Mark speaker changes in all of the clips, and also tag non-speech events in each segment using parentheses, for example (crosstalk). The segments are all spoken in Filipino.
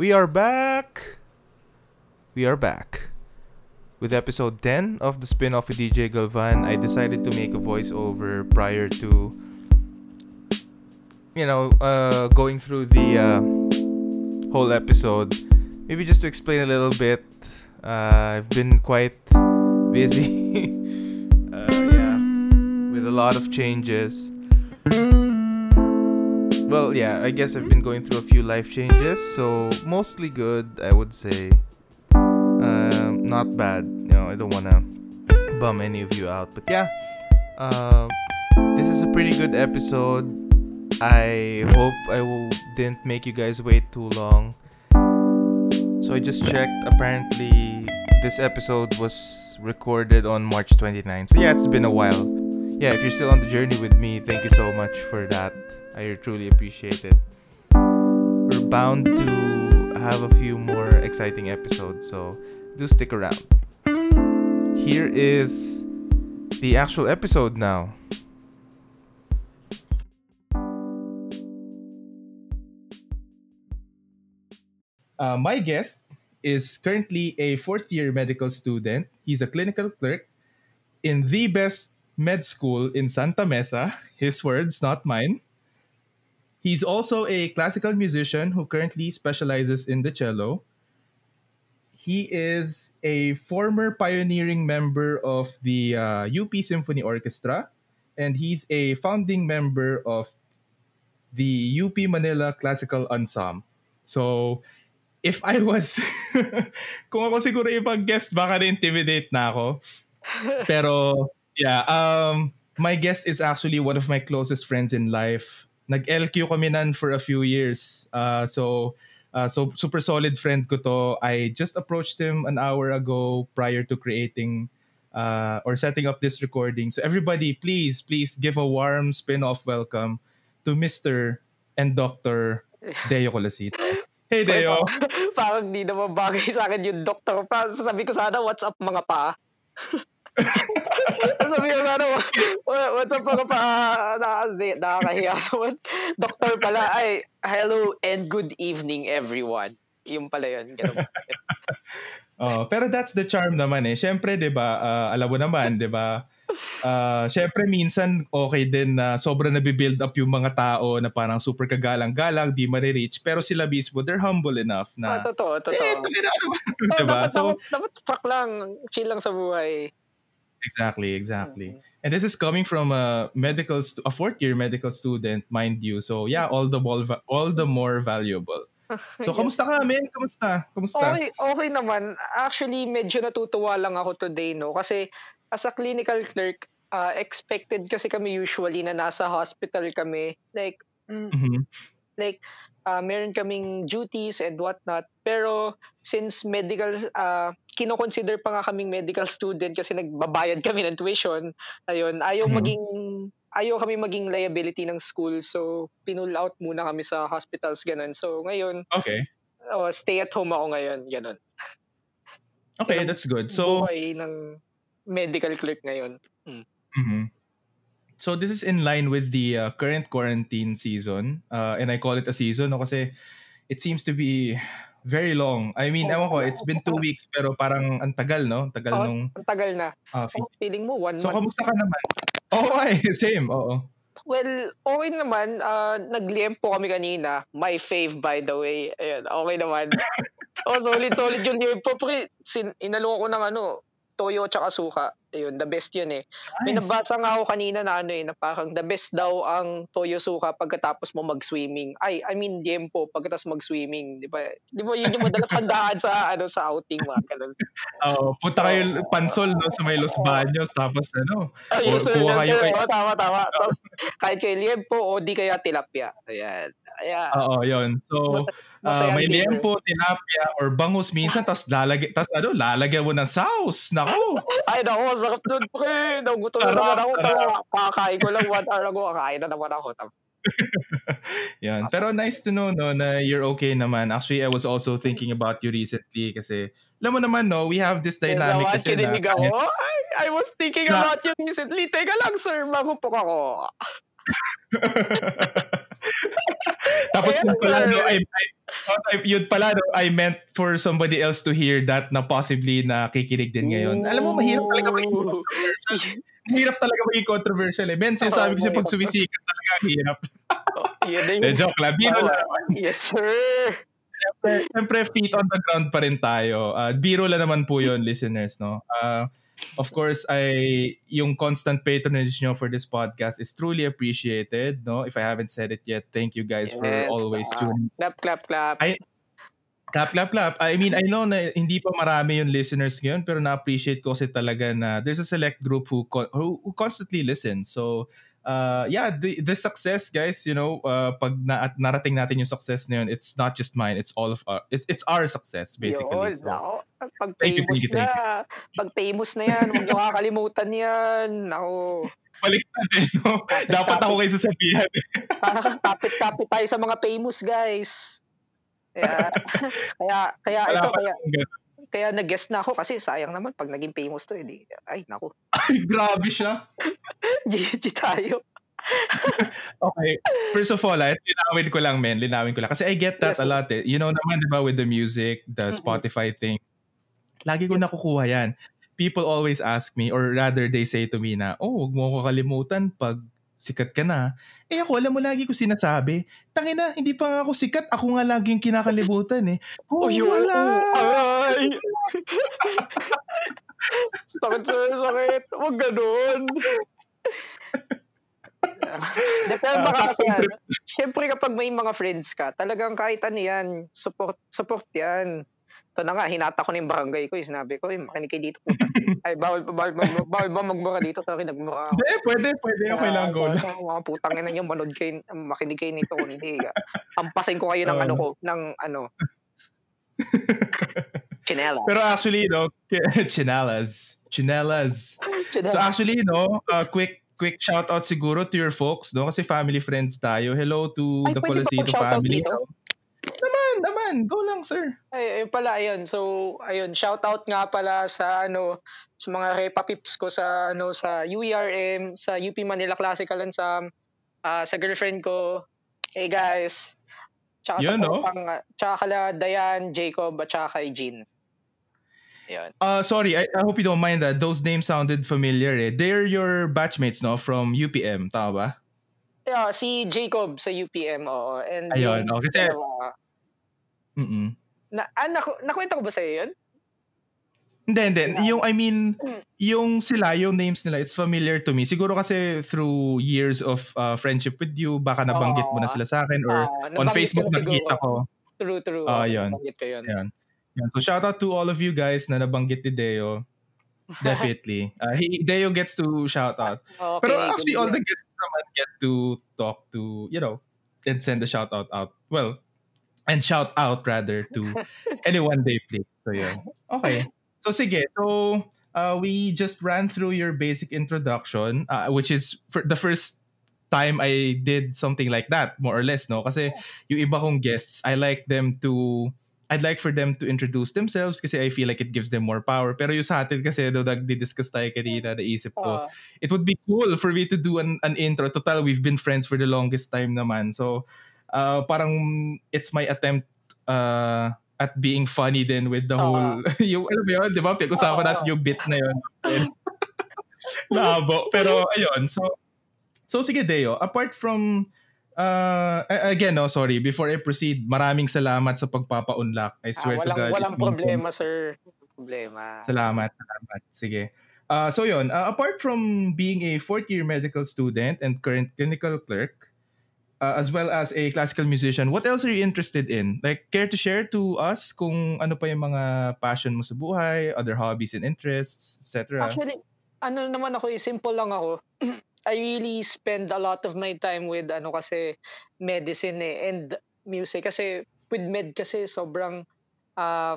Speaker 1: We are back. We are back. With episode 10 of the spin off DJ Galvan, I decided to make a voiceover prior to, you know, uh, going through the uh, whole episode. Maybe just to explain a little bit. Uh, I've been quite busy. (laughs) uh, yeah, with a lot of changes well, yeah, I guess I've been going through a few life changes, so mostly good, I would say. Um, not bad. You know, I don't wanna bum any of you out, but yeah, uh, this is a pretty good episode. I hope I will, didn't make you guys wait too long. So I just checked. Apparently, this episode was recorded on March 29. So yeah, it's been a while. Yeah, if you're still on the journey with me, thank you so much for that. I truly appreciate it. We're bound to have a few more exciting episodes, so do stick around. Here is the actual episode now. Uh, my guest is currently a fourth year medical student. He's a clinical clerk in the best med school in Santa Mesa. (laughs) His words, not mine. He's also a classical musician who currently specializes in the cello. He is a former pioneering member of the uh, UP Symphony Orchestra, and he's a founding member of the UP Manila Classical Ensemble. So, if I was, (laughs) kung ako siguro ibang guest, baka na-intimidate na ako. (laughs) Pero, yeah, um, my guest is actually one of my closest friends in life. Nag-LQ kami nan for a few years. Uh, so, uh, so super solid friend ko to. I just approached him an hour ago prior to creating uh, or setting up this recording. So everybody, please, please give a warm spin-off welcome to Mr. and Dr. Deo Colasito. Hey, Deo. (laughs)
Speaker 2: Parang di naman bagay sa akin yung doktor pa. Sabi ko sana, what's up mga pa? (laughs) Sabi ko sana, what's up mga pa? Nakakahiya naman. Doktor pala, ay, hello and good evening everyone. Yung pala yun. (laughs)
Speaker 1: oh, pero that's the charm naman eh. Siyempre, 'di ba? Uh, alam mo naman, 'di ba? Uh, syempre minsan okay din na sobrang nabibuild up yung mga tao na parang super kagalang-galang, di ma-reach, pero sila mismo, they're humble enough na,
Speaker 2: oh, totoo, totoo. Eh,
Speaker 1: na,
Speaker 2: ano oh, diba? Dapat, so, dapat, dapat fuck lang, chill lang sa buhay.
Speaker 1: Exactly, exactly. Mm-hmm. And this is coming from a medical, stu- a fourth year medical student, mind you. So yeah, all the more, all the more valuable. (laughs) So, yes. kamusta ka, men? Kamusta? Kamusta?
Speaker 2: Okay, okay naman. Actually, medyo natutuwa lang ako today, no? Kasi as a clinical clerk, uh, expected kasi kami usually na nasa hospital kami. Like, mm, mm-hmm. like, uh, meron kaming duties and whatnot. Pero, since medical, uh, kino-consider pa nga kaming medical student kasi nagbabayad kami ng tuition, ayun, ayaw mm-hmm. maging ayaw kami maging liability ng school. So, pinull out muna kami sa hospitals, ganun. So, ngayon,
Speaker 1: okay.
Speaker 2: Oh, stay at home ako ngayon, ganun.
Speaker 1: Okay, that's good. So,
Speaker 2: buhay ng medical clerk ngayon.
Speaker 1: Mm. Mm-hmm. So, this is in line with the uh, current quarantine season. Uh, and I call it a season no? kasi it seems to be very long. I mean, oh, ewan ko, it's been two weeks pero parang ang tagal, no? Tagal oh, nung...
Speaker 2: Ang tagal na. Uh, feeling mo one
Speaker 1: so,
Speaker 2: month.
Speaker 1: So, kamusta ka naman? Oo, oh, ay, (laughs) same, oo.
Speaker 2: Well, okay naman. Uh, nagliempo kami kanina. My fave, by the way. Ayun, okay naman. (laughs) oh, solid, solid yung liempo. Pre, sin- inalo ko ng ano, toyo tsaka suka. Ayun, the best yun eh. Nice. May nabasa nga ako kanina na ano eh, na parang the best daw ang toyo suka pagkatapos mo mag-swimming. Ay, I mean, diempo pagkatapos mag-swimming. Di ba? Di ba yun yung madalas handaan sa, (laughs) ano, sa outing mga ganun.
Speaker 1: Oo, oh, punta kayo pansol no, sa may Los Baños tapos ano,
Speaker 2: oh, yes, or kuha kayo. Yes, oh, tama, tama. Tapos, kahit kayo liempo o di kaya tilapia. Ayan. Ayan.
Speaker 1: Oo, yun. So, uh, may liempo, tilapia, or bangus minsan, tapos lalagyan, tapos ano, lalagyan mo ng sauce. Nako. (laughs)
Speaker 2: Ay, nako, sarap nun, pre. Nagutom na naman ako. Kakain ko lang one hour ago, kakain na naman ako. (laughs)
Speaker 1: Yan. Pero nice to know no na you're okay naman. Actually, I was also thinking about you recently kasi alam mo naman no, we have this dynamic yes,
Speaker 2: kasi na. ako. I, I was thinking na, about you recently. Teka lang sir, magupok ako. (laughs)
Speaker 1: Tapos yun pala, no, I, I, yun pala, no, I meant for somebody else to hear that na possibly na kikinig din ngayon. Alam mo, mahirap talaga maging controversial. mahirap talaga maging controversial eh. Ben, sinasabi ko siya pag sumisikat talaga, hirap.
Speaker 2: oh, yun (laughs) din.
Speaker 1: Joke lang. Biro lang.
Speaker 2: Yes, sir.
Speaker 1: Siyempre, feet on the ground pa rin tayo. Uh, biro lang naman po yun, listeners, no? Uh, of course, I yung constant patronage nyo for this podcast is truly appreciated. No, if I haven't said it yet, thank you guys yes, for always uh, tuning.
Speaker 2: Clap, clap, clap.
Speaker 1: I, clap, clap, clap. I mean, I know na hindi pa marami yung listeners ngayon, pero na-appreciate ko kasi talaga na there's a select group who who, who constantly listen. So, uh, yeah, the, the success, guys, you know, uh, pag na, at narating natin yung success na yun, it's not just mine, it's all of our, it's, it's our success, basically.
Speaker 2: Yun, so, no. Pag famous you, na, pag famous na yan, huwag niyo kakalimutan yan. Ako.
Speaker 1: Baliktad eh, no? Dapat ako kayo sasabihan. (laughs)
Speaker 2: Kapit-kapit tayo sa mga famous, guys. Kaya, (laughs) kaya, kaya ito, kaya, kaya nag-guest na ako kasi sayang naman pag naging famous to, edi, ay, naku.
Speaker 1: Ay, grabe siya. (laughs)
Speaker 2: GG tayo. (laughs)
Speaker 1: okay. First of all, ah, linawin ko lang, men. Linawin ko lang. Kasi I get that yes, a lot eh. You know naman, di ba, with the music, the Spotify thing, lagi ko yes. nakukuha yan. People always ask me, or rather they say to me na, oh, huwag mo ako kalimutan pag sikat ka na. Eh ako, alam mo lagi ko sinasabi, tangina, hindi pa nga ako sikat, ako nga lagi yung kinakalimutan eh.
Speaker 2: Oh, oh wala! Ay! sakit sir, sakit. Huwag ganun. Depende uh, kasi yan. Siyempre kapag may mga friends ka, talagang kahit ano yan, support, support yan. Ito na nga, hinata ko na yung barangay ko. Eh. Sinabi ko, eh, makinig kayo dito. (laughs) Ay, bawal, bawal, bawal, bawal ba magmura dito? Sorry, nagmura ako.
Speaker 1: Hindi, pwede, pwede. Okay lang, go
Speaker 2: lang. Mga putang ina nyo, manood kayo, makinig kayo nito. Hindi. Ampasin ko kayo ng uh, ano ko, ng ano. (laughs) Chinelas.
Speaker 1: Pero actually, no, (laughs) chinelas. Chinelas. So actually, no, uh, quick quick shout out siguro to your folks, no? Kasi family friends tayo. Hello to Ay, the Colasito family. Dito? Naman, naman. Go lang, sir.
Speaker 2: Ay, ayun pala, ayun. So, ayun, shout out nga pala sa ano, sa mga repa pips ko sa ano sa UERM, sa UP Manila Classical and sa uh, sa girlfriend ko. Hey guys. Tsaka Yun, sa no? pang, tsaka kala Dayan, Jacob, at tsaka kay Jean.
Speaker 1: Ayun. Uh, sorry, I, I hope you don't mind that. Those names sounded familiar eh. They're your batchmates, no? From UPM, tama ba?
Speaker 2: Yeah, si Jacob sa UPM, oo. And
Speaker 1: Ayun, oh, kasi... Uh,
Speaker 2: mm Na, ah, naku, nakwenta ko ba sa'yo yun?
Speaker 1: Hindi, hindi. Yung, I mean, hmm. yung sila, yung names nila, it's familiar to me. Siguro kasi through years of uh, friendship with you, baka nabanggit mo na sila sa akin or uh, on Facebook nakita ko.
Speaker 2: True, true.
Speaker 1: Ah, uh, yun. Nabanggit ko yun. yun. So shout out to all of you guys na nabanggit ni Deo. (laughs) Definitely. Uh, he, Deo gets to shout out. Okay, Pero actually, all the guests naman get to talk to, you know, and send a shout out out. Well, and shout out rather to (laughs) anyone they play. So yeah. Okay. So sige. So uh, we just ran through your basic introduction, uh, which is for the first time I did something like that, more or less, no? Kasi yung iba kong guests, I like them to I'd like for them to introduce themselves kasi I feel like it gives them more power. Pero yung sa atin kasi, no, nagdi-discuss tayo kanina, naisip ko, uh, it would be cool for me to do an, an intro. Total, we've been friends for the longest time naman. So, uh, parang it's my attempt uh, at being funny then with the uh, whole, (laughs) yung, alam mo yun, di ba? Pag-usapan uh, natin yung bit na yun. (laughs) Labo. Pero, ayun. So, so sige, Deo. Apart from Uh, again, no, sorry. Before I proceed, maraming salamat sa pagpapa-unlock. I swear
Speaker 2: ah, walang,
Speaker 1: to God.
Speaker 2: Walang problema, means... sir. Problema.
Speaker 1: Salamat, salamat. Sige. Uh, so yun, uh, apart from being a fourth year medical student and current clinical clerk, uh, as well as a classical musician, what else are you interested in? Like, care to share to us kung ano pa yung mga passion mo sa buhay, other hobbies and interests, etc.?
Speaker 2: Actually, ano naman ako, eh, simple lang ako. (clears throat) I really spend a lot of my time with ano kasi medicine eh, and music kasi with med kasi sobrang uh,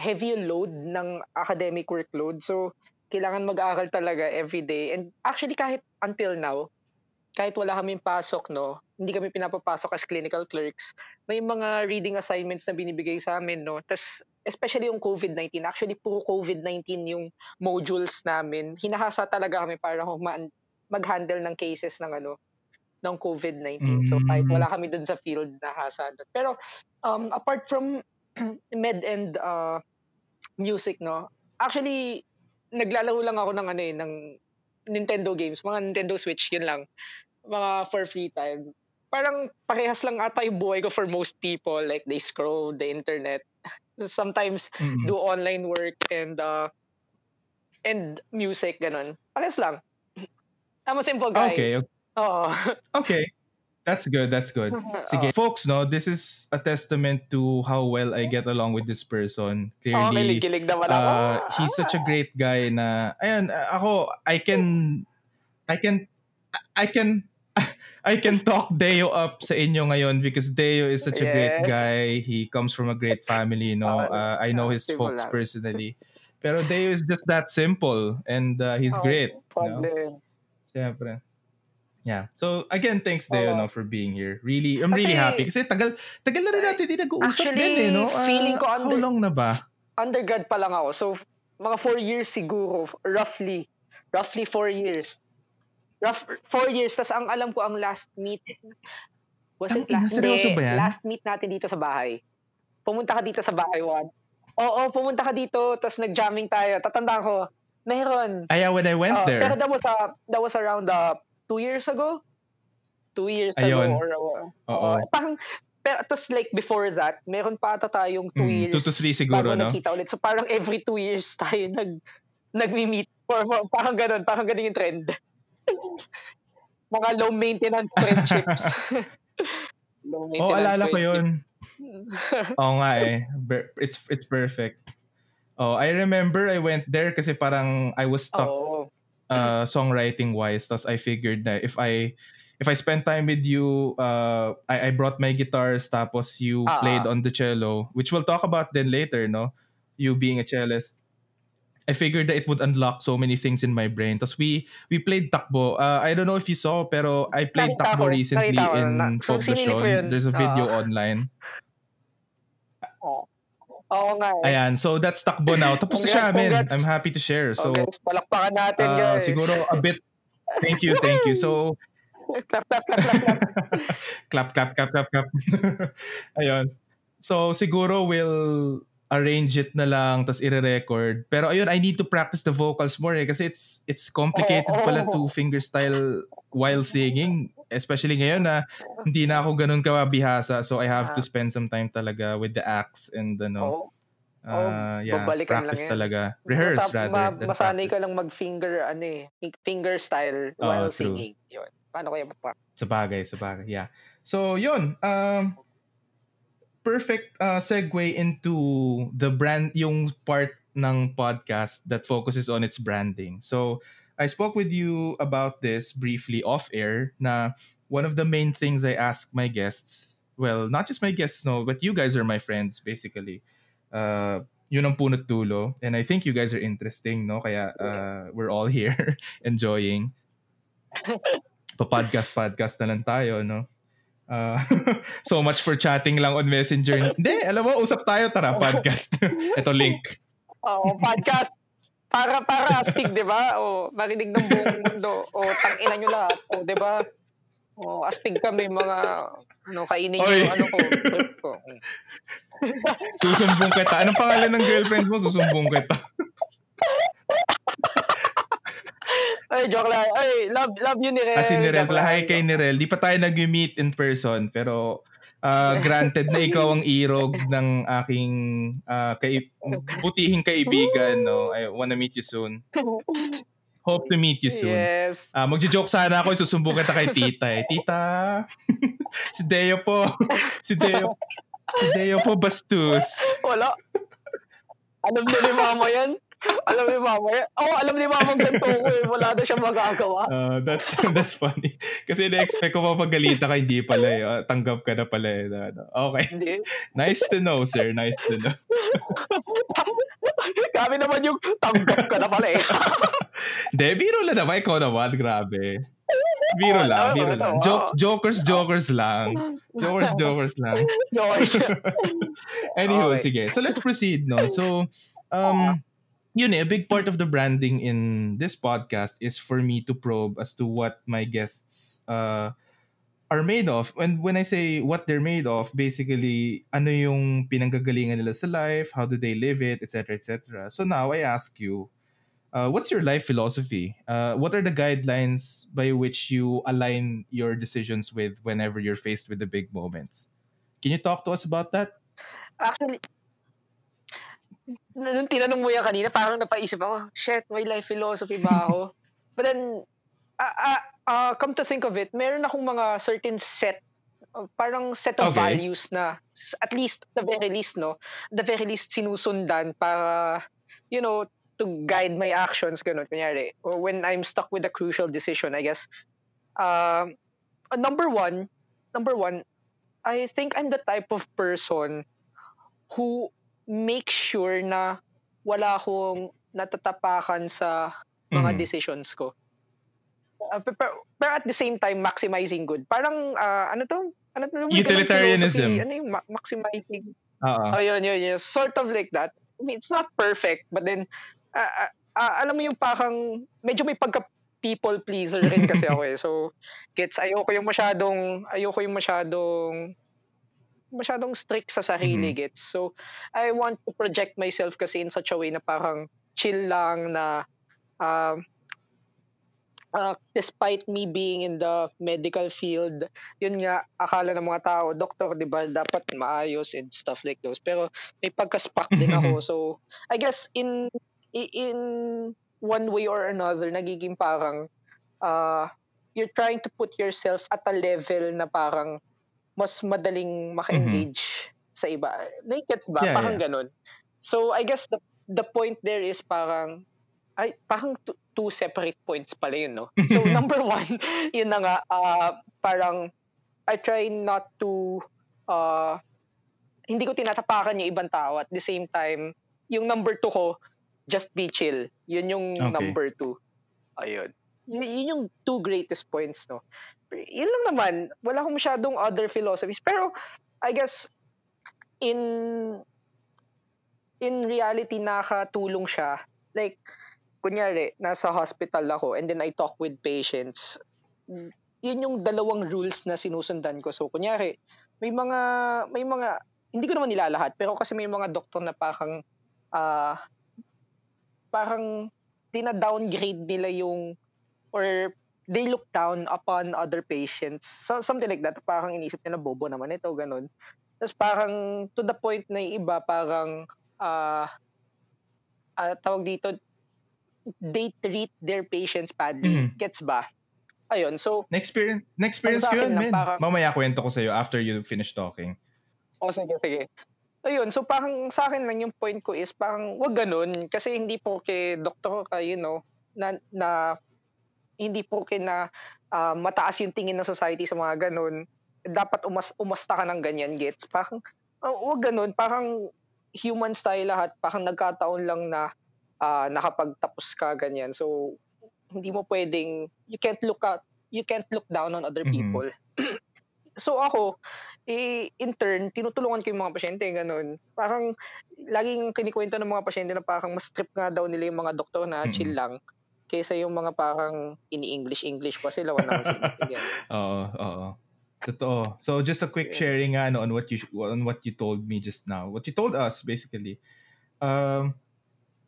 Speaker 2: heavy yung load ng academic workload. So kailangan mag-aaral talaga every day. And actually kahit until now, kahit wala kaming pasok, no, hindi kami pinapapasok as clinical clerks, may mga reading assignments na binibigay sa amin, no. Tas especially yung COVID-19, actually puro COVID-19 yung modules namin. Hinahasa talaga kami para humaan mag-handle ng cases ng ano ng COVID-19. Mm-hmm. So kahit wala kami dun sa field na hasa. Pero um, apart from (clears throat) med and uh, music, no? Actually, naglalaro lang ako ng ano eh, ng Nintendo games, mga Nintendo Switch, yun lang. Mga for free time. Parang parehas lang ata yung buhay ko for most people. Like, they scroll the internet. (laughs) Sometimes mm-hmm. do online work and uh, and music, ganun. Parehas lang. I'm a simple guy.
Speaker 1: Okay. Okay.
Speaker 2: Oh. (laughs)
Speaker 1: okay. That's good. That's good. (laughs) Sige. Oh. Folks, no, this is a testament to how well I get along with this person. Clearly, oh,
Speaker 2: kilig-kilig naman ako.
Speaker 1: Uh, he's such a great guy na, ayan, ako, I can, I can, I can, (laughs) I can talk Deo up sa inyo ngayon because Deo is such a yes. great guy. He comes from a great family, no? Uh, I know his folks personally. Pero Deo is just that simple and uh, he's oh, great. Problem. No? Siyempre. Yeah. So again, thanks Deo no, for being here. Really, I'm really happy kasi tagal tagal na rin natin di nag-uusap actually, din eh, no? Uh, feeling ko under, how long na ba?
Speaker 2: Undergrad pa lang ako. So mga four years siguro, roughly. Roughly four years. Rough, four years. Tas ang alam ko ang last meet was it last, hindi, ba yan? last meet natin dito sa bahay. Pumunta ka dito sa bahay, Juan. Oo, pumunta ka dito, tas nag-jamming tayo. Tatanda ko, meron.
Speaker 1: Aya, when I went uh, there.
Speaker 2: Pero that was, uh, that was around uh, two years ago. Two years Ayun. ago. Or, uh, Oo. Uh, parang, pero tapos like before that, meron pa ata tayong two mm, years.
Speaker 1: Two to three siguro, bago no?
Speaker 2: nakita ulit. So parang every two years tayo nag, nagmi-meet. Or, or parang ganun, parang ganun yung trend. (laughs) Mga low maintenance friendships. (laughs)
Speaker 1: low maintenance oh, alala ko yun. Oo nga eh. It's, it's perfect. Oh, I remember I went there kasi parang I was stuck oh uh, songwriting wise. Thus, I figured that if I if I spend time with you, uh, I, I brought my guitars, tapos you uh-huh. played on the cello, which we'll talk about then later, no? You being a cellist. I figured that it would unlock so many things in my brain. Tapos we we played takbo. Uh, I don't know if you saw, pero I played nakita takbo ko, recently in so, Poblacion. There's a video uh, online.
Speaker 2: Oh. Oo nga.
Speaker 1: Eh. Ayan, so that's takbo now. (laughs) Tapos na siya, man. I'm happy to share. So,
Speaker 2: okay, palakpakan natin, uh, guys.
Speaker 1: Siguro a bit, thank you, thank you. So, (laughs)
Speaker 2: clap, clap, clap, clap, clap. (laughs)
Speaker 1: clap, clap, clap, clap, clap. Ayun. So, siguro we'll arrange it na lang tapos ire-record. Pero ayun, I need to practice the vocals more eh kasi it's it's complicated oh, oh, pala to finger style while singing. Especially ngayon na hindi na ako ganun kabihasa so I have to ah. spend some time talaga with the acts and ano. Oh. Uh, yeah, practice talaga. Rehearse Tap, rather. Ma-
Speaker 2: masanay ka lang mag-finger, ano eh, finger style oh, while true. singing. Yun. Paano kaya pa?
Speaker 1: Sa bagay, sa bagay, yeah. So, yun. Um, perfect uh, segue into the brand, yung part ng podcast that focuses on its branding. So, I spoke with you about this briefly off air na one of the main things I ask my guests, well, not just my guests, no, but you guys are my friends basically. Uh, yun ang punot dulo. And I think you guys are interesting, no? Kaya uh, we're all here (laughs) enjoying. (laughs) Pa-podcast, podcast na lang tayo, no? Uh, (laughs) so much for chatting lang on Messenger. Hindi, alam mo, usap tayo, tara, (laughs) podcast. (laughs) Ito link.
Speaker 2: Oo, podcast para para astig, 'di ba? O marinig ng buong mundo. O tangina niyo lahat. O 'di ba? O astig kami mga ano kainin niyo ano ko, ko.
Speaker 1: Susumbong kita. Anong pangalan ng girlfriend mo? Susumbong kita.
Speaker 2: Ay, joke lang. Ay, love, love you, Nirel.
Speaker 1: Kasi ah, Nirel, pala, hi kay Nirel. Di pa tayo nag-meet in person, pero uh, granted na ikaw ang irog ng aking uh, kay, butihing kaibigan. No? I wanna meet you soon. Hope to meet you soon.
Speaker 2: Yes.
Speaker 1: Uh, magjo-joke sana ako, susumbong kita kay tita eh. Tita, (laughs) si Deo po. Si Deo. Si Deo po bastos.
Speaker 2: Wala. Alam na ni mama yan alam ni mama, oh, alam ni mama ganito ko eh. Wala na siyang magagawa.
Speaker 1: Uh, that's (laughs) that's funny. Kasi na-expect ko mapagalita ka, hindi pala eh. Uh, tanggap ka na pala eh. Okay. Hindi. nice to know, sir. Nice to know. (laughs)
Speaker 2: Kami naman yung tanggap ka na pala eh. (laughs)
Speaker 1: Hindi, biro lang naman. Ikaw naman. Grabe. Biro lang, biro lang. Jokes, jokers, jokers lang. Jokers, jokers lang.
Speaker 2: Jokers.
Speaker 1: Anyway, okay. sige. So let's proceed, no? So, um, yun eh, a big part of the branding in this podcast is for me to probe as to what my guests uh are made of. And when I say what they're made of, basically, ano yung pinanggagalingan nila sa life, how do they live it, etc., etc. So now I ask you, uh, what's your life philosophy? Uh, what are the guidelines by which you align your decisions with whenever you're faced with the big moments? Can you talk to us about that?
Speaker 2: Actually, nung tinanong mo yan kanina, parang napaisip ako, shit, may life philosophy ba ako? (laughs) But then, uh, uh, uh, come to think of it, meron akong mga certain set parang set of okay. values na at least the very least no the very least sinusundan para you know to guide my actions ganun kunyari when I'm stuck with a crucial decision I guess uh, number one number one I think I'm the type of person who makes sure na wala akong natatapakan sa mga mm. decisions ko. Uh, pero, pero at the same time maximizing good. Parang uh, ano to? Ano to?
Speaker 1: Utilitarianism.
Speaker 2: ano yung ma- maximizing? Uh-huh. oh yun yun yun. Sort of like that. I mean, it's not perfect but then uh, uh, alam mo yung parang medyo may pagka people pleaser rin kasi ako eh. So, gets, ayoko yung masyadong, ayoko yung masyadong, masyadong strict sa sarili, mm-hmm. gets. So, I want to project myself kasi in such a way na parang chill lang na, uh, uh, despite me being in the medical field, yun nga, akala ng mga tao, doktor, di ba, dapat maayos and stuff like those. Pero may pagka-spark din ako. So, I guess in in one way or another, nagiging parang uh, you're trying to put yourself at a level na parang mas madaling maka-engage mm-hmm. sa iba. Nakeds ba? Yeah, parang yeah. ganun. So, I guess the the point there is parang ay parang two, two separate points pala yun, no? (laughs) So, number one, (laughs) yun na nga, uh, parang I try not to uh, hindi ko tinatapakan yung ibang tao at the same time, yung number two ko, just be chill. Yun yung okay. number two. Ayun. Y- yun yung two greatest points, no? Yun lang naman. Wala akong masyadong other philosophies. Pero, I guess, in in reality, nakatulong siya. Like, kunyari, nasa hospital ako and then I talk with patients. Yun yung dalawang rules na sinusundan ko. So, kunyari, may mga, may mga, hindi ko naman nilalahat, pero kasi may mga doktor na parang uh, parang dina-downgrade nila yung or they look down upon other patients. So, something like that. Parang inisip nila, bobo naman ito, ganun. Tapos parang to the point na iba, parang uh, uh, tawag dito, they treat their patients badly. Mm-hmm. Gets ba? Ayun, so...
Speaker 1: Na-experience, na-experience ko yun, man. Parang, Mamaya kwento ko sa'yo after you finish talking.
Speaker 2: Oh, sige, sige ayun, so parang sa akin lang yung point ko is parang wag ganun kasi hindi po kay doktor ka, you know, na, na hindi po na uh, mataas yung tingin ng society sa mga ganun. Dapat umas umasta ka ng ganyan, gets? Parang uh, wag ganun, parang human style lahat, parang nagkataon lang na uh, nakapagtapos ka ganyan. So hindi mo pwedeng you can't look at you can't look down on other mm-hmm. people. (clears throat) So ako, eh, in turn, tinutulungan ko yung mga pasyente, ganun. Parang, laging kinikwento ng mga pasyente na parang mas trip nga daw nila yung mga doktor na mm-hmm. chill lang kaysa yung mga parang ini-English-English pa sila, wala naman sila (laughs)
Speaker 1: Oo, oo. Totoo. So just a quick sharing ano, on what you on what you told me just now. What you told us basically. Um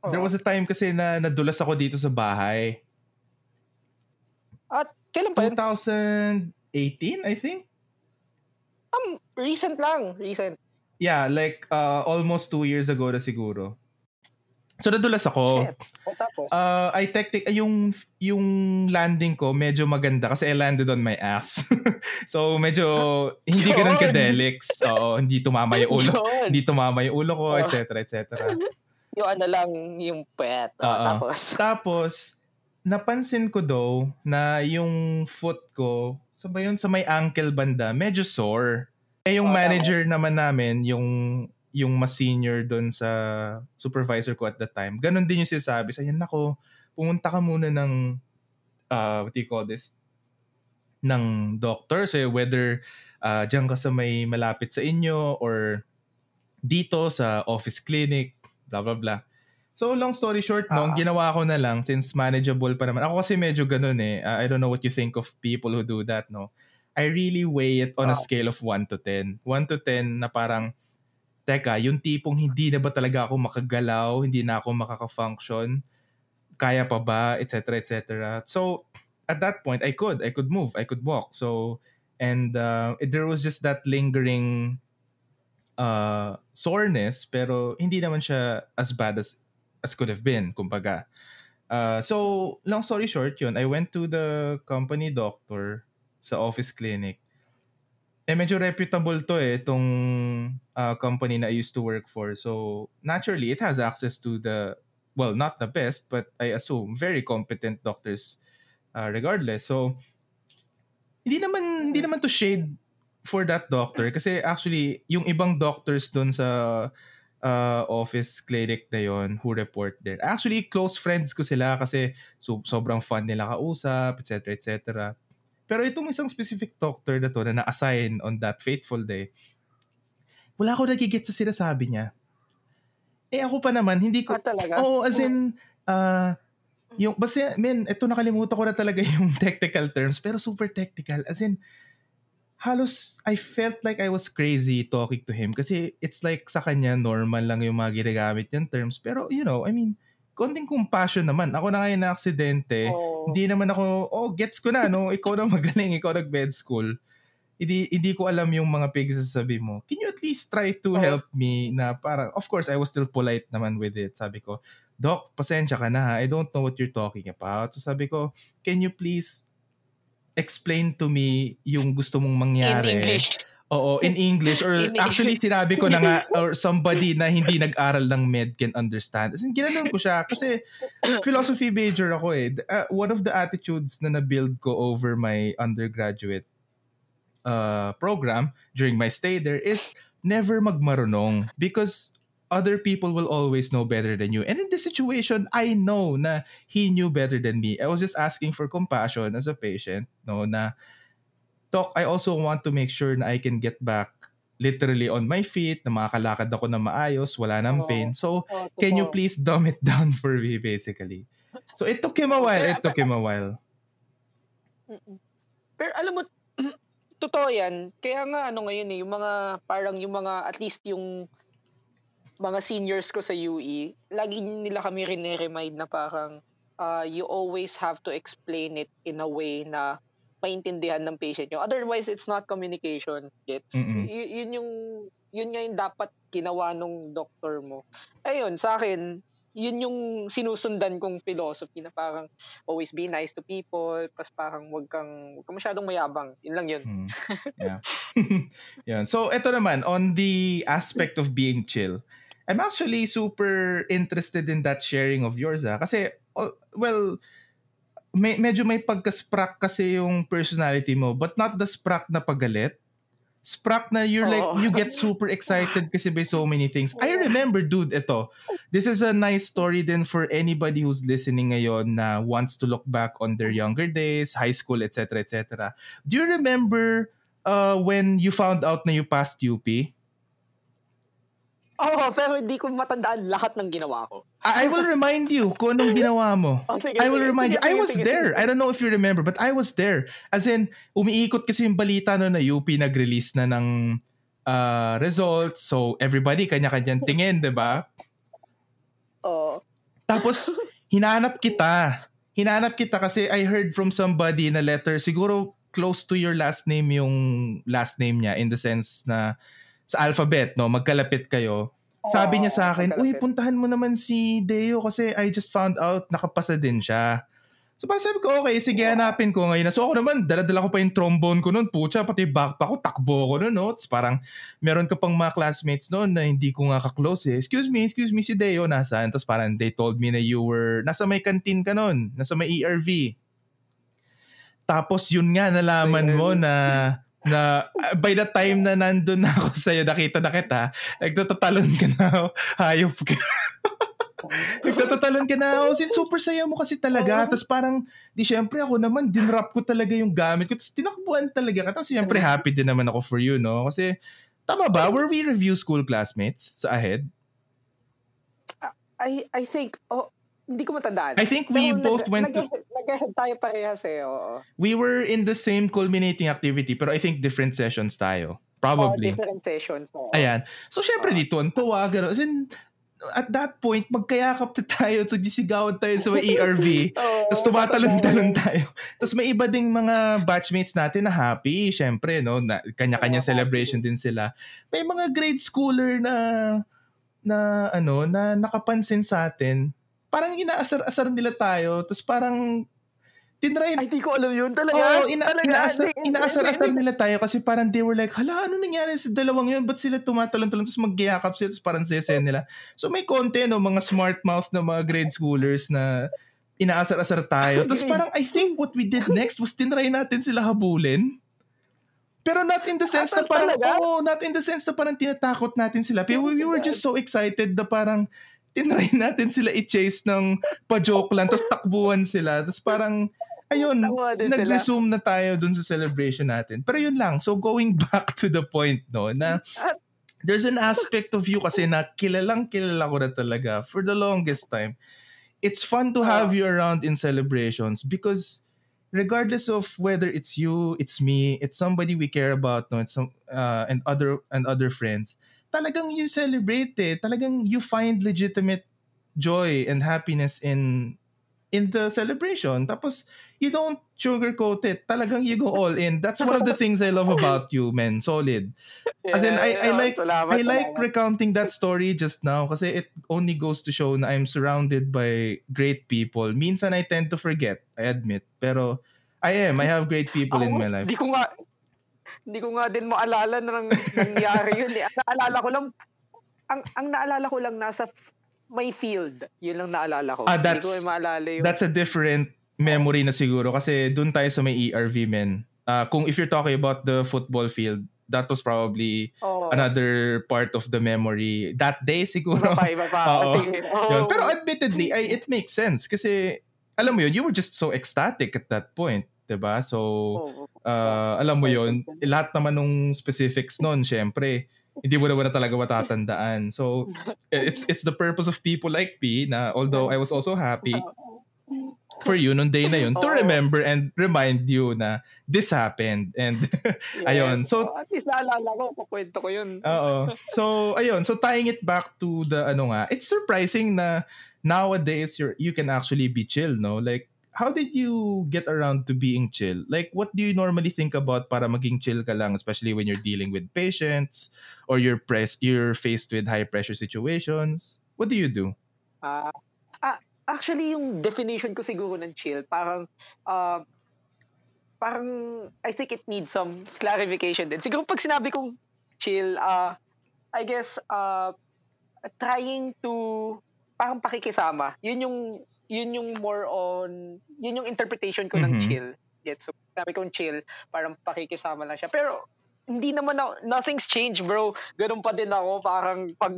Speaker 1: oh. there was a time kasi na nadulas ako dito sa bahay.
Speaker 2: At kailan pa
Speaker 1: 2018, I think.
Speaker 2: Um, recent lang. Recent.
Speaker 1: Yeah, like uh, almost two years ago na siguro. So nadulas ako.
Speaker 2: Shit. O tapos?
Speaker 1: Uh, I technic yung yung landing ko medyo maganda kasi I landed on my ass. (laughs) so medyo (laughs) hindi ganun ka-delix. Oo, hindi tumama yung ulo. hindi tumama yung ulo ko, etc. etc. (laughs)
Speaker 2: yung ano lang yung pet. Oh, tapos
Speaker 1: tapos napansin ko daw na yung foot ko sa ba yun? Sa may ankle banda, medyo sore. Eh yung oh, manager okay. naman namin, yung yung mas senior doon sa supervisor ko at that time, ganun din yung sinasabi. Sabi nako, pumunta ka muna ng, uh, what do you call this? ng doctor. So whether uh, dyan ka sa may malapit sa inyo or dito sa office clinic, blah blah blah. So long story short, no, uh-huh. ginawa ko na lang since manageable pa naman. Ako kasi medyo ganun eh. Uh, I don't know what you think of people who do that, no. I really weigh it on oh. a scale of 1 to 10. 1 to 10 na parang, teka, yung tipong hindi na ba talaga ako makagalaw, hindi na ako makaka-function, kaya pa ba, etc. etc. So, at that point, I could. I could move. I could walk. So, and uh, there was just that lingering uh, soreness, pero hindi naman siya as bad as as could have been, kumbaga. Uh, so, long story short yun, I went to the company doctor sa office clinic. Eh, medyo reputable to eh, itong uh, company na I used to work for. So, naturally, it has access to the, well, not the best, but I assume very competent doctors uh, regardless. So, hindi naman, hindi naman to shade for that doctor kasi actually, yung ibang doctors dun sa uh, office clinic na yon who report there. Actually, close friends ko sila kasi so, sobrang fun nila kausap, etc. etc. Pero itong isang specific doctor na to na na-assign on that fateful day, wala ako nagigit sa sinasabi niya. Eh ako pa naman, hindi ko...
Speaker 2: Ah, talaga?
Speaker 1: Oo, as in, uh, yung, basta, men, ito nakalimutan ko na talaga (laughs) yung technical terms, pero super technical. As in, halos, I felt like I was crazy talking to him kasi it's like sa kanya normal lang yung mga ginagamit niyang terms. Pero, you know, I mean, konting compassion naman. Ako na ngayon na aksidente. Oh. Hindi naman ako, oh, gets ko na, no? Ikaw na magaling, ikaw nag-med school. Hindi, hindi ko alam yung mga pagsasabi mo. Can you at least try to oh. help me na parang, of course, I was still polite naman with it. Sabi ko, Doc, pasensya ka na ha. I don't know what you're talking about. So sabi ko, can you please explain to me yung gusto mong mangyari?
Speaker 2: In English
Speaker 1: Oo, in (laughs) English or actually sinabi ko na nga (laughs) or somebody na hindi nag-aral ng med can understand. As in, ginanon ko siya kasi philosophy major ako eh. Uh, one of the attitudes na na-build ko over my undergraduate uh, program during my stay there is never magmarunong because other people will always know better than you. And in this situation, I know na he knew better than me. I was just asking for compassion as a patient, no, na Doc, I also want to make sure na I can get back literally on my feet, na makakalakad ako na maayos, wala nang oh, pain. So, oh, can you please dumb it down (laughs) for me, basically? So, it took him a while. It took him a while.
Speaker 2: Pero alam mo, (clears throat) totoo yan. Kaya nga ano ngayon eh, yung mga, parang yung mga, at least yung mga seniors ko sa UE, lagi nila kami rin-remind na parang uh, you always have to explain it in a way na maintindihan ng patient nyo. Otherwise, it's not communication. Gets? Y- yun yung, yun nga yung dapat ginawa nung doctor mo. Ayun, sa akin, yun yung sinusundan kong philosophy na parang always be nice to people, pas parang wag kang, wag kang masyadong mayabang. Yun lang yun. Hmm. (laughs)
Speaker 1: Yeah. (laughs) yun. So, ito naman, on the aspect of being chill, I'm actually super interested in that sharing of yours. Ah. Kasi, oh, well, may, medyo may pagka-sprack kasi yung personality mo, but not the sprack na pagalit. Sprack na you're like, you get super excited kasi by so many things. I remember, dude, ito. This is a nice story then for anybody who's listening ngayon na wants to look back on their younger days, high school, etc., etc. Do you remember uh, when you found out na you passed UP?
Speaker 2: Oo, oh, pero hindi ko matandaan lahat ng ginawa ko.
Speaker 1: I will remind you kung anong ginawa mo. (laughs) Oh, sige, I will sige, remind sige, you. Sige, I was sige, there. Sige. I don't know if you remember, but I was there. As in, umiikot kasi yung balita no na UP nag-release na ng uh, results. So, everybody kanya-kanyang (laughs) tingin, di ba?
Speaker 2: Oo. Oh.
Speaker 1: Tapos, (laughs) hinanap kita. Hinanap kita kasi I heard from somebody na letter, siguro close to your last name yung last name niya in the sense na sa alphabet, no? Magkalapit kayo. Sabi niya sa akin, uy, puntahan mo naman si Deo kasi I just found out nakapasa din siya. So parang sabi ko, okay, sige, hanapin ko ngayon. So ako naman, daladala ko pa yung trombone ko noon. Pucha, pati backpack ko, takbo ko noon. No? parang meron ka pang mga classmates noon na hindi ko nga ka-close eh. Excuse me, excuse me, si Deo, nasaan? Tapos parang they told me na you were, nasa may canteen ka noon, nasa may ERV. Tapos yun nga, nalaman mo na na by the time na nandun na ako sa'yo, nakita na kita, nagtatatalon ka na, hayop ka. (laughs) nagtatatalon ka na, oh, sin super saya mo kasi talaga. Tapos parang, di syempre ako naman, dinrap ko talaga yung gamit ko. Tapos tinakbuhan talaga ka. Tapos syempre happy din naman ako for you, no? Kasi, tama ba? Were we review school classmates sa ahead?
Speaker 2: I I think, oh, hindi ko matandaan.
Speaker 1: I think we Pero both nag, went nag, to...
Speaker 2: Nag-ahead (laughs) tayo parehas eh, oo.
Speaker 1: We were in the same culminating activity pero I think different sessions tayo. Probably.
Speaker 2: Oh, different sessions. Oo.
Speaker 1: Ayan. So, syempre, oh. dito, ang tuwa, gano'n. As in, at that point, magkayakap na tayo, so disigawan tayo sa (laughs) ERV, oh, tapos tumatalon-talon tayo. Tapos may iba ding mga batchmates natin na happy, syempre, no? Na, kanya-kanya oh, celebration happy. din sila. May mga grade schooler na na ano, na nakapansin sa atin. Parang inaasar-asar nila tayo, tapos parang tinry...
Speaker 2: Ay, di ko alam yun talaga.
Speaker 1: Oo, ina, talaga. inaasar, inaasar-asar nila tayo kasi parang they were like, hala, ano nangyari sa dalawang yun? Ba't sila tumatalon-talon tapos magyakap sila tapos parang sesen nila. So may konti, no, mga smart mouth na mga grade schoolers na inaasar-asar tayo. Tapos parang I think what we did next was tinry natin sila habulin. Pero not in the sense na parang, oh, not in the sense na parang tinatakot natin sila. Pero we, we were just so excited na parang tinry (laughs) natin sila i-chase ng pa-joke lang, tapos takbuhan sila. Tapos parang, ayun, nag-resume na tayo dun sa celebration natin. Pero yun lang. So going (laughs) back to the point, no, na there's an aspect of you kasi na kilalang kilala ko na talaga for the longest time. It's fun to have you around in celebrations because regardless of whether it's you, it's me, it's somebody we care about, no, it's some uh, and other and other friends. Talagang you celebrate it. Talagang you find legitimate joy and happiness in in the celebration. Tapos, you don't sugarcoat it. Talagang you go all in. That's one of the things I love about you, man. Solid. As in, I, I like I like recounting that story just now kasi it only goes to show na I'm surrounded by great people. Minsan I tend to forget, I admit. Pero I am. I have great people in my life.
Speaker 2: Hindi ko nga hindi ko nga din maalala na nang, nangyari yun. Eh. Naalala ko lang ang ang naalala ko lang nasa may field. Yun lang naalala ko.
Speaker 1: Ah, that's, Hindi ko maalala yun. That's a different memory na siguro kasi doon tayo sa may ERV men. Uh, kung if you're talking about the football field, that was probably oh. another part of the memory. That day siguro. Iba
Speaker 2: pa, iba pa. (laughs)
Speaker 1: oh. Pero admittedly, I, it makes sense kasi alam mo yun, you were just so ecstatic at that point. 'di ba? So uh, alam mo 'yon, lahat naman nung specifics noon, syempre, hindi mo na talaga matatandaan. So, (laughs) it's it's the purpose of people like P na although I was also happy for you nung day na yun to remember and remind you na this happened and (laughs) yes. ayun. So
Speaker 2: at least naalala ko kukwento ko yun.
Speaker 1: Oo. So ayun. So tying it back to the ano nga it's surprising na nowadays you you can actually be chill no? Like how did you get around to being chill? Like, what do you normally think about para maging chill ka lang, especially when you're dealing with patients or you're press you're faced with high pressure situations? What do you do?
Speaker 2: Uh, uh, actually, yung definition ko siguro ng chill, parang uh, parang I think it needs some clarification din. Siguro pag sinabi kong chill, uh, I guess uh, trying to parang pakikisama. Yun yung yun yung more on, yun yung interpretation ko mm-hmm. ng chill. Get so sabi kong chill, parang pakikisama lang siya. Pero hindi naman ako, nothing's changed bro. Ganun pa din ako, parang pag,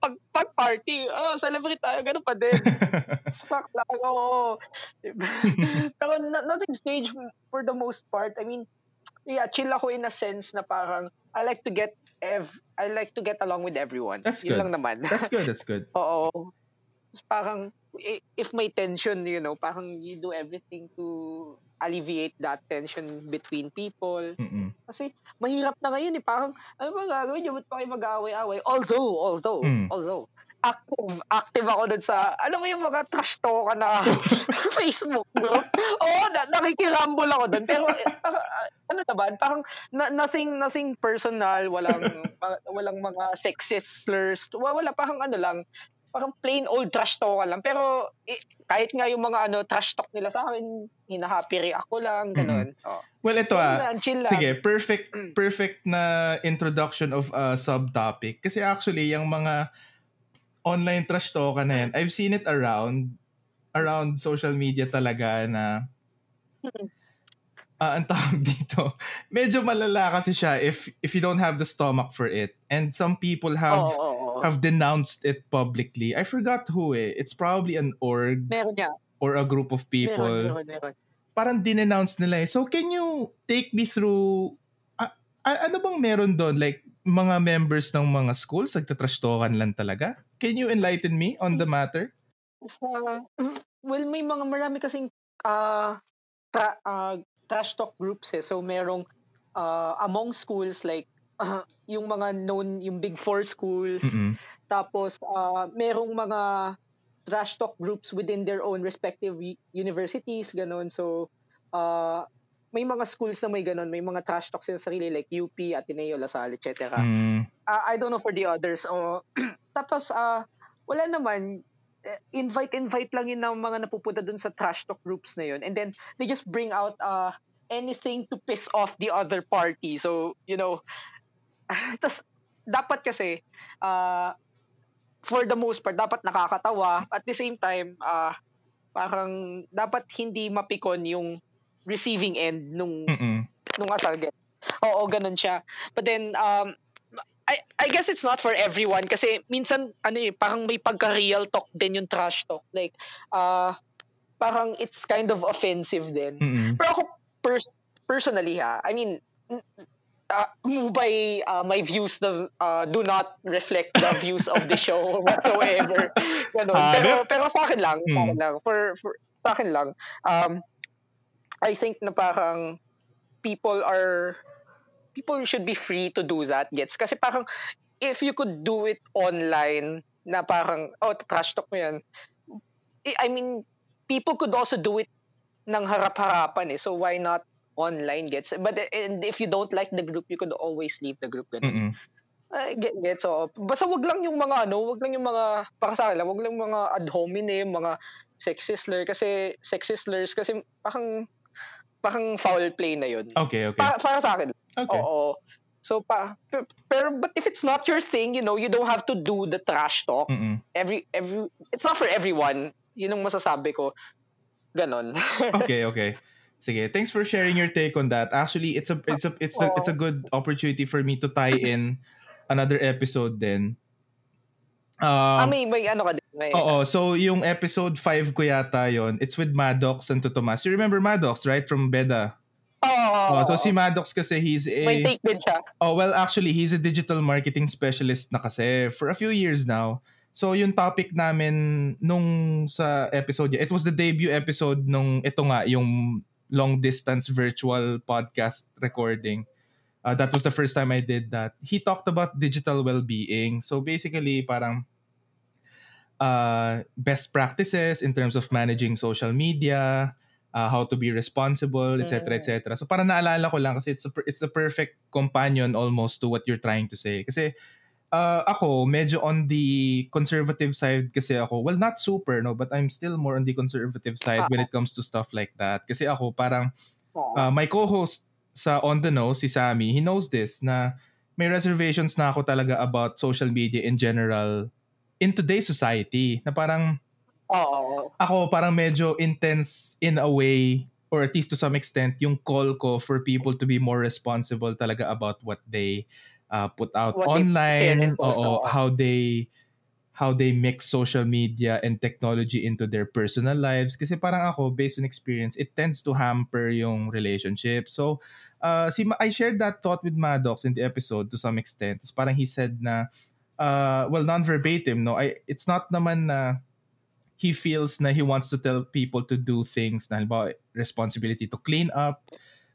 Speaker 2: pag, pag party, oh, celebrate tayo, ganun pa din. (laughs) Fuck lang ako. (laughs) Pero nothing's changed for the most part. I mean, yeah, chill ako in a sense na parang I like to get ev I like to get along with everyone.
Speaker 1: That's Yun
Speaker 2: good. lang naman.
Speaker 1: That's good, that's good. (laughs)
Speaker 2: Oo. Parang if may tension, you know, parang you do everything to alleviate that tension between people.
Speaker 1: Mm-mm.
Speaker 2: Kasi mahirap na ngayon eh. Parang, ano ba gagawin nyo? Ba't pa kayo mag-away-away? Although, although, mm. although, active, active ako dun sa, alam mo yung mga trash talk na (laughs) Facebook group. Oo, na, nakikirambol ako dun. Pero, uh, ano naman, parang na, nothing, nothing personal, walang, (laughs) walang mga sexist slurs. Wala, parang ano lang, parang plain old trash talk lang. Pero eh, kahit nga yung mga ano trash talk nila sa akin, hinahappy react ko lang, ganun. Mm-hmm. Oh.
Speaker 1: Well, ito ah. Sige, perfect mm. perfect na introduction of a subtopic. Kasi actually, yung mga online trash talk na yan, I've seen it around around social media talaga na uh, ang tawag (laughs) dito, medyo malala kasi siya if if you don't have the stomach for it. And some people have oh, oh, have denounced it publicly. I forgot who eh. It's probably an org.
Speaker 2: Meron niya.
Speaker 1: Or a group of people.
Speaker 2: Meron, meron, meron.
Speaker 1: Parang dinenounce nila eh. So can you take me through, uh, ano bang meron doon? Like, mga members ng mga schools, nagtatrash talkan lang talaga? Can you enlighten me on the matter?
Speaker 2: Uh, well, may mga marami kasing uh, tra- uh, trash talk groups eh. So merong uh, among schools like uh, yung mga known yung big four schools.
Speaker 1: Mm-mm.
Speaker 2: tapos uh, merong mga trash talk groups within their own respective universities ganun. So uh, may mga schools na may ganun. May mga trash talk sila sarili like UP Ateneo LaSalle etc
Speaker 1: mm.
Speaker 2: uh, I don't know for the others. Oh (clears throat) tapos uh, wala naman. Eh, invite invite lang yun ng mga napupunta dun sa trash talk groups na yun. And then they just bring out uh, anything to piss off the other party. So, you know, tas dapat kasi uh, for the most part dapat nakakatawa at the same time uh, parang dapat hindi mapikon yung receiving end nung
Speaker 1: Mm-mm.
Speaker 2: nung asal. Oo, ganun siya. But then um I I guess it's not for everyone kasi minsan ano eh parang may pagka-real talk din yung trash talk. Like uh parang it's kind of offensive din.
Speaker 1: Mm-mm.
Speaker 2: Pero ako pers- personally ha, I mean, uh, by uh, my views does uh, do not reflect the views of the show (laughs) whatsoever. Ganun.
Speaker 1: Ah,
Speaker 2: pero
Speaker 1: pero-
Speaker 2: sa akin lang, sa
Speaker 1: Hmm.
Speaker 2: akin lang, for, for sa akin lang, um, I think na parang people are people should be free to do that gets kasi parang if you could do it online na parang oh trash talk mo yan I I mean people could also do it ng harap-harapan eh so why not online gets but and if you don't like the group you could always leave the group ganun
Speaker 1: Mm-mm.
Speaker 2: uh, get, gets so basta wag lang yung mga ano wag lang yung mga para sa akin wag lang yung mga ad hominem mga sexist slur kasi sexist slurs kasi parang parang foul play na yun
Speaker 1: Okay, okay.
Speaker 2: para, para sa akin
Speaker 1: Okay.
Speaker 2: Oo. So pa pero but if it's not your thing, you know, you don't have to do the trash talk.
Speaker 1: Mm-mm.
Speaker 2: Every every it's not for everyone. Yun ang masasabi ko. Ganon. (laughs)
Speaker 1: okay, okay. Sige, thanks for sharing your take on that. Actually, it's a it's a it's a, it's a good opportunity for me to tie in another episode then.
Speaker 2: ah,
Speaker 1: Um,
Speaker 2: may may ano ka din. May,
Speaker 1: Oo, so yung episode 5 ko yata yon. It's with Maddox Santo Tomas. You remember Maddox, right? From Beda.
Speaker 2: Oo.
Speaker 1: Oh, so si Maddox kasi he's a
Speaker 2: may take din siya.
Speaker 1: Oh, well, actually, he's a digital marketing specialist na kasi for a few years now. So, yung topic namin nung sa episode niya, it was the debut episode nung ito nga, yung long distance virtual podcast recording. Uh, that was the first time I did that. He talked about digital well-being. So, basically, parang uh, best practices in terms of managing social media, uh, how to be responsible, etc., etc. So para naalala ko lang kasi it's a, it's a perfect companion almost to what you're trying to say. Kasi uh, ako medyo on the conservative side kasi ako. Well, not super no, but I'm still more on the conservative side when it comes to stuff like that. Kasi ako parang uh, my co-host sa On The Nose, si Sammy, he knows this na may reservations na ako talaga about social media in general in today's society. Na parang
Speaker 2: Oo.
Speaker 1: ako parang medyo intense in a way or at least to some extent yung call ko for people to be more responsible talaga about what they uh, put out
Speaker 2: What
Speaker 1: online oo. how they how they mix social media and technology into their personal lives. Kasi parang ako based on experience it tends to hamper yung relationship. So uh, si Ma- I shared that thought with Maddox in the episode to some extent. Tapos parang he said na uh, well non-verbatim no? I, it's not naman na he feels na he wants to tell people to do things na halimbawa responsibility to clean up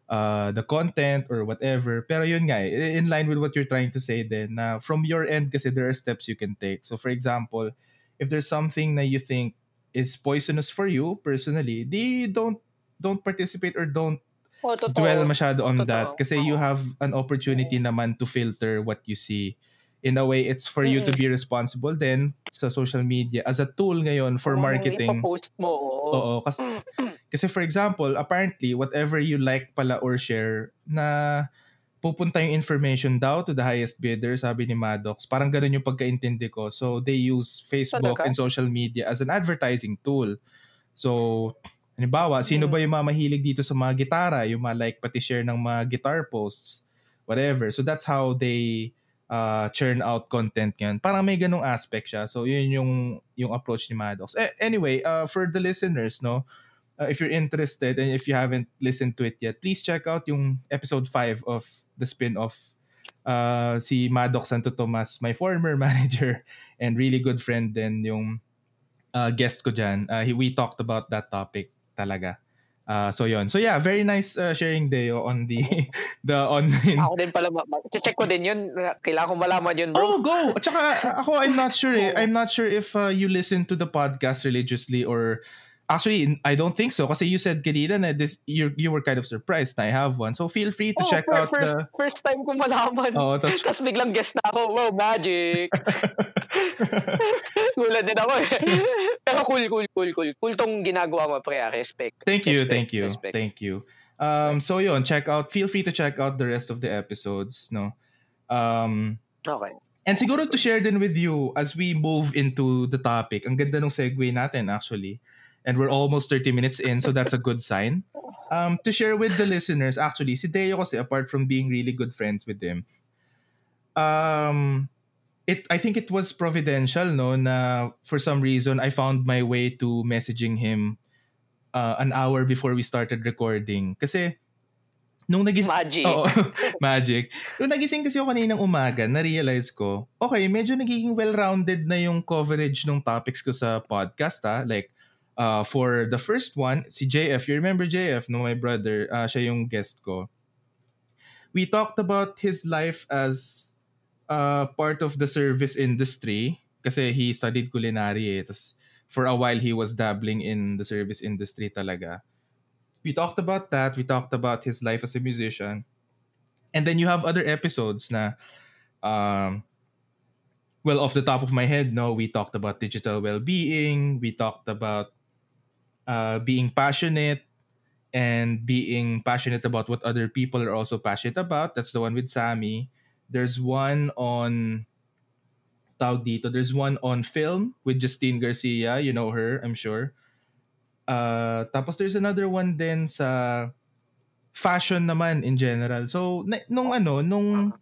Speaker 1: uh, the content or whatever. Pero yun nga, eh, in line with what you're trying to say then, na from your end kasi there are steps you can take. So for example, if there's something na you think is poisonous for you personally, di don't don't participate or don't
Speaker 2: Oo, totoo.
Speaker 1: dwell masyado on
Speaker 2: Totoo.
Speaker 1: that kasi you
Speaker 2: Oo.
Speaker 1: have an opportunity naman to filter what you see. In a way, it's for you to be responsible then sa social media as a tool ngayon for
Speaker 2: ano
Speaker 1: marketing.
Speaker 2: ipopost mo. Oo.
Speaker 1: Oo, kasi, kasi for example, apparently, whatever you like pala or share, na pupunta yung information daw to the highest bidder, sabi ni Maddox. Parang ganun yung pagkaintindi ko. So, they use Facebook
Speaker 2: Talaga?
Speaker 1: and social media as an advertising tool. So, halimbawa, sino
Speaker 2: Mm.
Speaker 1: ba yung mga mahilig dito sa mga gitara? Yung mga like pati share ng mga guitar posts, whatever. So, that's how they uh, churn out content yan. Parang may ganung aspect siya. So, yun yung, yung approach ni Maddox. Eh, anyway, uh, for the listeners, no, uh, if you're interested and if you haven't listened to it yet, please check out yung episode 5 of the spin-off. Uh, si Maddox Santo Tomas, my former (laughs) manager and really good friend din yung uh, guest ko dyan. Uh, he, we talked about that topic talaga. Uh, so yon. So yeah, very nice uh, sharing Deo on the (laughs) the online.
Speaker 2: Ako din pala, check ko din yun. Kailangan ko malaman yun, bro.
Speaker 1: Oh, go! At saka (laughs) ako, I'm not sure eh. I'm not sure if uh, you listen to the podcast religiously or Actually, I don't think so. Kasi you said kanina na this, you, you were kind of surprised na I have one. So feel free to oh, check out
Speaker 2: first,
Speaker 1: the...
Speaker 2: First time ko malaman. Oh, tas... tas biglang guest na ako. Wow, magic. (laughs) Gulat din ako eh. Pero cool, cool, cool, cool. Cool tong ginagawa mo, pre. Ah, respect.
Speaker 1: Thank you,
Speaker 2: respect,
Speaker 1: thank you, respect. thank you. Um, so yun, check out, feel free to check out the rest of the episodes, no? Um,
Speaker 2: okay.
Speaker 1: And siguro to share din with you as we move into the topic. Ang ganda ng segue natin actually and we're almost 30 minutes in, so that's a good sign. Um, to share with the listeners, actually, si Deo kasi, apart from being really good friends with him, um, it I think it was providential, no, na for some reason, I found my way to messaging him uh, an hour before we started recording. Kasi, nung nagising...
Speaker 2: Magic.
Speaker 1: Oo, (laughs) magic. Nung nagising kasi ako kaninang umaga, na-realize ko, okay, medyo nagiging well-rounded na yung coverage ng topics ko sa podcast, ha? Like, uh, for the first one, si JF, you remember JF, no, my brother, uh, siya yung guest ko. We talked about his life as uh, part of the service industry kasi he studied culinary eh. Tas for a while, he was dabbling in the service industry talaga. We talked about that. We talked about his life as a musician. And then you have other episodes na um, well, off the top of my head, no, we talked about digital well-being. We talked about uh, being passionate and being passionate about what other people are also passionate about. That's the one with Sammy. There's one on tawag dito. There's one on film with Justine Garcia. You know her, I'm sure. Uh, tapos there's another one din sa fashion naman in general. So, na, nung ano, nung,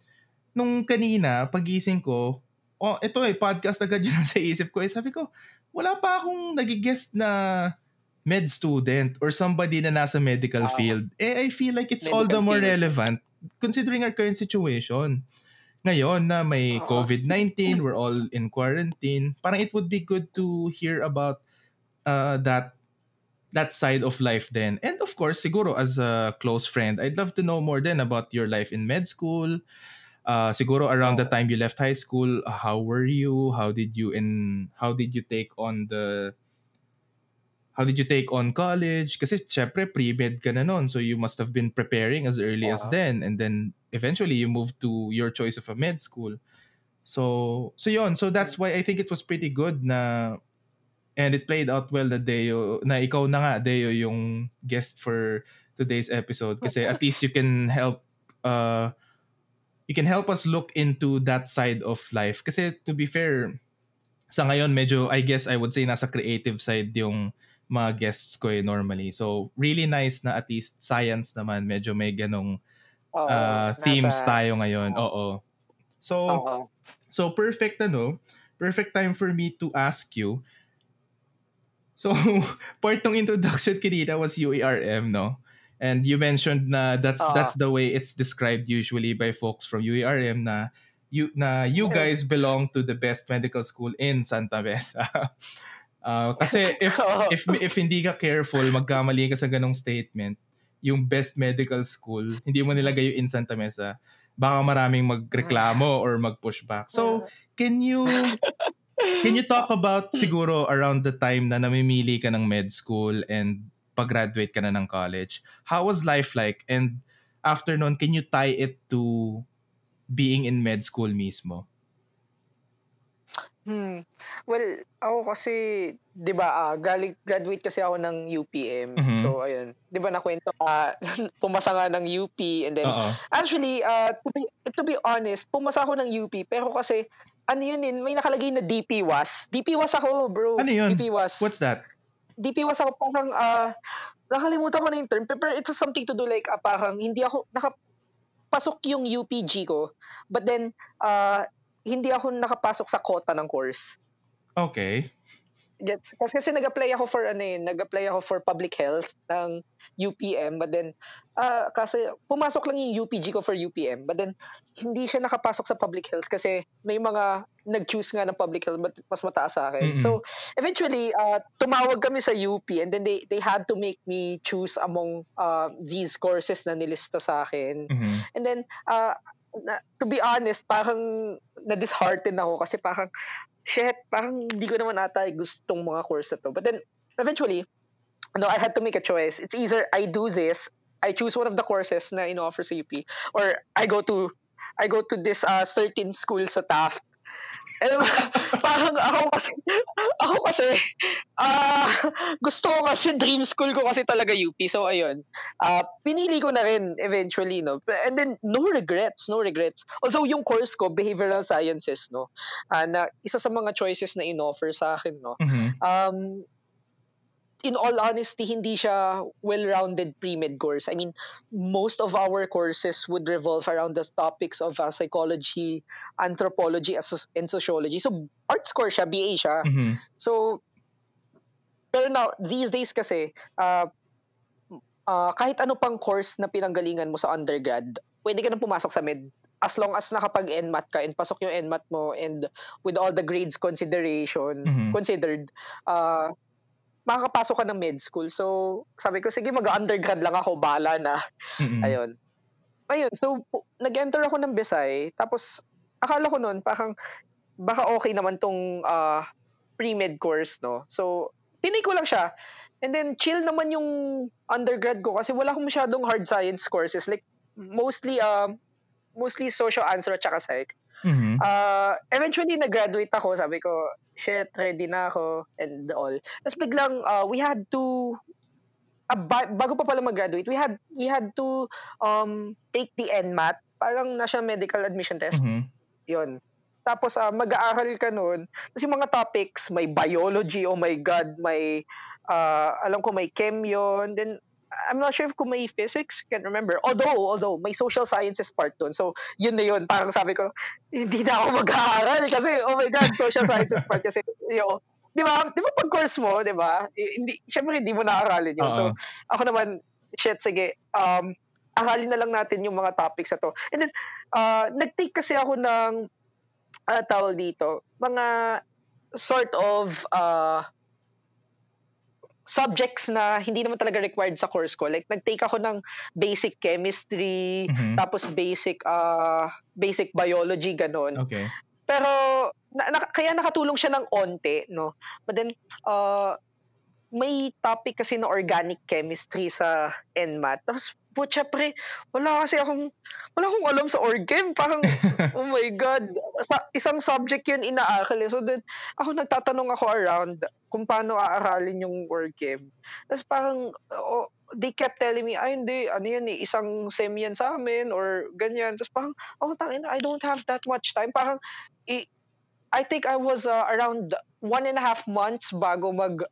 Speaker 1: nung kanina, pagising ko, oh, ito eh, podcast agad yun (laughs) sa isip ko. Eh, sabi ko, wala pa akong nagigest na med student or somebody na nasa medical uh, field, eh I feel like it's all the more field. relevant considering our current situation. Ngayon na may uh, COVID-19, we're all in quarantine, parang it would be good to hear about uh, that that side of life then. And of course, siguro as a close friend, I'd love to know more then about your life in med school. Uh, siguro around oh. the time you left high school, how were you? How did you in how did you take on the how did you take on college? Kasi syempre pre-med ka na noon. So you must have been preparing as early uh-huh. as then. And then eventually you moved to your choice of a med school. So, so yon. So that's why I think it was pretty good na and it played out well that Deo, na ikaw na nga, Deo, yung guest for today's episode. Kasi at least you can help uh, you can help us look into that side of life. Kasi to be fair, sa ngayon medyo, I guess I would say nasa creative side yung mga guests ko eh normally. So, really nice na at least science naman, medyo may ganong Oo, uh, themes nasa, tayo ngayon. Oo. Oo. So, Oo. so perfect ano, perfect time for me to ask you. So, (laughs) part ng introduction kanina was UARM, no? And you mentioned na that's uh, that's the way it's described usually by folks from UARM na you na you guys belong to the best medical school in Santa Mesa. (laughs) Uh, kasi (laughs) if, if if hindi ka careful, magkamali ka sa ganong statement, yung best medical school, hindi mo nilagay yung in Santa Mesa, baka maraming magreklamo (laughs) or mag-pushback. So, can you can you talk about (laughs) siguro around the time na namimili ka ng med school and pag-graduate ka na ng college? How was life like? And after nun, can you tie it to being in med school mismo?
Speaker 2: Hmm. Well, ako kasi 'di ba, ah, galing graduate kasi ako ng UPM.
Speaker 1: Mhm.
Speaker 2: So ayun, 'di ba nakwento ka, (laughs) pumasa nga ng UP and then
Speaker 1: Oo.
Speaker 2: actually, uh, to be to be honest, pumasa ako ng UP pero kasi ano yun din, may nakalagay na DP was. DP was ako, bro.
Speaker 1: Ano yun?
Speaker 2: DP was.
Speaker 1: What's that?
Speaker 2: DP was ako parang ah nakalimutan ko na yung term, pero it has something to do like ah, parang hindi ako nakapasok yung UPG ko. But then uh, hindi ako nakapasok sa quota ng course.
Speaker 1: Okay.
Speaker 2: Gets. Kasi, kasi nag-apply ako for ano eh, nag-apply ako for public health ng UPM but then uh, kasi pumasok lang yung UPG ko for UPM but then hindi siya nakapasok sa public health kasi may mga nag-choose nga ng public health but mas mataas sa akin. Mm-hmm. So eventually uh, tumawag kami sa UP and then they they had to make me choose among uh, these courses na nilista sa akin. Mm-hmm. And then uh, na, to be honest, parang na-dishearten ako kasi parang shit, parang hindi ko naman ata gustong mga course na to. But then, eventually, no, I had to make a choice. It's either I do this, I choose one of the courses na in-offer sa UP, or I go to I go to this uh, certain school sa Taft alam mo, (laughs) parang ako kasi, ako kasi, uh, gusto ko kasi, dream school ko kasi talaga UP. So, ayun. Uh, pinili ko na rin eventually, no? And then, no regrets, no regrets. Although, yung course ko, behavioral sciences, no? Uh, na isa sa mga choices na in-offer sa akin, no? Mm-hmm. Um, in all honesty, hindi siya well-rounded pre-med course. I mean, most of our courses would revolve around the topics of uh, psychology, anthropology, and sociology. So, arts course siya, BA siya. Mm-hmm. So, pero now, these days kasi, uh, uh, kahit ano pang course na pinanggalingan mo sa undergrad, pwede ka nang pumasok sa med as long as nakapag-NMAT ka and pasok yung NMAT mo and with all the grades consideration mm-hmm. considered uh, makakapasok ka ng med school. So, sabi ko, sige, mag-undergrad lang ako, bala na. Mm-hmm. Ayun. Ayun, so, nag-enter ako ng Besay, tapos, akala ko noon, parang, baka okay naman tong uh, pre-med course, no? So, tinay ko lang siya. And then, chill naman yung undergrad ko kasi wala akong masyadong hard science courses. Like, mostly, uh, mostly social answer at saka psych. Mm-hmm. Uh, eventually, nag-graduate ako. Sabi ko, shit, ready na ako and all. Tapos biglang, uh, we had to, uh, ba- bago pa pala mag-graduate, we had, we had to um, take the NMAT. Parang nasa medical admission test. Mm-hmm. Yun. Tapos uh, mag-aaral ka nun. Tapos yung mga topics, may biology, oh my God, may, uh, alam ko may chem yun. Then I'm not sure if kung may physics, can't remember. Although, although, may social sciences part dun. So, yun na yun. Parang sabi ko, hindi na ako mag-aaral kasi, oh my God, social sciences part kasi, yo, di ba, di ba pag course mo, di ba, hindi, syempre hindi mo na-aralin yun. Uh-huh. So, ako naman, shit, sige, um, aralin na lang natin yung mga topics na to. And then, uh, nag-take kasi ako ng, uh, tawag dito, mga sort of, uh, subjects na hindi naman talaga required sa course ko. Like nag-take ako ng basic chemistry, mm-hmm. tapos basic uh basic biology ganun.
Speaker 1: Okay.
Speaker 2: Pero na, na, kaya nakatulong siya ng onte, no. But then uh may topic kasi na organic chemistry sa NMAT. Tapos putya pre, wala kasi akong, wala akong alam sa org game. Parang, (laughs) oh my God, sa, isang subject yun inaaral. Eh. So then, ako nagtatanong ako around kung paano aaralin yung org game. Tapos parang, oh, they kept telling me, ay hindi, ano yan eh, isang sem yan sa amin or ganyan. Tapos parang, oh tangin, I don't have that much time. Parang, i- I think I was uh, around one and a half months bago mag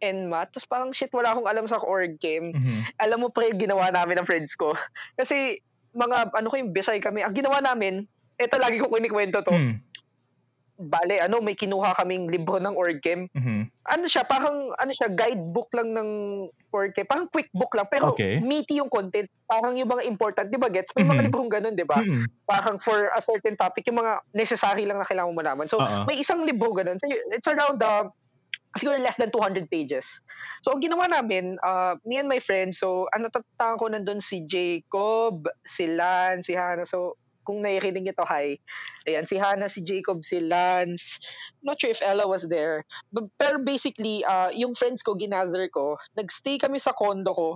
Speaker 2: NMAT. Tapos parang shit, wala akong alam sa org game. Mm-hmm. Alam mo pre, ginawa namin ng friends ko. (laughs) Kasi mga, ano ko yung Bisay kami. Ang ginawa namin, ito lagi ko kinikwento to. Mm. Bale, ano, may kinuha kaming libro ng org game. Mm-hmm. Ano siya, parang, ano siya, guidebook lang ng org game. Parang quick book lang. Pero okay. meaty yung content. Parang yung mga important, di ba, gets? May mm-hmm. mga librong ganun, di ba? Mm-hmm. Parang for a certain topic, yung mga necessary lang na kailangan mo malaman. So, uh-huh. may isang libro ganun. So, it's around the uh, siguro less than 200 pages. So, ang ginawa namin, uh, me and my friend, so, ano tatangan ko nandun si Jacob, si Lance, si Hannah. So, kung naikinig nyo to, hi. Ayan, si Hannah, si Jacob, si Lance. not sure if Ella was there. But, pero basically, uh, yung friends ko, ginather ko, nagstay kami sa condo ko.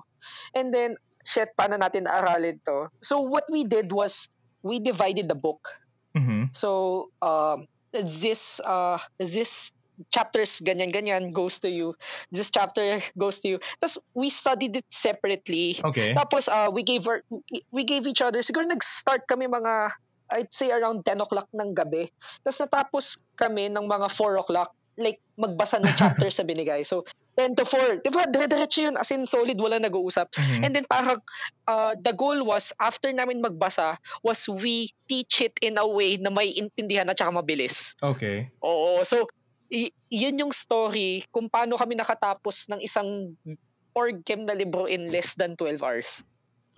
Speaker 2: And then, shit, paano natin aralin to? So, what we did was, we divided the book. Mm-hmm. So, um, this uh, this chapters ganyan-ganyan goes to you. This chapter goes to you. Tapos we studied it separately.
Speaker 1: Okay.
Speaker 2: Tapos uh, we gave our, we gave each other, siguro nag-start kami mga, I'd say around 10 o'clock ng gabi. Tapos natapos kami ng mga 4 o'clock like magbasa ng chapter (laughs) sa binigay. So 10 to 4. Di ba? Dire-diretso yun. As in, solid, wala nag-uusap. Mm-hmm. And then parang, uh, the goal was, after namin magbasa, was we teach it in a way na may intindihan at saka mabilis.
Speaker 1: Okay.
Speaker 2: Oo. So, y- yun yung story kung paano kami nakatapos ng isang org chem na libro in less than 12 hours.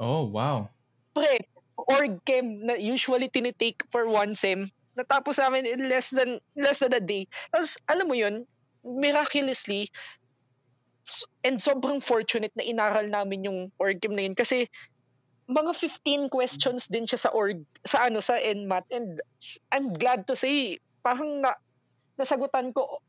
Speaker 1: Oh, wow.
Speaker 2: Pre, org chem na usually tinitake for one sem, natapos namin in less than less than a day. Tapos, alam mo yun, miraculously, and sobrang fortunate na inaral namin yung org chem na yun kasi mga 15 questions din siya sa org sa ano sa NMAT and I'm glad to say parang na, nasagutan ko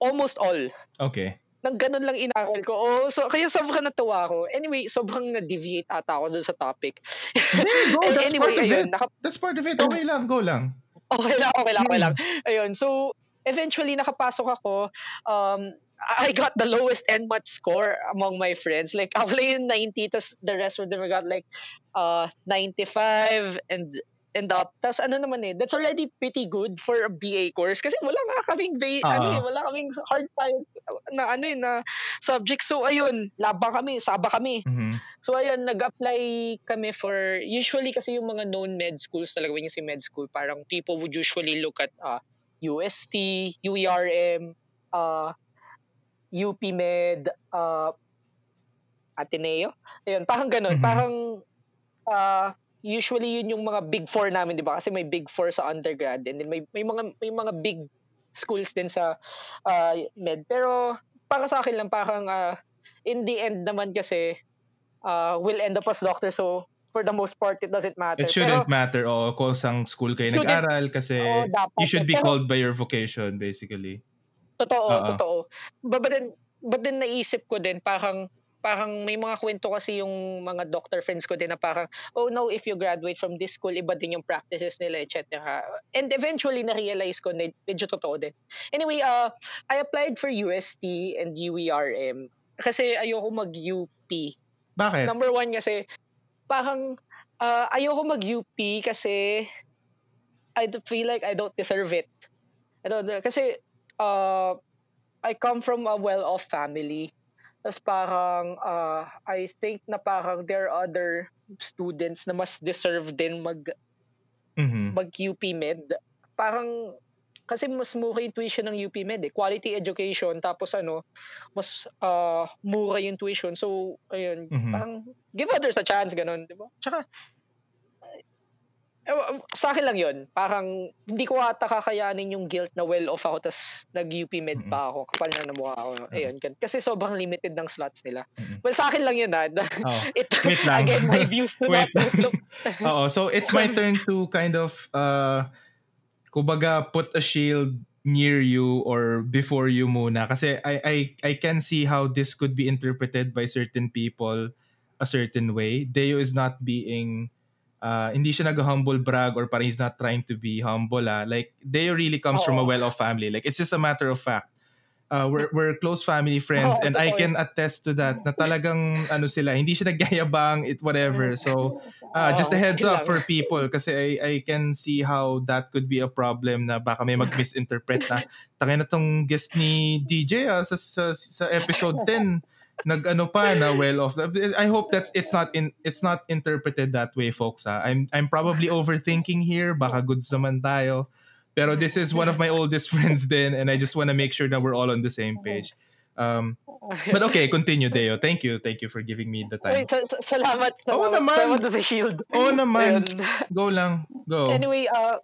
Speaker 2: almost all.
Speaker 1: Okay.
Speaker 2: Nang ganun lang inaral ko. Oh, so kaya sobrang natuwa ako. Anyway, sobrang na-deviate ata ako dun sa topic.
Speaker 1: Hey, go, (laughs) that's
Speaker 2: anyway,
Speaker 1: part of
Speaker 2: ayun,
Speaker 1: it.
Speaker 2: naka-
Speaker 1: That's part of it. Okay lang, go lang.
Speaker 2: Okay lang, okay lang, okay
Speaker 1: Hmm.
Speaker 2: lang. Ayun, so eventually nakapasok ako. Um, I got the lowest NMAT score among my friends. Like, (laughs) ako lang yung 90, tas the rest of them got like uh, 95 and and up. Tas ano naman eh, that's already pretty good for a BA course kasi wala nga kaming ba-
Speaker 1: Ah.
Speaker 2: ano eh, wala kaming hard time na ano eh, na subject. So ayun, labang kami, saba kami.
Speaker 1: Mhm.
Speaker 2: So ayun, nag-apply kami for, usually kasi yung mga known med schools talaga, when you say med school, parang people would usually look at uh, UST, UERM, uh, UP Med, uh, Ateneo. Ayun, parang ganun.
Speaker 1: Mhm.
Speaker 2: Parang uh, usually yun yung mga big four namin, di ba? Kasi may big four sa undergrad and then may, may mga may mga big schools din sa uh, med. Pero para sa akin lang parang uh, in the end naman kasi uh, will end up as doctor so for the most part it doesn't matter.
Speaker 1: It shouldn't
Speaker 2: Pero,
Speaker 1: matter o kung saan school kayo nag-aral kasi
Speaker 2: Oo, dapat.
Speaker 1: you should be
Speaker 2: Pero-
Speaker 1: called by your vocation basically.
Speaker 2: Totoo,
Speaker 1: Oo.
Speaker 2: totoo. But, but then, but then naisip ko din, parang, parang may mga kwento kasi yung mga doctor friends ko din na parang, oh no, if you graduate from this school, iba din yung practices nila, etc. And eventually, na-realize ko na medyo totoo din. Anyway, uh, I applied for UST and UERM kasi ayoko mag-UP.
Speaker 1: Bakit?
Speaker 2: Number one kasi, parang uh, ayoko mag-UP kasi I feel like I don't deserve it. I don't, kasi uh, I come from a well-off family. Tapos parang uh, I think na parang there are other students na mas deserve din mag
Speaker 1: Mhm.
Speaker 2: mag UP Med. Parang kasi mas mura yung tuition ng UP Med eh. Quality education tapos ano, mas uh, mura yung tuition. So ayun,
Speaker 1: Mhm.
Speaker 2: parang give others a chance ganun, di ba? Tsaka eh, sa akin lang yun. Parang hindi ko ata kakayanin yung guilt na well off ako tas nag-UP Med pa ako. Kapal na namukha ako. Ayun, gan- kasi sobrang limited ng slots nila.
Speaker 1: Mhm.
Speaker 2: Well, sa akin lang yun ha. (laughs)
Speaker 1: Oh.
Speaker 2: It,
Speaker 1: Wait lang.
Speaker 2: again, my views do
Speaker 1: Wait.
Speaker 2: not (laughs) look (laughs)
Speaker 1: Oo, so it's my turn to kind of uh kumbaga put a shield near you or before you muna kasi I I I can see how this could be interpreted by certain people a certain way. Deo is not being uh, hindi siya nag-humble brag or parang he's not trying to be humble ah. Like Deo really comes from a
Speaker 2: Oo.
Speaker 1: well-off family. Like it's just a matter of fact. Uh, we're, we're close family friends
Speaker 2: Oo,
Speaker 1: and I can attest to that na talagang ano sila hindi siya nagyayabang it whatever so Ah, just a
Speaker 2: Oo,
Speaker 1: heads up for people kasi I, I can see how that could be a problem na baka may mag-misinterpret na tangin na tong guest ni DJ ah, sa, sa, sa episode 10 nag-ano pa na well off I hope that's it's not in it's not interpreted that way folks ah. I'm I'm probably overthinking here baka goods naman tayo pero this is one of my oldest (laughs) friends din and I just want to make sure that we're all on the same page um, but okay continue Deo thank you thank you for giving me the time
Speaker 2: Uy, sa- sa- salamat.
Speaker 1: Oo
Speaker 2: salamat,
Speaker 1: naman.
Speaker 2: Salamat sa shield.
Speaker 1: Oo naman.
Speaker 2: Ayun.
Speaker 1: Go lang. Go.
Speaker 2: Anyway, uh,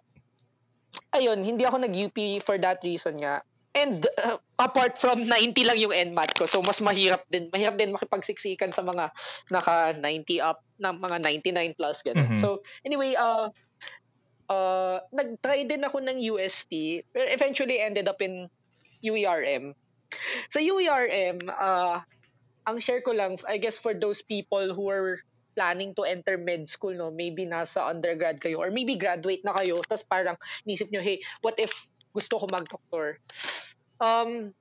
Speaker 2: ayun, hindi ako nag-UP for that reason nga. And uh, apart from 90 lang yung NMAT ko, so mas mahirap din, mahirap din makipagsiksikan sa mga naka 90 up, na mga 99 plus ganun.
Speaker 1: Mhm.
Speaker 2: So anyway, uh, uh, nag-try din ako ng UST, pero eventually ended up in UERM. Sa UERM, uh, ang share ko lang, I guess for those people who are planning to enter med school, no, maybe nasa undergrad kayo or maybe graduate na kayo, tapos parang nisip nyo, hey, what if gusto ko mag-doctor? Um,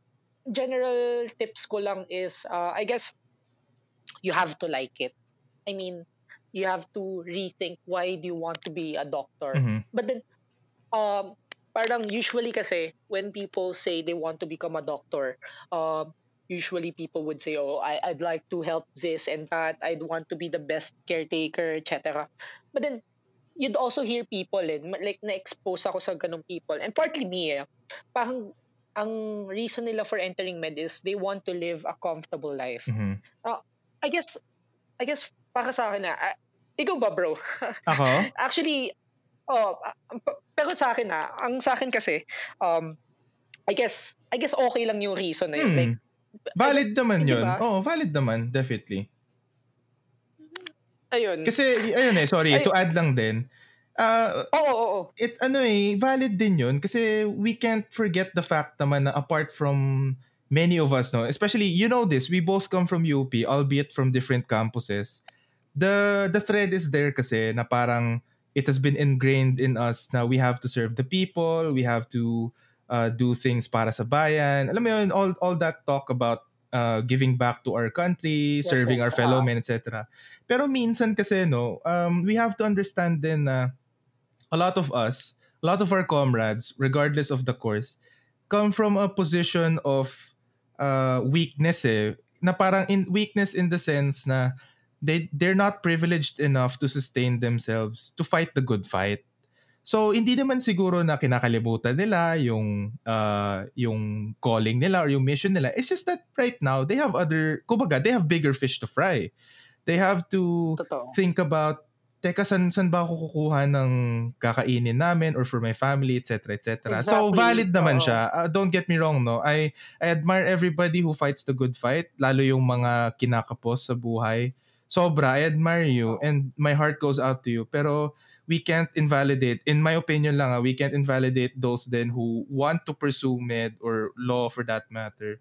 Speaker 2: general tips ko lang is, uh, I guess, you have to like it. I mean, you have to rethink why do you want to be a doctor.
Speaker 1: Mhm.
Speaker 2: But then, um, parang usually kasi when people say they want to become a doctor, um, usually people would say, oh, I, I'd like to help this and that. I'd want to be the best caretaker, etc. But then, you'd also hear people, eh, like na-expose ako sa ganong people. And partly me, eh, parang ang reason nila for entering med is they want to live a comfortable life.
Speaker 1: Mhm.
Speaker 2: Uh, I guess, I guess para sa akin na, uh, ikaw ba bro? (laughs)
Speaker 1: Ako?
Speaker 2: Actually, oh, uh, pero sa akin na, ang sa akin kasi, um, I guess, I guess okay lang yung reason na yun.
Speaker 1: Hmm.
Speaker 2: Like,
Speaker 1: Valid naman yun.
Speaker 2: ba?
Speaker 1: Oo, valid naman, definitely.
Speaker 2: Ayun.
Speaker 1: Kasi, ayun eh, sorry,
Speaker 2: Ay-
Speaker 1: to add lang din, uh,
Speaker 2: Oo, oo, oo.
Speaker 1: it ano eh, valid din yun kasi we can't forget the fact naman na apart from many of us, no, especially, you know this, we both come from UP, albeit from different campuses. The, the thread is there kasi na parang it has been ingrained in us na we have to serve the people, we have to uh, do things para sa bayan. Alam mo yun, all, all that talk about uh, giving back to our country,
Speaker 2: Yes,
Speaker 1: serving our fellow
Speaker 2: ah.
Speaker 1: men, etc. Pero minsan kasi, no, um, we have to understand din na a lot of us, a lot of our comrades, regardless of the course, come from a position of uh, weakness eh. Na parang in weakness in the sense na they they're not privileged enough to sustain themselves to fight the good fight. So hindi naman siguro na kinakalimutan nila yung uh, yung calling nila or yung mission nila. It's just that right now they have other kumbaga they have bigger fish to fry. They have to
Speaker 2: Totoo.
Speaker 1: think about teka san san ba ako kukuha ng kakainin namin or for my family etc etc so
Speaker 2: Exactly.
Speaker 1: valid naman
Speaker 2: Oo.
Speaker 1: siya Uh, don't get me wrong no I I admire everybody who fights the good fight lalo yung mga kinakapos sa buhay sobra I admire you and my heart goes out to you pero we can't invalidate in my opinion lang ah, we can't invalidate those then who want to pursue med or law for that matter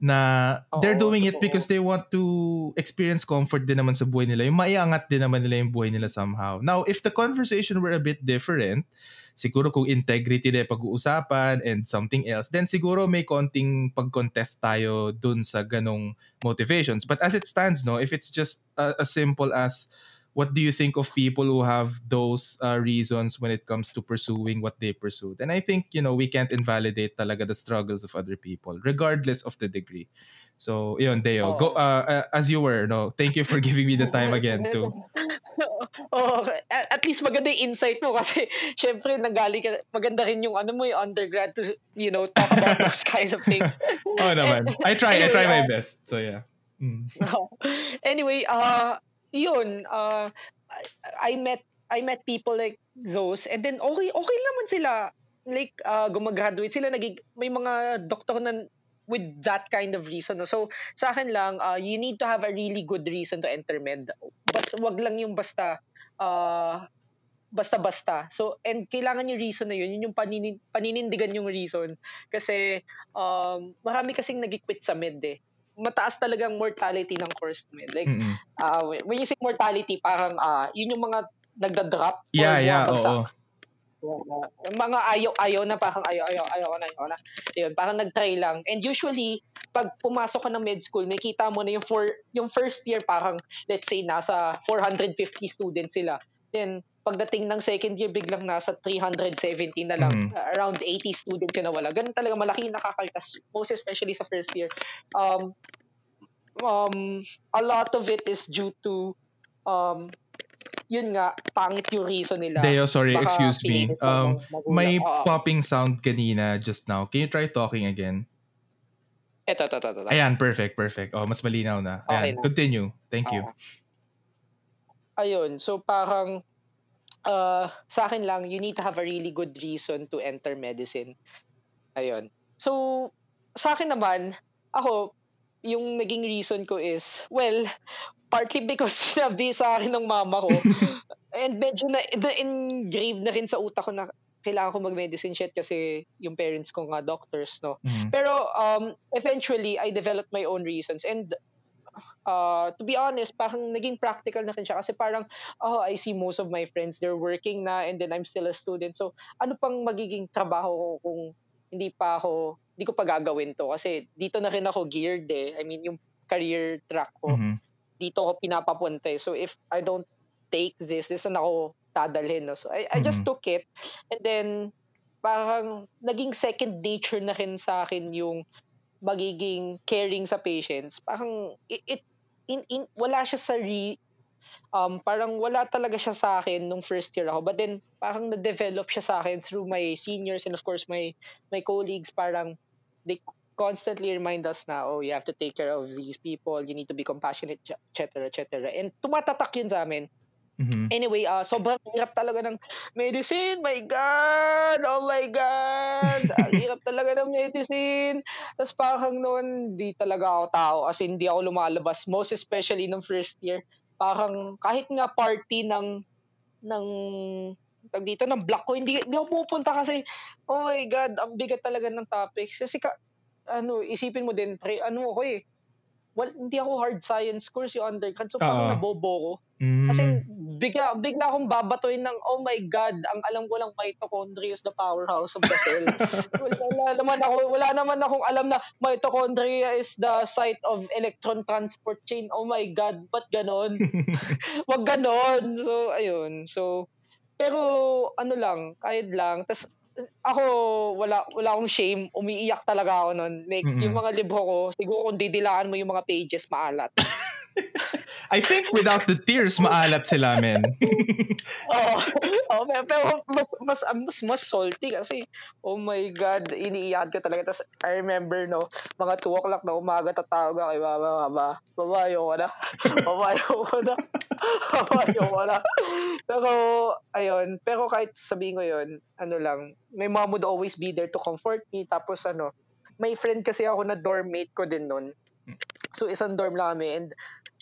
Speaker 1: na they're
Speaker 2: Oo,
Speaker 1: doing it because they want to experience comfort din naman sa buhay nila. Yung maiangat din naman nila yung buhay nila somehow. Now, if the conversation were a bit different, siguro kung integrity na pag-uusapan and something else, then siguro may konting pag-contest tayo dun sa ganong motivations. But as it stands, no, if it's just uh, as simple as what do you think of people who have those uh, reasons when it comes to pursuing what they pursue? And I think, you know, we can't invalidate talaga the struggles of other people, regardless of the degree. So, yun, Deo. Go,
Speaker 2: Oo.
Speaker 1: uh, uh, as you were, no, thank you for giving me the time again to (laughs)
Speaker 2: oh, at, least maganda yung insight mo kasi (laughs) syempre nagaling ka, maganda rin yung ano mo yung undergrad to, you know, talk about those kinds of things. (laughs)
Speaker 1: Oh naman. I try, I try my best. So yeah. Mm.
Speaker 2: anyway, uh, yun, uh, I, met I met people like those and then okay okay naman sila like uh, gumagraduate sila naging may mga doktor na with that kind of reason no? so sa akin lang uh, you need to have a really good reason to enter med bas wag lang yung basta uh, basta-basta. So, and kailangan yung reason na yun, yun yung paninin, paninindigan yung reason. Kasi, um, marami kasing nag-quit sa med eh. Mataas talagang mortality ng course med. Like,
Speaker 1: Mm-mm.
Speaker 2: uh, when you say mortality, parang, uh, yun yung mga nagda-drop.
Speaker 1: Yeah, yeah, oo.
Speaker 2: Uh, mga ayaw-ayaw na parang ayaw, ayaw, ayaw na, ayaw na. Yun, parang nag-try lang. And usually, pag pumasok ka ng med school, may kita mo na yung, for, yung first year parang, let's say, nasa 450 students sila. Then, pagdating ng second year, biglang nasa 370 na lang.
Speaker 1: Mhm.
Speaker 2: Uh, around 80 students yun na wala. Ganun talaga, malaki yung nakakaltas. Most especially sa first year. Um, um, a lot of it is due to um, yun nga, pangit yung reason nila.
Speaker 1: Deo, sorry,
Speaker 2: Baka
Speaker 1: excuse me. Um, may
Speaker 2: Oo.
Speaker 1: popping sound kanina just now. Can you try talking again?
Speaker 2: Eto, eto, eto, eto.
Speaker 1: Ayan, perfect, perfect. Oh, mas malinaw na.
Speaker 2: Okay
Speaker 1: Ayan,
Speaker 2: na.
Speaker 1: continue. Thank you.
Speaker 2: Oo. Ayun, so parang uh, sa akin lang, you need to have a really good reason to enter medicine. Ayun. So, sa akin naman, ako, yung naging reason ko is, well, partly because (laughs) sinabi sa akin ng mama ko, (laughs) and medyo na, na engraved na rin sa utak ko na kailangan ko mag-medicine shit kasi yung parents ko nga doctors, no?
Speaker 1: Mhm.
Speaker 2: Pero um, eventually, I developed my own reasons. And uh, to be honest, parang naging practical na rin siya. Kasi parang, oh, I see most of my friends, they're working na and then I'm still a student. So, ano pang magiging trabaho ko kung hindi pa ako, hindi ko pa gagawin to. Kasi dito na rin ako geared eh. I mean, yung career track ko,
Speaker 1: Mhm.
Speaker 2: dito ko pinapapunta eh. So, if I don't take this, this na ako dadalhin. No? So, I, I just
Speaker 1: Mhm.
Speaker 2: took it. And then, parang naging second nature na rin sa akin yung magiging caring sa patients. Parang, it, it in, in, wala siya sa re, um, parang wala talaga siya sa akin nung first year ako. But then, parang na-develop siya sa akin through my seniors and of course my my colleagues. Parang they constantly remind us na, oh, you have to take care of these people, you need to be compassionate, etc., etc. And tumatatak yun sa amin. Mm-hmm. Anyway, uh, sobrang hirap talaga ng medicine. My God! Oh my God! (laughs) Ang hirap talaga ng medicine. Tapos parang noon, di talaga ako tao. As in, di ako lumalabas. Most especially nung first year parang kahit nga party ng ng tag dito ng block ko hindi, hindi ako pupunta kasi oh my god ang bigat talaga ng topics kasi ka, ano isipin mo din pre ano ako eh well, hindi ako hard science course yung undergrad. So, parang uh, nabobo ko. Mm. Kasi bigla, bigla akong babatoy ng, oh my God, ang alam ko lang mitochondria is the powerhouse of the cell. (laughs) wala, naman ako, wala naman akong alam na mitochondria is the site of electron transport chain. Oh my God, ba't ganon? (laughs) (laughs) Wag ganon. So, ayun. So, pero ano lang, kahit lang. Tapos ako wala wala akong shame, umiiyak talaga ako noon. Like mm-hmm. yung mga libro ko, siguro kung didilaan mo yung mga pages maalat. (laughs)
Speaker 1: I think without the tears, maalat sila, men. (laughs)
Speaker 2: Oo. oh, pero mas, mas, mas, mas salty kasi, oh my God, iniiyak ka talaga. Tapos, I remember, no, mga 2 o'clock na umaga, tatawag ako kay Baba, Baba, Baba, ayoko na. (laughs) Baba, ayoko na. (laughs) Baba, ayoko na. Pero, ayun, pero kahit sabihin ko yun, ano lang, my mom would always be there to comfort me. Tapos, ano, may friend kasi ako na dorm mate ko din nun. So, isang dorm lang kami. And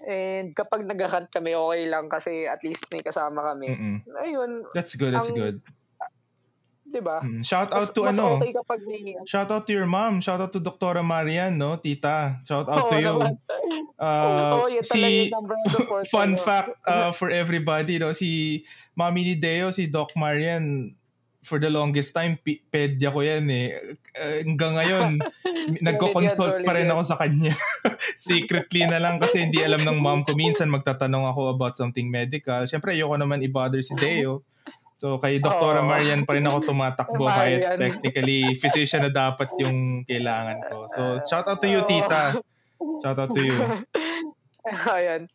Speaker 2: And kapag nag-hunt kami, okay lang kasi at least may kasama kami. Mm-mm. Ayun.
Speaker 1: That's good, that's ang, good.
Speaker 2: 'Di ba?
Speaker 1: Mm. Shout out mas, to mas ano? Okay kapag may... Shout out to your mom. Shout out to Dr. Marian, no? Tita. Shout out oh, to you. (laughs) Uh, oh, yun si (laughs) fun fact uh, (laughs) for everybody, no? Si Mami ni Deo, si Doc Marian, for the longest time, p- pedya ko yan eh. Uh, hanggang ngayon, (laughs) nagko-consult pa rin ako sa kanya. (laughs) Secretly na lang kasi hindi alam ng mom ko. Minsan magtatanong ako about something medical. Siyempre, ayoko naman i-bother si Deo. So, kay Dr. Oh. Marian pa rin ako tumatakbo kahit technically physician na dapat yung kailangan ko. So, shout out to you, tita. Shout out to you. (laughs) (laughs)
Speaker 2: Ayan.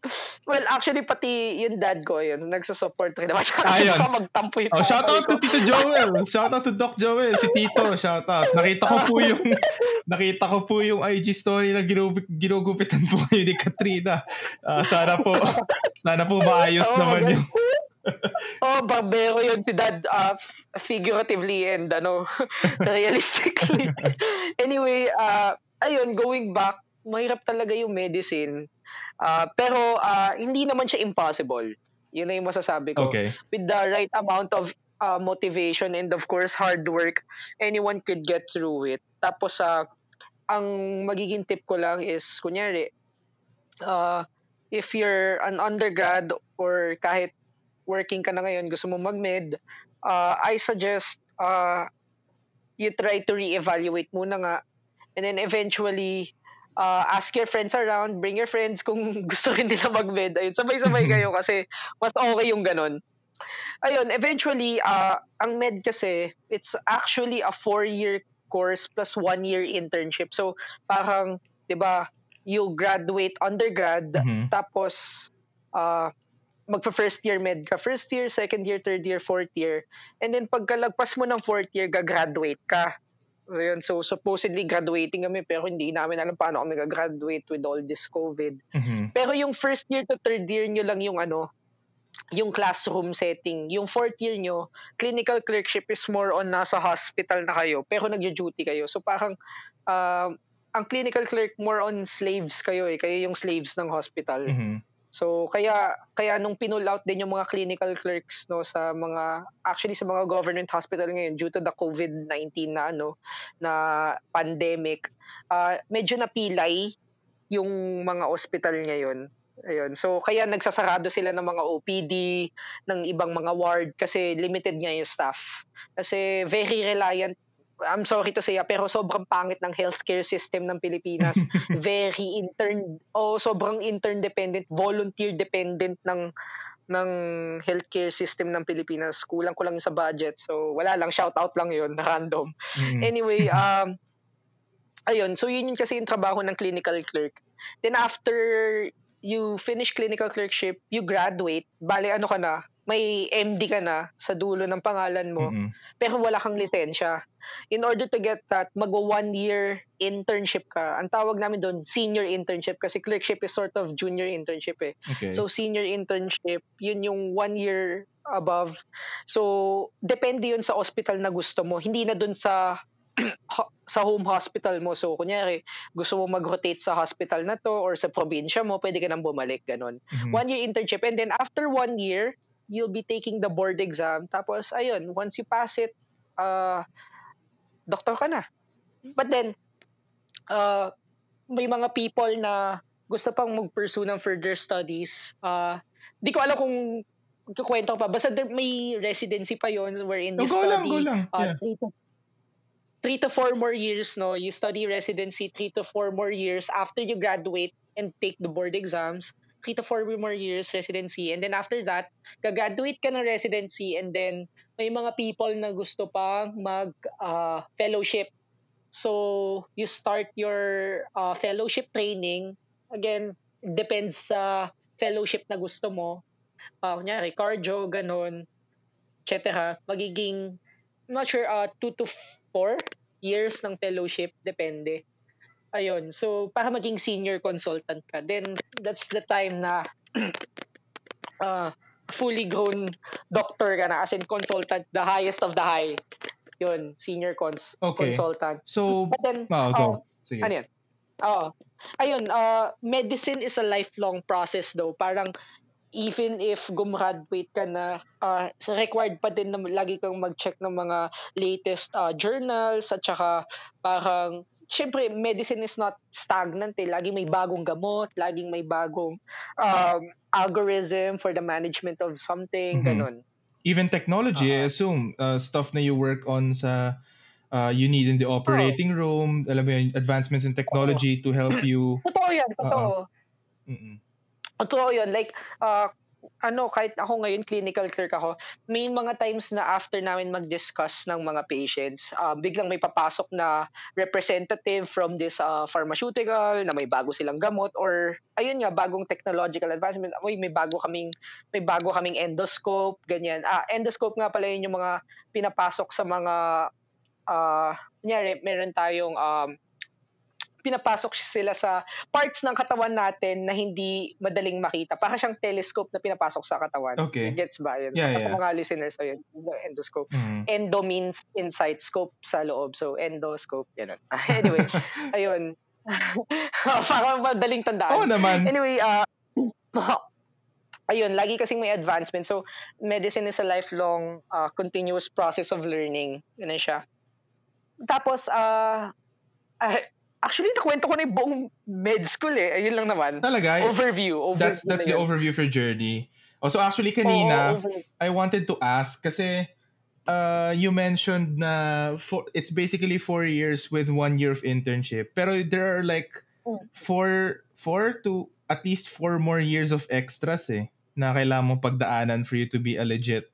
Speaker 2: Well, actually, pati yung dad ko, yun, nagsusupport rin naman kasi baka magtampo yung
Speaker 1: oh, Shout out to Tito Joel. Shout out to Doc Joel. Si Tito, shout out. Nakita ko po yung (laughs) nakita ko po yung IG story na ginugupit, ginugupitan po kayo ni Katrina. Uh, sana po, (laughs) sana po maayos oh, naman yung
Speaker 2: oh, barbero yun si dad uh, figuratively and ano realistically. anyway, uh, ayun, going back, mahirap talaga yung medicine Uh, pero uh, hindi naman siya impossible. Yun na yung masasabi ko.
Speaker 1: Okay.
Speaker 2: With the right amount of uh, motivation and of course hard work, anyone could get through it. Tapos uh, ang magiging tip ko lang is kunyari uh, if you're an undergrad or kahit working ka na ngayon, gusto mo mag-med, uh, I suggest uh, you try to re-evaluate muna nga and then eventually uh, ask your friends around, bring your friends kung (laughs) gusto rin nila mag-med. Ayun, sabay-sabay (laughs) kayo kasi mas okay yung ganun. Ayun, eventually, uh, ang med kasi, it's actually a four-year course plus one-year internship. So, parang, di ba, you graduate undergrad, mm-hmm. tapos, uh, magpa-first year med ka. First year, second year, third year, fourth year. And then pagkalagpas mo ng fourth year, gagraduate ka. Ayun, so supposedly graduating kami pero hindi namin alam paano kami ga-graduate with all this COVID. Mm-hmm. Pero yung first year to third year nyo lang yung ano, yung classroom setting. Yung fourth year nyo, clinical clerkship is more on nasa hospital na kayo pero nagjo-duty kayo. So parang uh, ang clinical clerk more on slaves kayo eh. Kayo yung slaves ng hospital. Mm-hmm. So kaya kaya nung pinull out din yung mga clinical clerks no sa mga actually sa mga government hospital ngayon due to the COVID-19 na ano na pandemic uh, medyo napilay yung mga hospital ngayon. Ayun. So kaya nagsasarado sila ng mga OPD, ng ibang mga ward kasi limited nga yung staff. Kasi very reliant I'm sorry to say, pero sobrang pangit ng healthcare system ng Pilipinas. (laughs) Very intern, o oh, sobrang intern dependent, volunteer dependent ng ng healthcare system ng Pilipinas. Kulang ko lang sa budget. So, wala lang. Shout out lang yun. (laughs) Random. Mm. Anyway, um, ayun. So, yun yung kasi yung trabaho ng clinical clerk. Then, after you finish clinical clerkship, you graduate, bali ano ka na, may MD ka na sa dulo ng pangalan mo, mm-hmm. pero wala kang lisensya. In order to get that, mag one year internship ka. Ang tawag namin doon, senior internship kasi clerkship is sort of junior internship eh. Okay. So senior internship, yun yung one year above. So depende yun sa hospital na gusto mo. Hindi na doon sa (clears throat) sa home hospital mo. So, kunyari, gusto mo mag-rotate sa hospital na to or sa probinsya mo, pwede ka nang bumalik, ganun. Mm-hmm. One year internship. And then after one year, you'll be taking the board exam. Tapos, ayun, once you pass it, uh, doctor ka na. But then, uh, may mga people na gusto pang mag-pursue ng further studies. Uh, di ko alam kung kukwento pa. Basta there, may residency pa yon wherein you
Speaker 1: no,
Speaker 2: study
Speaker 1: lang, lang. Uh,
Speaker 2: three, to, three to four more years. No, You study residency three to four more years after you graduate and take the board exams three to four more years residency. And then after that, gagraduate ka ng residency and then may mga people na gusto pang mag uh, fellowship. So, you start your uh, fellowship training. Again, depends sa fellowship na gusto mo. Uh, kunyari, cardio, ganun, etc. Magiging, I'm not sure, uh, two to four years ng fellowship, depende. Ayun. So, para maging senior consultant ka, then that's the time na uh, (clears throat) fully grown doctor ka na, as in consultant, the highest of the high. Yun, senior cons okay. consultant.
Speaker 1: So,
Speaker 2: But then,
Speaker 1: oh, go. Uh,
Speaker 2: Sige. Ano yan? Oo. Ayun, uh, medicine is a lifelong process though. Parang even if gumraduate ka na, uh, required pa din na lagi kang mag-check ng mga latest uh, journals at saka parang syempre, medicine is not stagnant eh. Laging may bagong gamot, laging may bagong um, algorithm for the management of something, mm-hmm. ganun.
Speaker 1: Even technology, uh-huh. I assume, uh, stuff na you work on sa uh, you need in the operating oh. room, alam mo yun, advancements in technology oh. to help you.
Speaker 2: Totoo yan, totoo. Uh-uh. Totoo yun. Like, uh, ano, kahit ako ngayon clinical clerk ako, may mga times na after namin mag-discuss ng mga patients, uh, biglang may papasok na representative from this uh, pharmaceutical na may bago silang gamot or ayun nga bagong technological advancement. Oy, may bago kaming may bago kaming endoscope, ganyan. Ah, endoscope nga pala yun yung mga pinapasok sa mga uh, kunyari, meron tayong um, pinapasok sila sa parts ng katawan natin na hindi madaling makita. Para siyang telescope na pinapasok sa katawan.
Speaker 1: Okay.
Speaker 2: Gets ba yun?
Speaker 1: Yeah, yeah.
Speaker 2: Sa mga listeners, ayun, endoscope. Mm. Endo means inside scope sa loob. So, endoscope. Yan. (laughs) anyway, (laughs) ayun. (laughs) Parang madaling tandaan.
Speaker 1: Oo oh, naman.
Speaker 2: Anyway, uh, (clears throat) ayun, lagi kasing may advancement. So, medicine is a lifelong uh, continuous process of learning. Yun siya. Tapos, uh, uh, Actually, nakwento ko na yung buong med school eh. Ayun lang naman.
Speaker 1: Talaga?
Speaker 2: Overview. overview
Speaker 1: that's that's the overview for journey. Oh, so actually kanina, oh, I wanted to ask kasi uh, you mentioned na for, it's basically four years with one year of internship. Pero there are like mm. four, four to at least four more years of extras eh na kailangan mong pagdaanan for you to be a legit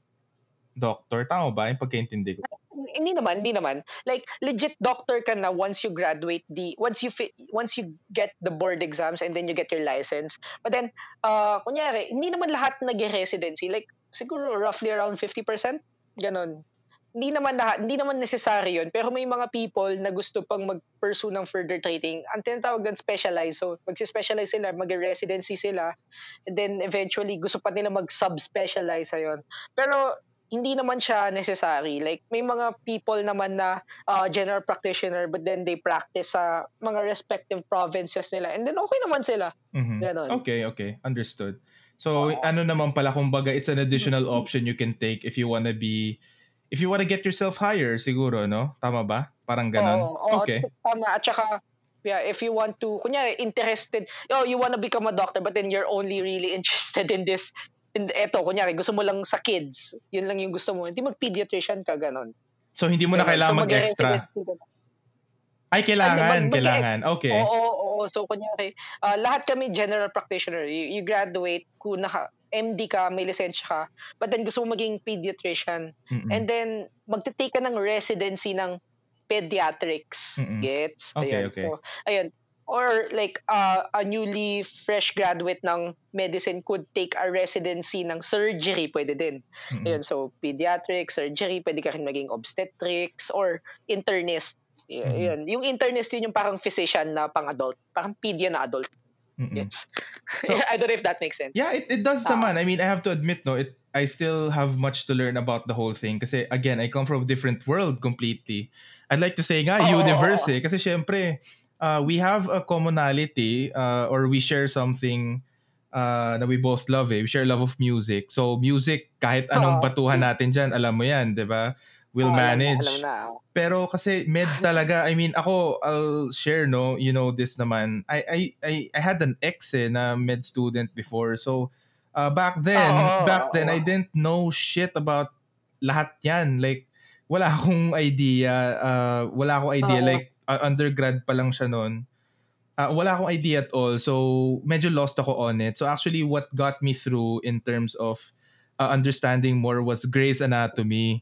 Speaker 1: doctor. Tama ba yung pagkaintindi ko?
Speaker 2: Hindi naman, hindi naman. Like legit doctor ka na once you graduate the once you fi, once you get the board exams and then you get your license. But then uh kunyari, hindi naman lahat nag-residency. Like siguro roughly around 50%, ganun. Hindi naman lahat, hindi naman necessary 'yon, pero may mga people na gusto pang mag-pursue ng further training. Ang tinatawag doon specialize. So, magsi-specialize sila, mag-residency sila, and then eventually gusto pa nila mag-subspecialize ayon. Pero hindi naman siya necessary. Like, may mga people naman na uh, general practitioner but then they practice sa mga respective provinces nila. And then okay naman sila.
Speaker 1: Mm-hmm. Ganon. Okay, okay. Understood. So, uh, ano naman pala, kumbaga, it's an additional mm-hmm. option you can take if you wanna be, if you wanna get yourself higher, siguro, no? Tama ba? Parang ganon.
Speaker 2: Oo, oo,
Speaker 1: okay.
Speaker 2: Tama. At saka, yeah, if you want to, kunyari, interested, oh, you wanna become a doctor but then you're only really (laughs) interested in this eto, kunyari, gusto mo lang sa kids, yun lang yung gusto mo, hindi mag-pediatrician ka, ganon.
Speaker 1: So, hindi mo na kailangan so, mag-extra? Ay, kailangan, mag, kailangan. Okay.
Speaker 2: Oo, oo, oo. So, kunyari, uh, lahat kami general practitioner. You, you graduate, kung naka, MD ka, may lisensya ka, but then gusto mo maging pediatrician. Mm-mm. And then, magte-take ka ng residency ng pediatrics. Mm-mm. Gets?
Speaker 1: Okay,
Speaker 2: ayun.
Speaker 1: okay.
Speaker 2: So, ayun. Or like uh, a newly fresh graduate ng medicine could take a residency ng surgery, pwede din. Mm-hmm. Yun, so pediatric, surgery, pwede ka rin maging obstetrics or internist. Mm-hmm. Yun. Yung internist yun yung parang physician na pang-adult. Parang pedia na adult. Mm-mm. Yes. So, (laughs) I don't know if that makes sense.
Speaker 1: Yeah, it, it does uh, naman. I mean, I have to admit, no, it I still have much to learn about the whole thing. Kasi again, I come from a different world completely. I'd like to say nga, oh, universe oh, oh. eh. Kasi syempre, uh, we have a commonality uh, or we share something uh, na we both love eh. We share love of music. So music, kahit anong oh. batuhan natin dyan, alam mo yan, di ba? We'll oh, manage. Alam na, alam na. Pero kasi med talaga, I mean, ako, I'll share, no, you know this naman. I, I, I, I had an ex eh, na med student before. So, uh, back then, oh, back then, I didn't know shit about lahat yan. Like, wala akong idea. Uh, wala akong idea. Like, uh, undergrad pa lang siya noon. Uh, wala akong idea at all. So, medyo lost ako on it. So, actually, what got me through in terms of uh, understanding more was Grey's Anatomy.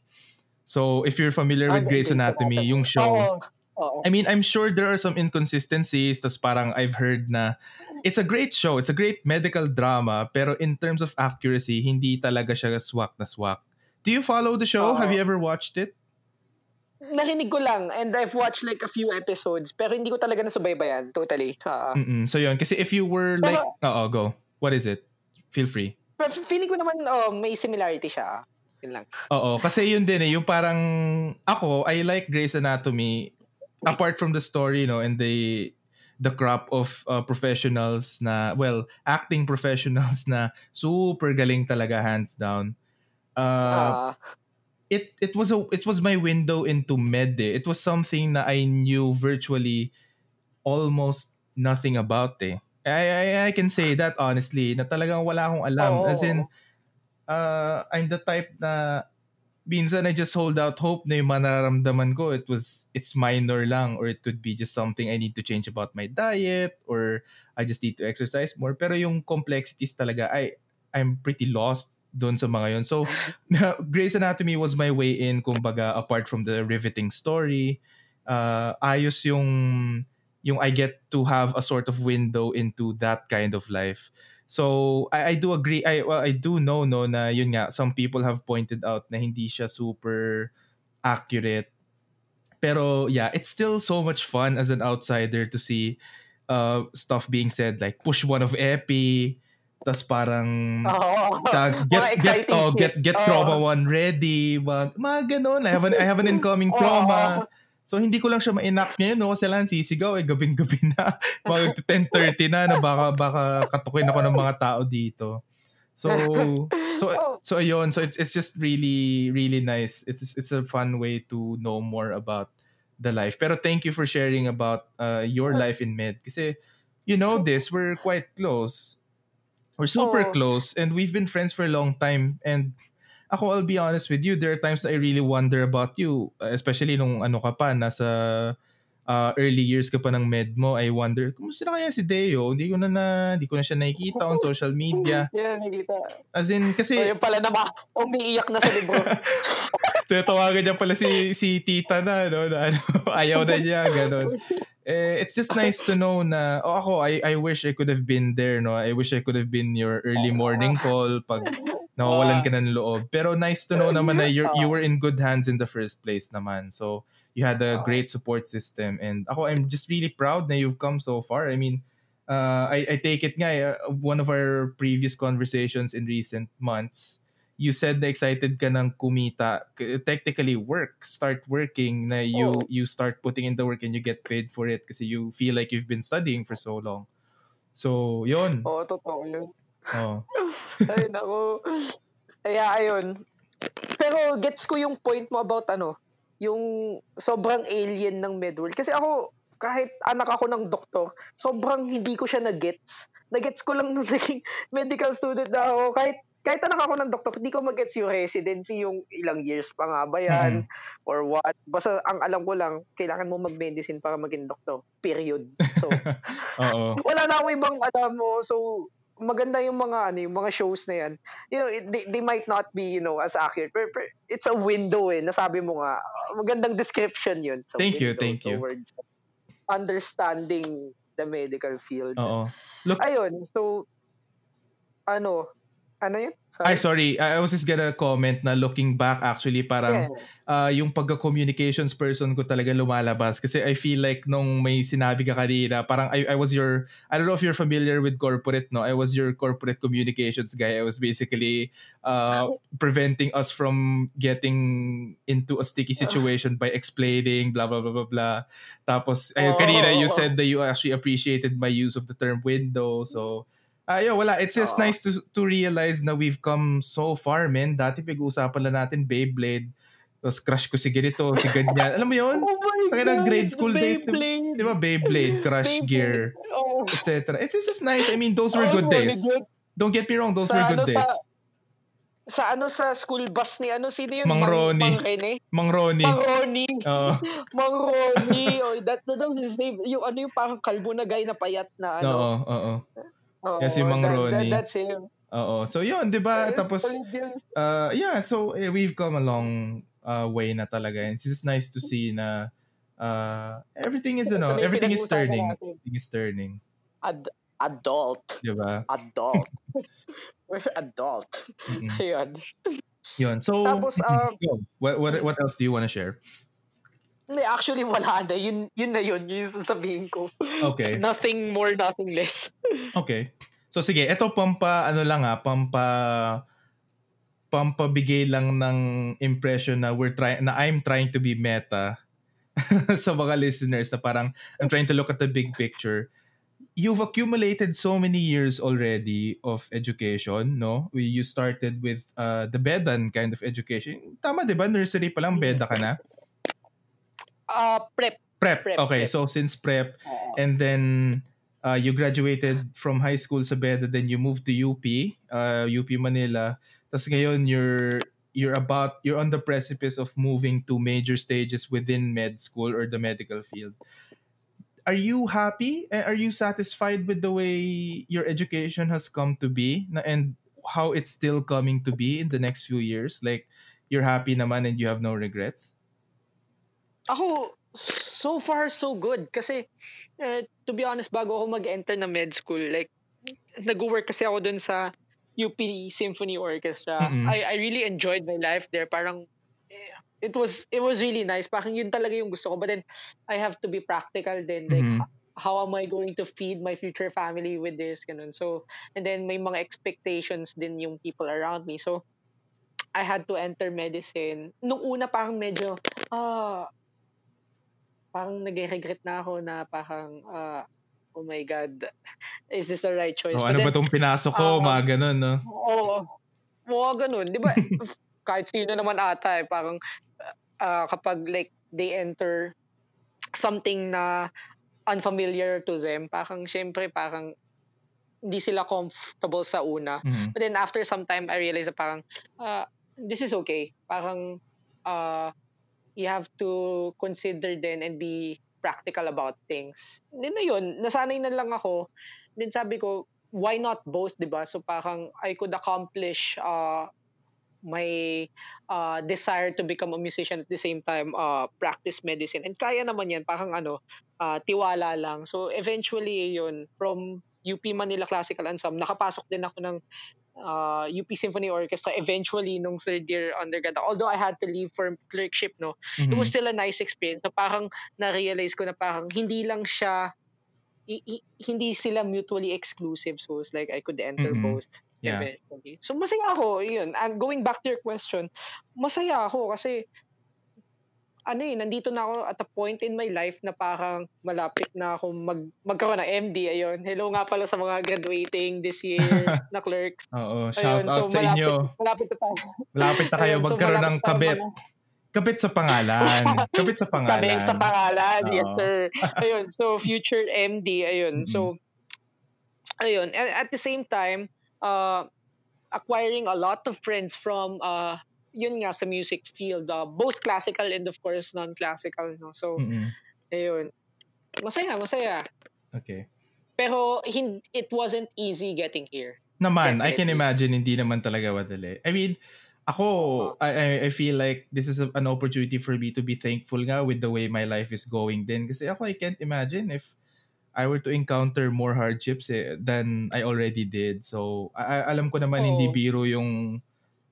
Speaker 1: So, if you're familiar with ah, Grey's Anatomy, Anatomy, yung show, oh, oh. I mean, I'm sure there are some inconsistencies. Tas parang I've heard na it's a great show. It's a great medical drama. Pero in terms of accuracy, hindi talaga siya swak na swak. Do you follow the show? Oh. Have you ever watched it?
Speaker 2: Narinig ko lang and I've watched like a few episodes pero hindi ko talaga nasubaybayan totally.
Speaker 1: Uh, so yun kasi if you were like oo go. What is it? Feel free.
Speaker 2: Pero feeling ko naman oh, may similarity siya. Yun lang.
Speaker 1: Oo, kasi yun din eh, yung parang ako, I like Grey's Anatomy apart from the story no and the the crop of uh, professionals na well, acting (laughs) professionals na super galing talaga hands down. Uh, uh it it was a it was my window into med. Eh. It was something that I knew virtually almost nothing about eh. I, I, I can say that honestly na talagang wala akong alam. Oh. As in, uh, I'm the type na minsan I just hold out hope na yung manaramdaman ko it was it's minor lang or it could be just something I need to change about my diet or I just need to exercise more pero yung complexities talaga I I'm pretty lost doon sa mga yon. So, (laughs) Grey's Anatomy was my way in, kumbaga, apart from the riveting story. Uh, ayos yung, yung I get to have a sort of window into that kind of life. So, I, I do agree, I, well, I do know, no, na yun nga, some people have pointed out na hindi siya super accurate. Pero, yeah, it's still so much fun as an outsider to see uh, stuff being said like push one of Epi, tas parang oh, ta, get get oh, get get oh. trauma one ready, mga, mga ganun. I have an I have an incoming trauma. So hindi ko lang siya ma-enact ngayon no kasi lang sisigaw eh gabing-gabi na. (laughs) Mag 10:30 na na baka baka katukin ako ng mga tao dito. So so (laughs) so ayun so it's it's just really really nice. It's it's a fun way to know more about the life. Pero thank you for sharing about uh, your life in med kasi you know this we're quite close we're super oh. close and we've been friends for a long time. And ako, I'll be honest with you, there are times I really wonder about you, especially nung ano ka pa, nasa uh, early years ka pa ng med mo, I wonder, kumusta na kaya si Deo? Hindi ko na, na hindi ko na siya nakikita on (laughs) social media.
Speaker 2: yeah, nakikita.
Speaker 1: As in, kasi...
Speaker 2: So, yun pala na ba, umiiyak na sa libro. (laughs)
Speaker 1: Tinatawagan niya pala si, si tita na, no? Na, ano, (laughs) ayaw na niya, gano'n eh, it's just nice to know na oh ako I I wish I could have been there no? I wish I could have been your early morning call pag nawawalan ka ng loob. Pero nice to know naman na you you were in good hands in the first place naman. So you had a great support system and ako I'm just really proud na you've come so far. I mean uh, I I take it nga uh, one of our previous conversations in recent months you said na excited ka ng kumita technically work start working na you oh. you start putting in the work and you get paid for it kasi you feel like you've been studying for so long so yon
Speaker 2: oo oh, totoo yun oh. (laughs) ay nako kaya ayun pero gets ko yung point mo about ano yung sobrang alien ng medworld kasi ako kahit anak ako ng doktor, sobrang hindi ko siya na-gets. Na-gets ko lang (laughs) nung naging medical student na ako. Kahit kahit anak ako ng doktor, hindi ko mag-gets yung residency, yung ilang years pa nga ba yan, mm-hmm. or what. Basta ang alam ko lang, kailangan mo mag-medicine para maging doktor. Period. So, (laughs) wala na ako ibang alam mo. So, maganda yung mga ano yung mga shows na yan. You know, they, they might not be, you know, as accurate. But, but it's a window eh. Nasabi mo nga, magandang description yun.
Speaker 1: So thank you, thank you.
Speaker 2: Understanding the medical field.
Speaker 1: Oo.
Speaker 2: Look, Ayun, so, ano, ano yun?
Speaker 1: Sorry. Ay, sorry. I was just gonna comment na looking back actually parang yeah. uh, yung pagka-communications person ko talaga lumalabas kasi I feel like nung may sinabi ka kanina parang I, I was your I don't know if you're familiar with corporate no I was your corporate communications guy I was basically uh, (laughs) preventing us from getting into a sticky situation by explaining blah blah blah blah blah tapos oh, kanina you said that you actually appreciated my use of the term window so Ayo, wala. It's just uh, nice to to realize na we've come so far, man. Dati pag-uusapan lang natin Beyblade. Tapos crush ko si ganito, si ganyan. Alam mo yun?
Speaker 2: Oh my God,
Speaker 1: grade school days. Di ba Beyblade, Crush Beyblade. Gear, oh. etc. It's just nice. I mean, those were good days. Don't get me wrong, those sa were good ano, days. Sa,
Speaker 2: sa ano sa school bus ni ano sino yun?
Speaker 1: Mang Ronnie. Mang, Mang Ronnie.
Speaker 2: Mang Ronnie. Uh. (laughs) Mang Ronnie. oh, that, that his name. Yung ano yung parang kalbo na guy na payat na ano.
Speaker 1: Oo, oo. Oh, yeah, si Mang that, Ronnie.
Speaker 2: That, that's him.
Speaker 1: Oo. So yun, 'di ba? Tapos uh yeah, so eh, we've come a long uh, way na talaga. And it's nice to see na uh everything is ano, everything is turning. Everything is turning.
Speaker 2: Ad- adult.
Speaker 1: 'Di ba?
Speaker 2: Adult. (laughs) We're adult. Mm-hmm. Ayun.
Speaker 1: Yun. So
Speaker 2: Tapos (laughs) um,
Speaker 1: what what what else do you want to share?
Speaker 2: Hindi, actually wala na. Yun, yun na yun. Yun yung sasabihin ko.
Speaker 1: Okay. (laughs)
Speaker 2: nothing more, nothing less. (laughs)
Speaker 1: okay. So sige, ito pampa, ano lang ah, pampa, pampabigay lang ng impression na we're trying, na I'm trying to be meta (laughs) sa mga listeners na parang I'm trying to look at the big picture. You've accumulated so many years already of education, no? You started with uh, the Bedan kind of education. Tama, di ba? Nursery pa lang, Beda ka na?
Speaker 2: Uh, prep.
Speaker 1: Prep. prep okay, prep. so since prep, uh, and then uh, you graduated from high school sa Beda, then you moved to UP, uh, UP Manila. Tapos ngayon you're you're about you're on the precipice of moving to major stages within med school or the medical field. Are you happy? Are you satisfied with the way your education has come to be and how it's still coming to be in the next few years? Like you're happy naman and you have no regrets?
Speaker 2: Ako, so far so good. Kasi, uh, to be honest, bago ako mag-enter na med school, like, nag-work kasi ako dun sa UP Symphony Orchestra. Mm-hmm. I, I really enjoyed my life there. Parang, eh, it was it was really nice. Parang yun talaga yung gusto ko. But then, I have to be practical then. Like, mm-hmm. how am I going to feed my future family with this? Ganun. So, and then may mga expectations din yung people around me. So, I had to enter medicine. Nung una parang medyo, ah, uh, parang nag-regret na ako na parang, uh, oh my God, (laughs) is this the right choice?
Speaker 1: Oh, ano then, ba itong pinasok ko? Uh, mga ganun, no?
Speaker 2: Oo. Oh, mga ganun. Di ba? (laughs) kahit sino naman ata eh, parang uh, kapag like they enter something na unfamiliar to them, parang syempre parang hindi sila comfortable sa una. Mm-hmm. But then after some time, I realized na parang, uh, this is okay. Parang, uh, you have to consider then and be practical about things. Then na yun, nasanay na lang ako. Then sabi ko, why not both, di ba? So parang I could accomplish uh, my uh, desire to become a musician at the same time uh, practice medicine. And kaya naman yan, parang ano, uh, tiwala lang. So eventually yun, from UP Manila Classical Ensemble, nakapasok din ako ng uh, UP Symphony Orchestra eventually nung third year undergrad. Although I had to leave for clerkship, no, mm-hmm. it was still a nice experience. So parang na-realize ko na parang hindi lang siya i- i- hindi sila mutually exclusive. So it's like I could enter mm-hmm. both yeah. eventually. So masaya ako, yun. And going back to your question, masaya ako kasi ano eh, nandito na ako at a point in my life na parang malapit na ako mag, magkaroon ng MD. Ayun. Hello nga pala sa mga graduating this year (laughs) na clerks.
Speaker 1: Oo, shout Ayun, out so sa malapit, inyo.
Speaker 2: Malapit na tayo.
Speaker 1: Malapit na kayo Ayun, magkaroon so ng kabit. Mga... Kabit sa pangalan. (laughs) Kabit sa pangalan.
Speaker 2: Kabit sa pangalan, Oo. yes sir. (laughs) Ayun, so future MD, ayun. Mm-hmm. So, ayun. And at the same time, uh, acquiring a lot of friends from uh, yun nga sa music field, uh, both classical and of course non-classical, no? So, mm-hmm. ayun. Masaya, masaya.
Speaker 1: Okay.
Speaker 2: Pero hin- it wasn't easy getting here.
Speaker 1: Naman, Definitely. I can imagine hindi naman talaga madali. I mean, ako, I, I feel like this is a, an opportunity for me to be thankful nga with the way my life is going din. Kasi ako, I can't imagine if I were to encounter more hardships eh, than I already did. So, I, alam ko naman oh. hindi biro yung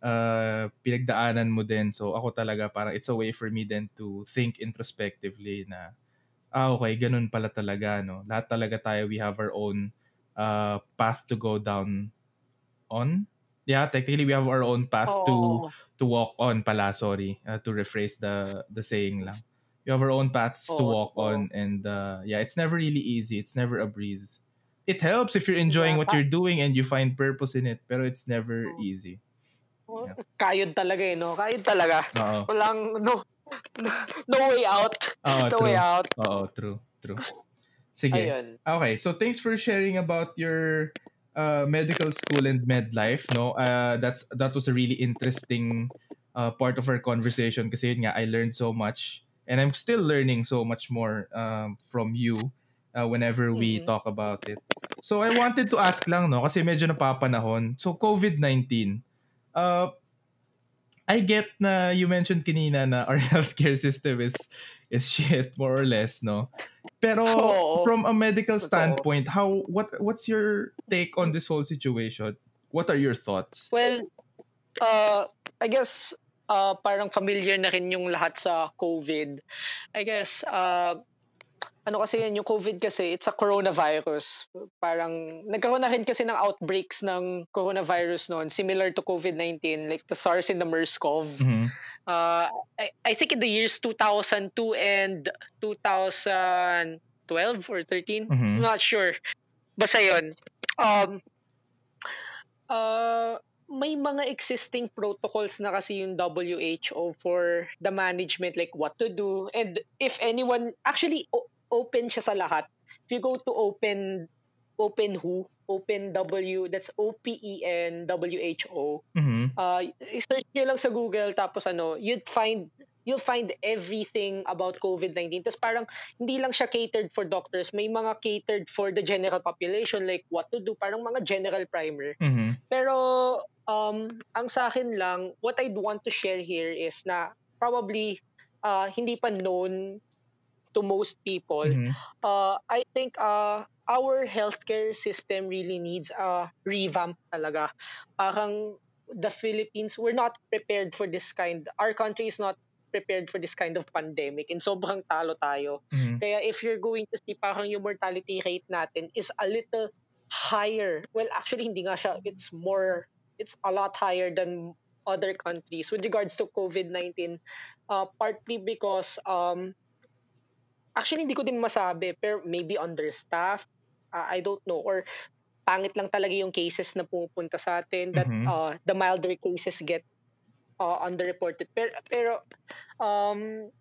Speaker 1: uh, pinagdaanan mo din. So, ako talaga parang it's a way for me then to think introspectively na ah, okay, ganun pala talaga, no? Lahat talaga tayo, we have our own uh, path to go down on. Yeah, technically we have our own path oh. to to walk on pala, sorry. Uh, to rephrase the the saying lang you have our own paths oh, to walk oh. on and uh, yeah it's never really easy it's never a breeze it helps if you're enjoying yeah, what you're doing and you find purpose in it pero it's never oh. easy
Speaker 2: yeah. kayod talaga eh no kayod talaga Uh-oh. (laughs) walang no no way out
Speaker 1: oh,
Speaker 2: no
Speaker 1: true.
Speaker 2: way out
Speaker 1: oh true true sige Ayun. okay so thanks for sharing about your uh, medical school and med life no uh, that's that was a really interesting uh, part of our conversation kasi yun nga I learned so much and I'm still learning so much more um, from you uh, whenever we mm-hmm. talk about it. So I wanted to ask lang no kasi medyo napapanahon. So COVID-19. Uh I get na you mentioned kanina na our (laughs) healthcare system is is shit more or less no. Pero (laughs) oh, from a medical standpoint, how what what's your take on this whole situation? What are your thoughts?
Speaker 2: Well, uh I guess uh, parang familiar na rin yung lahat sa COVID. I guess, uh, ano kasi yan, yung COVID kasi, it's a coronavirus. Parang, nagkaroon na rin kasi ng outbreaks ng coronavirus noon, similar to COVID-19, like the SARS and the MERS-CoV. Mm-hmm. Uh, I, I think in the years 2002 and 2012 or 13, mm-hmm. I'm not sure. Basta yun. Um, uh, may mga existing protocols na kasi yung WHO for the management like what to do. And if anyone actually o- open siya sa lahat. If you go to open open who? Open w that's O P E N W H O. Mm-hmm. uh search niyo lang sa Google tapos ano you'd find you'll find everything about COVID-19. Tapos parang hindi lang siya catered for doctors, may mga catered for the general population like what to do, parang mga general primer. Mm-hmm. Pero um, ang sa akin lang, what I'd want to share here is na probably uh, hindi pa known to most people. Mm-hmm. Uh, I think uh, our healthcare system really needs a revamp talaga. Parang the Philippines, we're not prepared for this kind. Our country is not prepared for this kind of pandemic and sobrang talo tayo. Mm-hmm. Kaya if you're going to see parang yung mortality rate natin is a little higher. Well, actually hindi nga siya. It's more, it's a lot higher than other countries with regards to COVID-19. Uh, partly because, um, actually hindi ko din masabi, pero maybe understaffed. Uh, I don't know. Or pangit lang talaga yung cases na pumupunta sa atin that mm-hmm. uh, the milder cases get uh, underreported. Pero, pero um,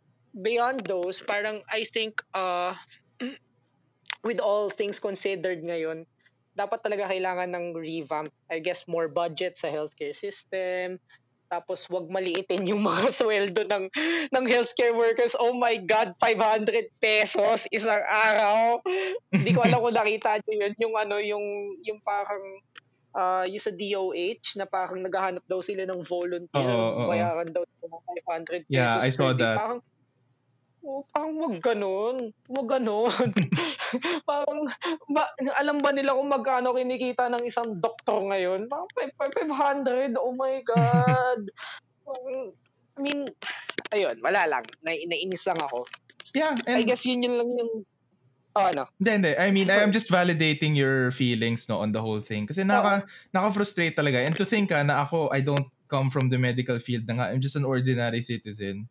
Speaker 2: beyond those, parang I think uh, (clears throat) with all things considered ngayon, dapat talaga kailangan ng revamp. I guess more budget sa healthcare system. Tapos wag maliitin yung (laughs) mga sweldo ng ng healthcare workers. Oh my god, 500 pesos isang araw. Hindi ko alam kung nakita niyo yun yung ano yung yung parang uh, yung sa DOH na parang naghahanap daw sila ng volunteer oh, oh, bayaran daw ng 500 pesos
Speaker 1: yeah I saw that.
Speaker 2: Parang oh, parang wag ganun. Wag ganun. (laughs) Parang ba, alam ba nila kung magkano kinikita ng isang doktor ngayon? Parang 500 oh my god. (laughs) I mean ayun wala lang. Na, nainis lang ako.
Speaker 1: Yeah
Speaker 2: and, I guess yun yun lang yung Oh, ano?
Speaker 1: Hindi, hindi. I mean, I am just validating your feelings no on the whole thing. Kasi naka, oh. naka-frustrate talaga. And to think ha, na ako, I don't come from the medical field na nga. I'm just an ordinary citizen.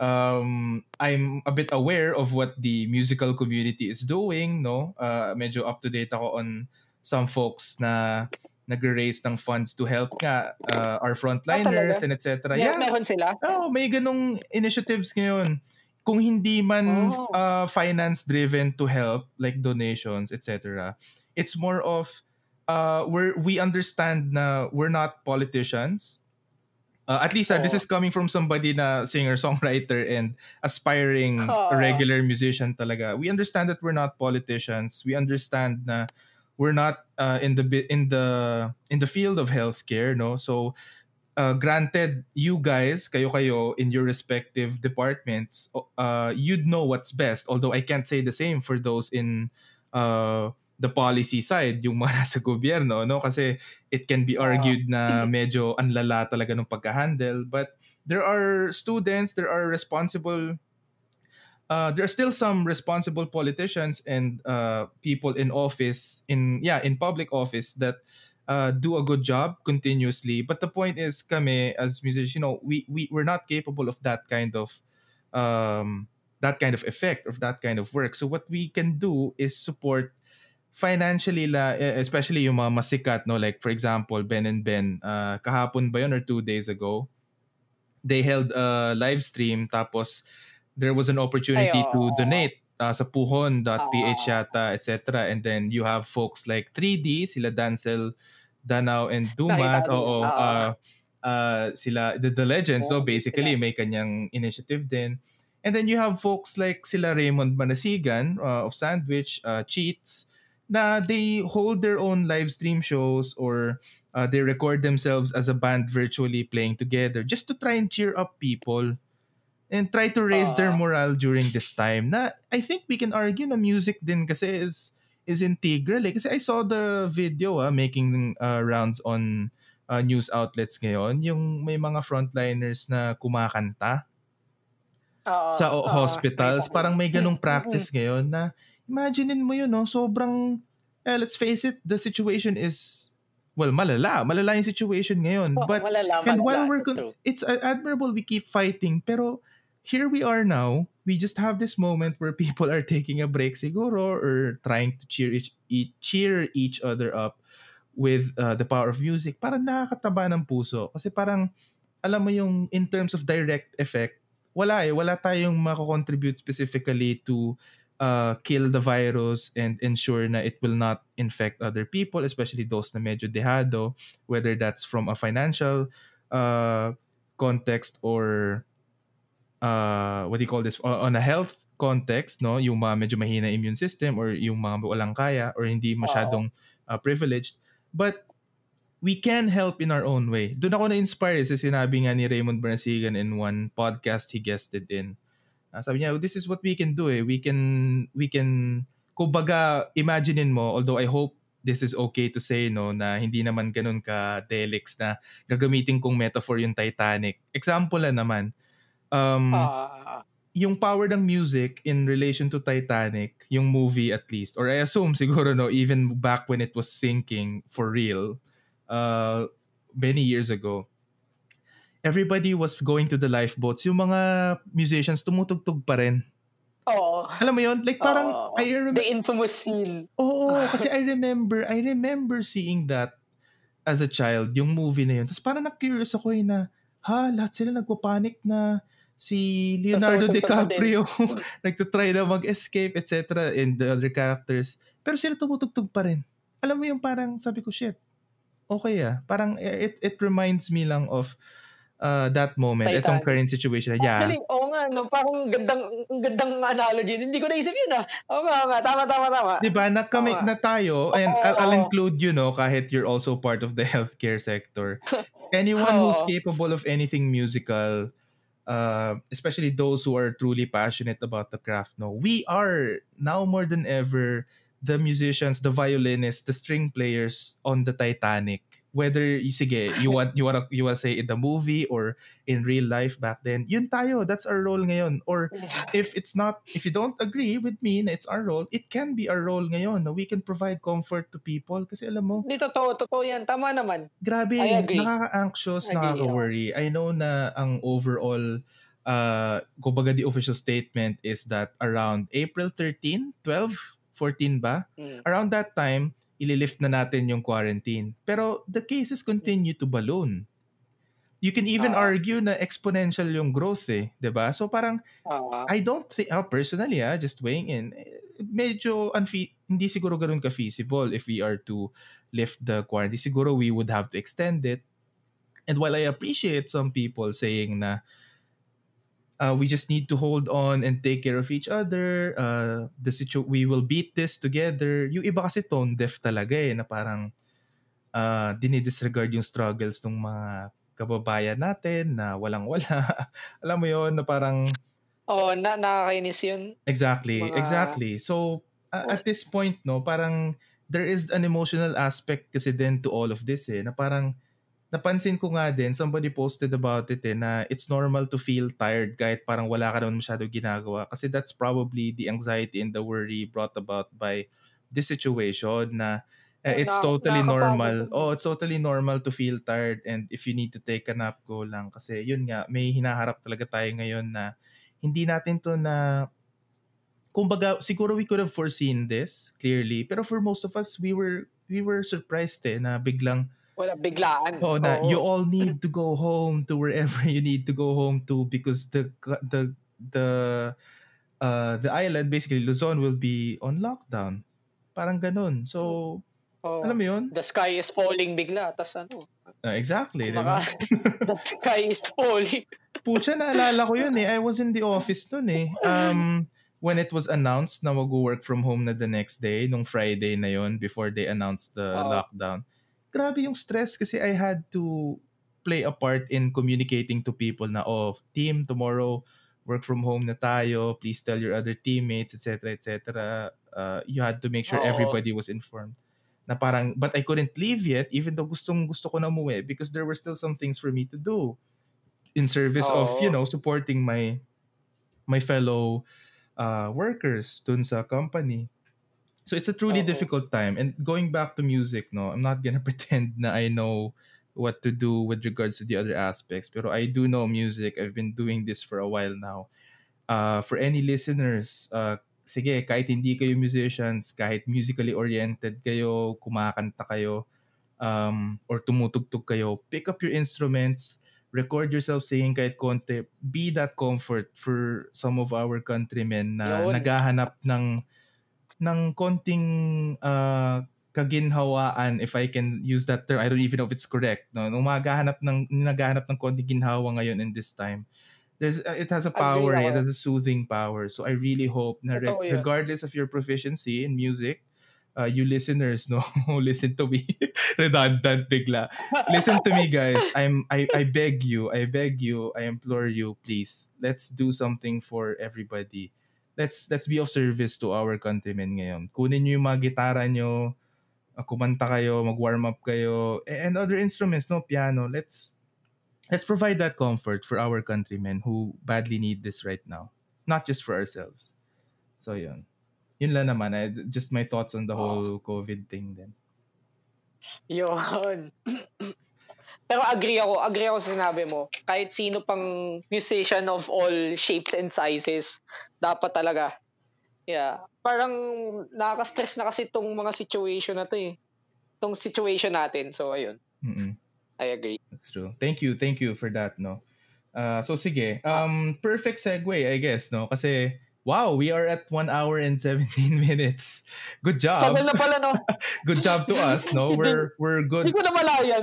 Speaker 1: Um, I'm a bit aware of what the musical community is doing, no? Uh, medyo up to date ako on some folks na nagre-raise ng funds to help nga uh, our frontliners ah, and etc.
Speaker 2: Yeah, yeah, meron sila.
Speaker 1: Oh, may ganong initiatives ngayon kung hindi man oh. uh, finance driven to help like donations etc it's more of uh we we understand na we're not politicians uh, at least uh, oh. this is coming from somebody na singer songwriter and aspiring (laughs) oh. regular musician talaga we understand that we're not politicians we understand na we're not uh, in the in the in the field of healthcare no so uh, granted, you guys, kayo-kayo, in your respective departments, uh, you'd know what's best. Although I can't say the same for those in uh, the policy side, yung mga (laughs) nasa gobyerno, no? Kasi it can be argued na medyo anlala talaga ng pagka-handle. But there are students, there are responsible, uh, there are still some responsible politicians and uh, people in office, in yeah, in public office that uh, do a good job continuously. But the point is, kami as musicians, you know, we we we're not capable of that kind of um, that kind of effect of that kind of work. So what we can do is support financially la especially yung mga masikat no? Like for example Ben and Ben uh, kahapon ba yun or two days ago? They held a live stream tapos there was an opportunity Ay, to donate uh, sa puhon.ph yata etc and then you have folks like 3D sila Dancel Danao and Dumas oo uh, uh, sila the, the legends oh, no basically may kanyang initiative din. And then you have folks like sila Raymond Manasigan uh, of Sandwich uh, Cheats na they hold their own live stream shows or uh, they record themselves as a band virtually playing together just to try and cheer up people and try to raise uh, their morale during this time. Na I think we can argue na music din kasi is is integral eh. Kasi I saw the video ah, making uh, rounds on uh, news outlets ngayon, yung may mga frontliners na kumakanta uh, sa uh, hospitals. Uh, parang may ganong practice ngayon na imaginein mo yun, no? Sobrang, eh, let's face it, the situation is, well, malala. Malala yung situation ngayon. Oh, But,
Speaker 2: malala,
Speaker 1: and
Speaker 2: malala,
Speaker 1: while we're, con- it's admirable we keep fighting, pero here we are now, we just have this moment where people are taking a break siguro or trying to cheer each, each cheer each other up with uh, the power of music. Parang nakakataba ng puso. Kasi parang, alam mo yung in terms of direct effect, wala eh. Wala tayong mako-contribute specifically to uh, kill the virus and ensure na it will not infect other people, especially those na medyo dehado, whether that's from a financial uh, context or uh, what do you call this, on a health context, no? yung mga medyo mahina immune system or yung mga walang kaya or hindi masyadong uh, privileged. But we can help in our own way. Doon ako na-inspire sa sinabi nga ni Raymond Bernasigan in one podcast he guested in Uh, sabi niya, this is what we can do eh. We can, we can, kumbaga, imaginein mo, although I hope this is okay to say, no, na hindi naman ganun ka delix na gagamitin kong metaphor yung Titanic. Example lang naman, um, uh, yung power ng music in relation to Titanic, yung movie at least, or I assume siguro, no, even back when it was sinking for real, uh, many years ago, everybody was going to the lifeboats. Yung mga musicians tumutugtog pa rin.
Speaker 2: Oo.
Speaker 1: Alam mo yun? Like parang
Speaker 2: Oo. I remember the infamous scene.
Speaker 1: Oo, (laughs) kasi I remember I remember seeing that as a child, yung movie na yun. Tapos parang na-curious ako eh na, ha, lahat sila nagpapanik na si Leonardo DiCaprio (laughs) nagtatry na mag-escape, etc. and the other characters. Pero sila tumutugtog pa rin. Alam mo yung parang sabi ko, shit, okay ah. Parang it, it reminds me lang of uh, that moment, Titanic. itong current situation. Yeah.
Speaker 2: Actually, oo nga, no, parang gandang, gandang analogy. Hindi ko naisip yun ah. Oo nga, nga, tama, tama, tama.
Speaker 1: Diba, na, kami, na tayo, and oh, I'll, I'll include you, no, kahit you're also part of the (laughs) healthcare sector. (laughs) Anyone oh. who's capable of anything musical, uh, especially those who are truly passionate about the craft, no, we are now more than ever the musicians, the violinists, the string players on the Titanic whether sige you want you want you want to say in the movie or in real life back then yun tayo that's our role ngayon. Or if it's not if you don't agree with me na it's our role it can be our role ngayon na we can provide comfort to people. Kasi alam mo
Speaker 2: hindi totoo totoo yan. Tama naman.
Speaker 1: Grabe nakaka-anxious nakaka-worry. I know na ang overall uh kumbaga the official statement is that around April 13 12 14 ba? Mm. around that time ililift na natin yung quarantine. Pero the cases continue to balloon. You can even uh, argue na exponential yung growth eh, 'di ba? So parang uh, I don't think uh, personally ah, just weighing in, eh, medyo unfe- hindi siguro ganoon ka feasible if we are to lift the quarantine. Siguro we would have to extend it. And while I appreciate some people saying na uh, we just need to hold on and take care of each other. Uh, the situ- we will beat this together. Yung iba kasi tone deaf talaga eh, na parang uh, dinidisregard yung struggles ng mga kababayan natin na walang-wala. (laughs) Alam mo yon na parang...
Speaker 2: oh, na nakakainis yun.
Speaker 1: Exactly, mga... exactly. So, uh, at this point, no, parang there is an emotional aspect kasi then to all of this eh, na parang napansin ko nga din, somebody posted about it eh, na it's normal to feel tired kahit parang wala ka naman masyado ginagawa. Kasi that's probably the anxiety and the worry brought about by this situation na uh, it's na, totally normal. Oh, it's totally normal to feel tired and if you need to take a nap, go lang. Kasi yun nga, may hinaharap talaga tayo ngayon na hindi natin to na kumbaga siguro we could have foreseen this clearly pero for most of us we were we were surprised eh na biglang
Speaker 2: wala biglaan.
Speaker 1: Oh, na Oo. you all need to go home to wherever you need to go home to because the the the uh the island basically Luzon will be on lockdown. Parang ganun. So oh, alam mo 'yun?
Speaker 2: The sky is falling bigla tas ano.
Speaker 1: Uh, exactly, diba? (laughs)
Speaker 2: the sky is falling.
Speaker 1: Pucha, naalala ko yun eh. I was in the office noon eh. Um, when it was announced na mag-work from home na the next day, nung Friday na yon before they announced the uh, lockdown, grabe yung stress kasi I had to play a part in communicating to people na, oh, team, tomorrow, work from home na tayo, please tell your other teammates, etc., etc. Uh, you had to make sure Oo. everybody was informed. Na parang, but I couldn't leave yet, even though gustong gusto ko na umuwi because there were still some things for me to do in service Oo. of, you know, supporting my my fellow uh, workers dun sa company. So it's a truly Uh-oh. difficult time. And going back to music, no, I'm not gonna (laughs) pretend na I know what to do with regards to the other aspects. Pero I do know music. I've been doing this for a while now. Uh, for any listeners, uh, sige, kahit hindi kayo musicians, kahit musically oriented kayo, kumakanta kayo, um, or tumutugtog kayo, pick up your instruments, record yourself singing kahit konti. Be that comfort for some of our countrymen na Yun. naghahanap ng ng konting uh, kaginhawaan if I can use that term. I don't even know if it's correct. No, nung maghahanap ng naghahanap ng konting ginhawa ngayon in this time. There's uh, it has a power, it has a soothing power. So I really hope na re- regardless of your proficiency in music, uh, you listeners no (laughs) listen to me (laughs) redundant bigla listen to me guys i'm I, I beg you i beg you i implore you please let's do something for everybody let's let's be of service to our countrymen ngayon. Kunin niyo yung mga gitara niyo, uh, kumanta kayo, mag-warm up kayo, and other instruments, no, piano. Let's let's provide that comfort for our countrymen who badly need this right now. Not just for ourselves. So yun. Yun lang naman. I, just my thoughts on the whole COVID thing then.
Speaker 2: Yun. (coughs) Pero agree ako, agree ako sa sinabi mo. Kahit sino pang musician of all shapes and sizes, dapat talaga. Yeah. Parang nakaka-stress na kasi itong mga situation na to eh. Itong situation natin. So, ayun.
Speaker 1: Mm-mm.
Speaker 2: I agree.
Speaker 1: That's true. Thank you. Thank you for that, no? Uh, so, sige. Um, perfect segue, I guess, no? Kasi Wow, we are at 1 hour and 17 (laughs) minutes. Good job.
Speaker 2: Tagal na pala, no? (laughs)
Speaker 1: good job to us, no? (laughs) We're we're good.
Speaker 2: Hindi ko na malayan.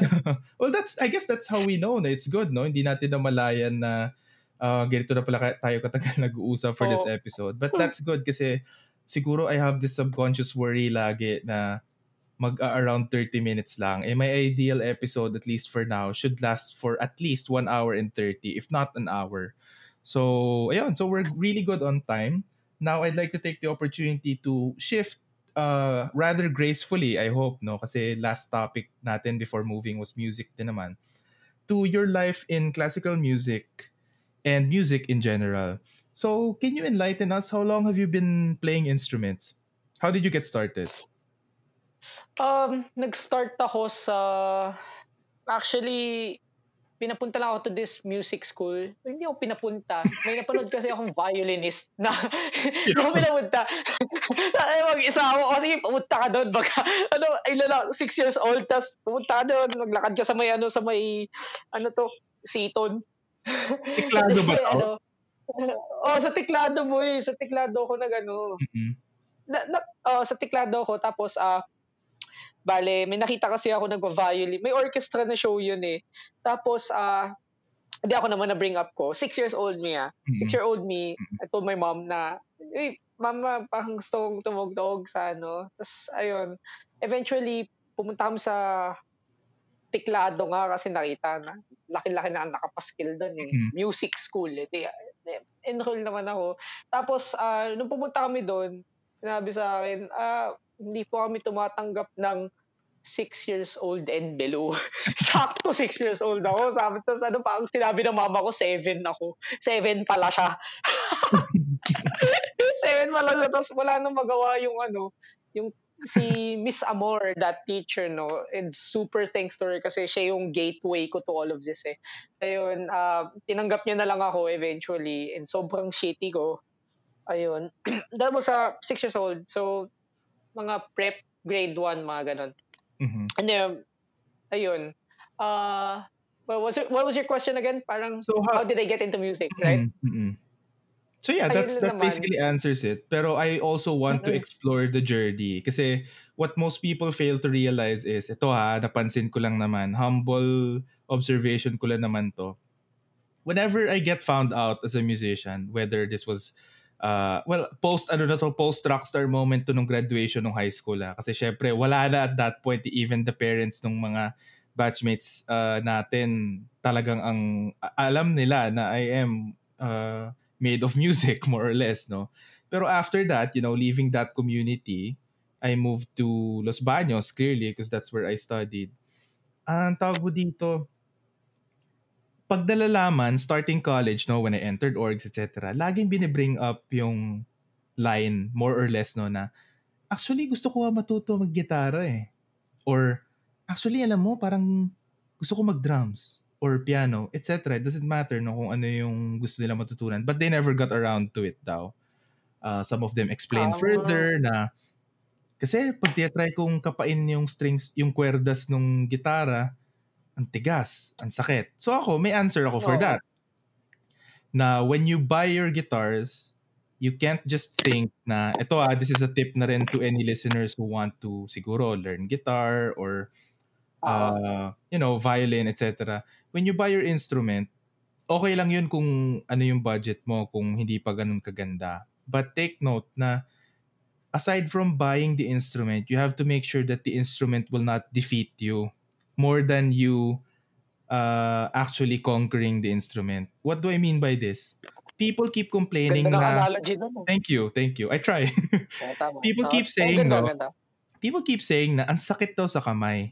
Speaker 1: well, that's I guess that's how we know na it's good, no? Hindi natin na malayan na uh, ganito na pala tayo katagal nag-uusap for oh. this episode. But that's good kasi siguro I have this subconscious worry lagi na mag uh, around 30 minutes lang. Eh, my ideal episode, at least for now, should last for at least 1 hour and 30, if not an hour. So, ayun. So, we're really good on time. Now, I'd like to take the opportunity to shift uh, rather gracefully, I hope, no? Kasi last topic natin before moving was music din naman. To your life in classical music and music in general. So, can you enlighten us? How long have you been playing instruments? How did you get started?
Speaker 2: Um, nag-start ako sa actually pinapunta lang ako to this music school. Hindi ako pinapunta. May napanood kasi akong violinist na (laughs) hindi ako pinapunta. Ay, mag-isa ako. O, sige, pumunta ka doon. Baka, ano, ilan lang, six years old, tas pumunta ka doon. Maglakad ka sa may, ano, sa may, ano to, Seaton.
Speaker 1: Tiklado ba to? ano, (laughs)
Speaker 2: oh, sa tiklado eh. Sa tiklado ko nag ano. Mm-hmm. Na, na, oh, sa tiklado ko. Tapos, ah, uh, Bale, may nakita kasi ako nagva-violin. May orchestra na show yun eh. Tapos, ah, uh, hindi ako naman na bring up ko. Six years old me ah. Mm-hmm. Six year old me, I told my mom na, eh, mama, parang gusto kong tumugtog sa ano. Tapos, ayun. Eventually, pumunta kami sa tiklado nga kasi nakita na laki-laki na ang nakapaskil doon eh. Mm-hmm. Music school. Eh. Di, enroll naman ako. Tapos, uh, nung pumunta kami doon, sinabi sa akin, ah, hindi po kami tumatanggap ng 6 years old and below. (laughs) Sakto 6 years old ako. Sabi, tapos ano pa, ang sinabi ng mama ko, 7 ako. 7 pala siya. (laughs) 7 pala siya. Tapos wala nang magawa yung ano, yung si Miss Amor, that teacher, no, and super thanks to her kasi siya yung gateway ko to all of this eh. Ayun, uh, tinanggap niya na lang ako eventually and sobrang shitty ko. Ayun. That was uh, six years old. So, mga prep, grade 1, mga ganon. Mm-hmm. And then, ayun. Uh, what was it, what was your question again? Parang, so how, how did I get into music, right? Mm-hmm.
Speaker 1: So yeah, that's that basically answers it. Pero I also want mm-hmm. to explore the journey kasi what most people fail to realize is ito ha, napansin ko lang naman, humble observation ko lang naman to. Whenever I get found out as a musician, whether this was uh, well, post ano na to, post rockstar moment to nung graduation ng high school ha. Kasi syempre, wala na at that point even the parents ng mga batchmates uh, natin talagang ang alam nila na I am uh, made of music (laughs) more or less no pero after that you know leaving that community I moved to Los Baños clearly because that's where I studied ang tawag mo dito pag nalalaman starting college no when I entered orgs etc laging binibring up yung line more or less no na actually gusto ko matuto mag-gitara eh or actually alam mo parang gusto ko mag-drums or piano, etc. It doesn't matter no kung ano yung gusto nila matutunan. But they never got around to it daw. Uh, some of them explained uh, further na kasi pag try kong kapain yung strings, yung kwerdas ng gitara, ang tigas, ang sakit. So ako, may answer ako for that. Na when you buy your guitars, you can't just think na, ito ah, this is a tip na rin to any listeners who want to siguro learn guitar or uh, you know, violin, etc. When you buy your instrument, okay lang yun kung ano yung budget mo, kung hindi pa ganun kaganda. But take note na aside from buying the instrument, you have to make sure that the instrument will not defeat you more than you uh, actually conquering the instrument. What do I mean by this? People keep complaining
Speaker 2: ganda na...
Speaker 1: Thank you, thank you. I try. (laughs) people keep saying, no, people keep saying na ang sakit daw sa kamay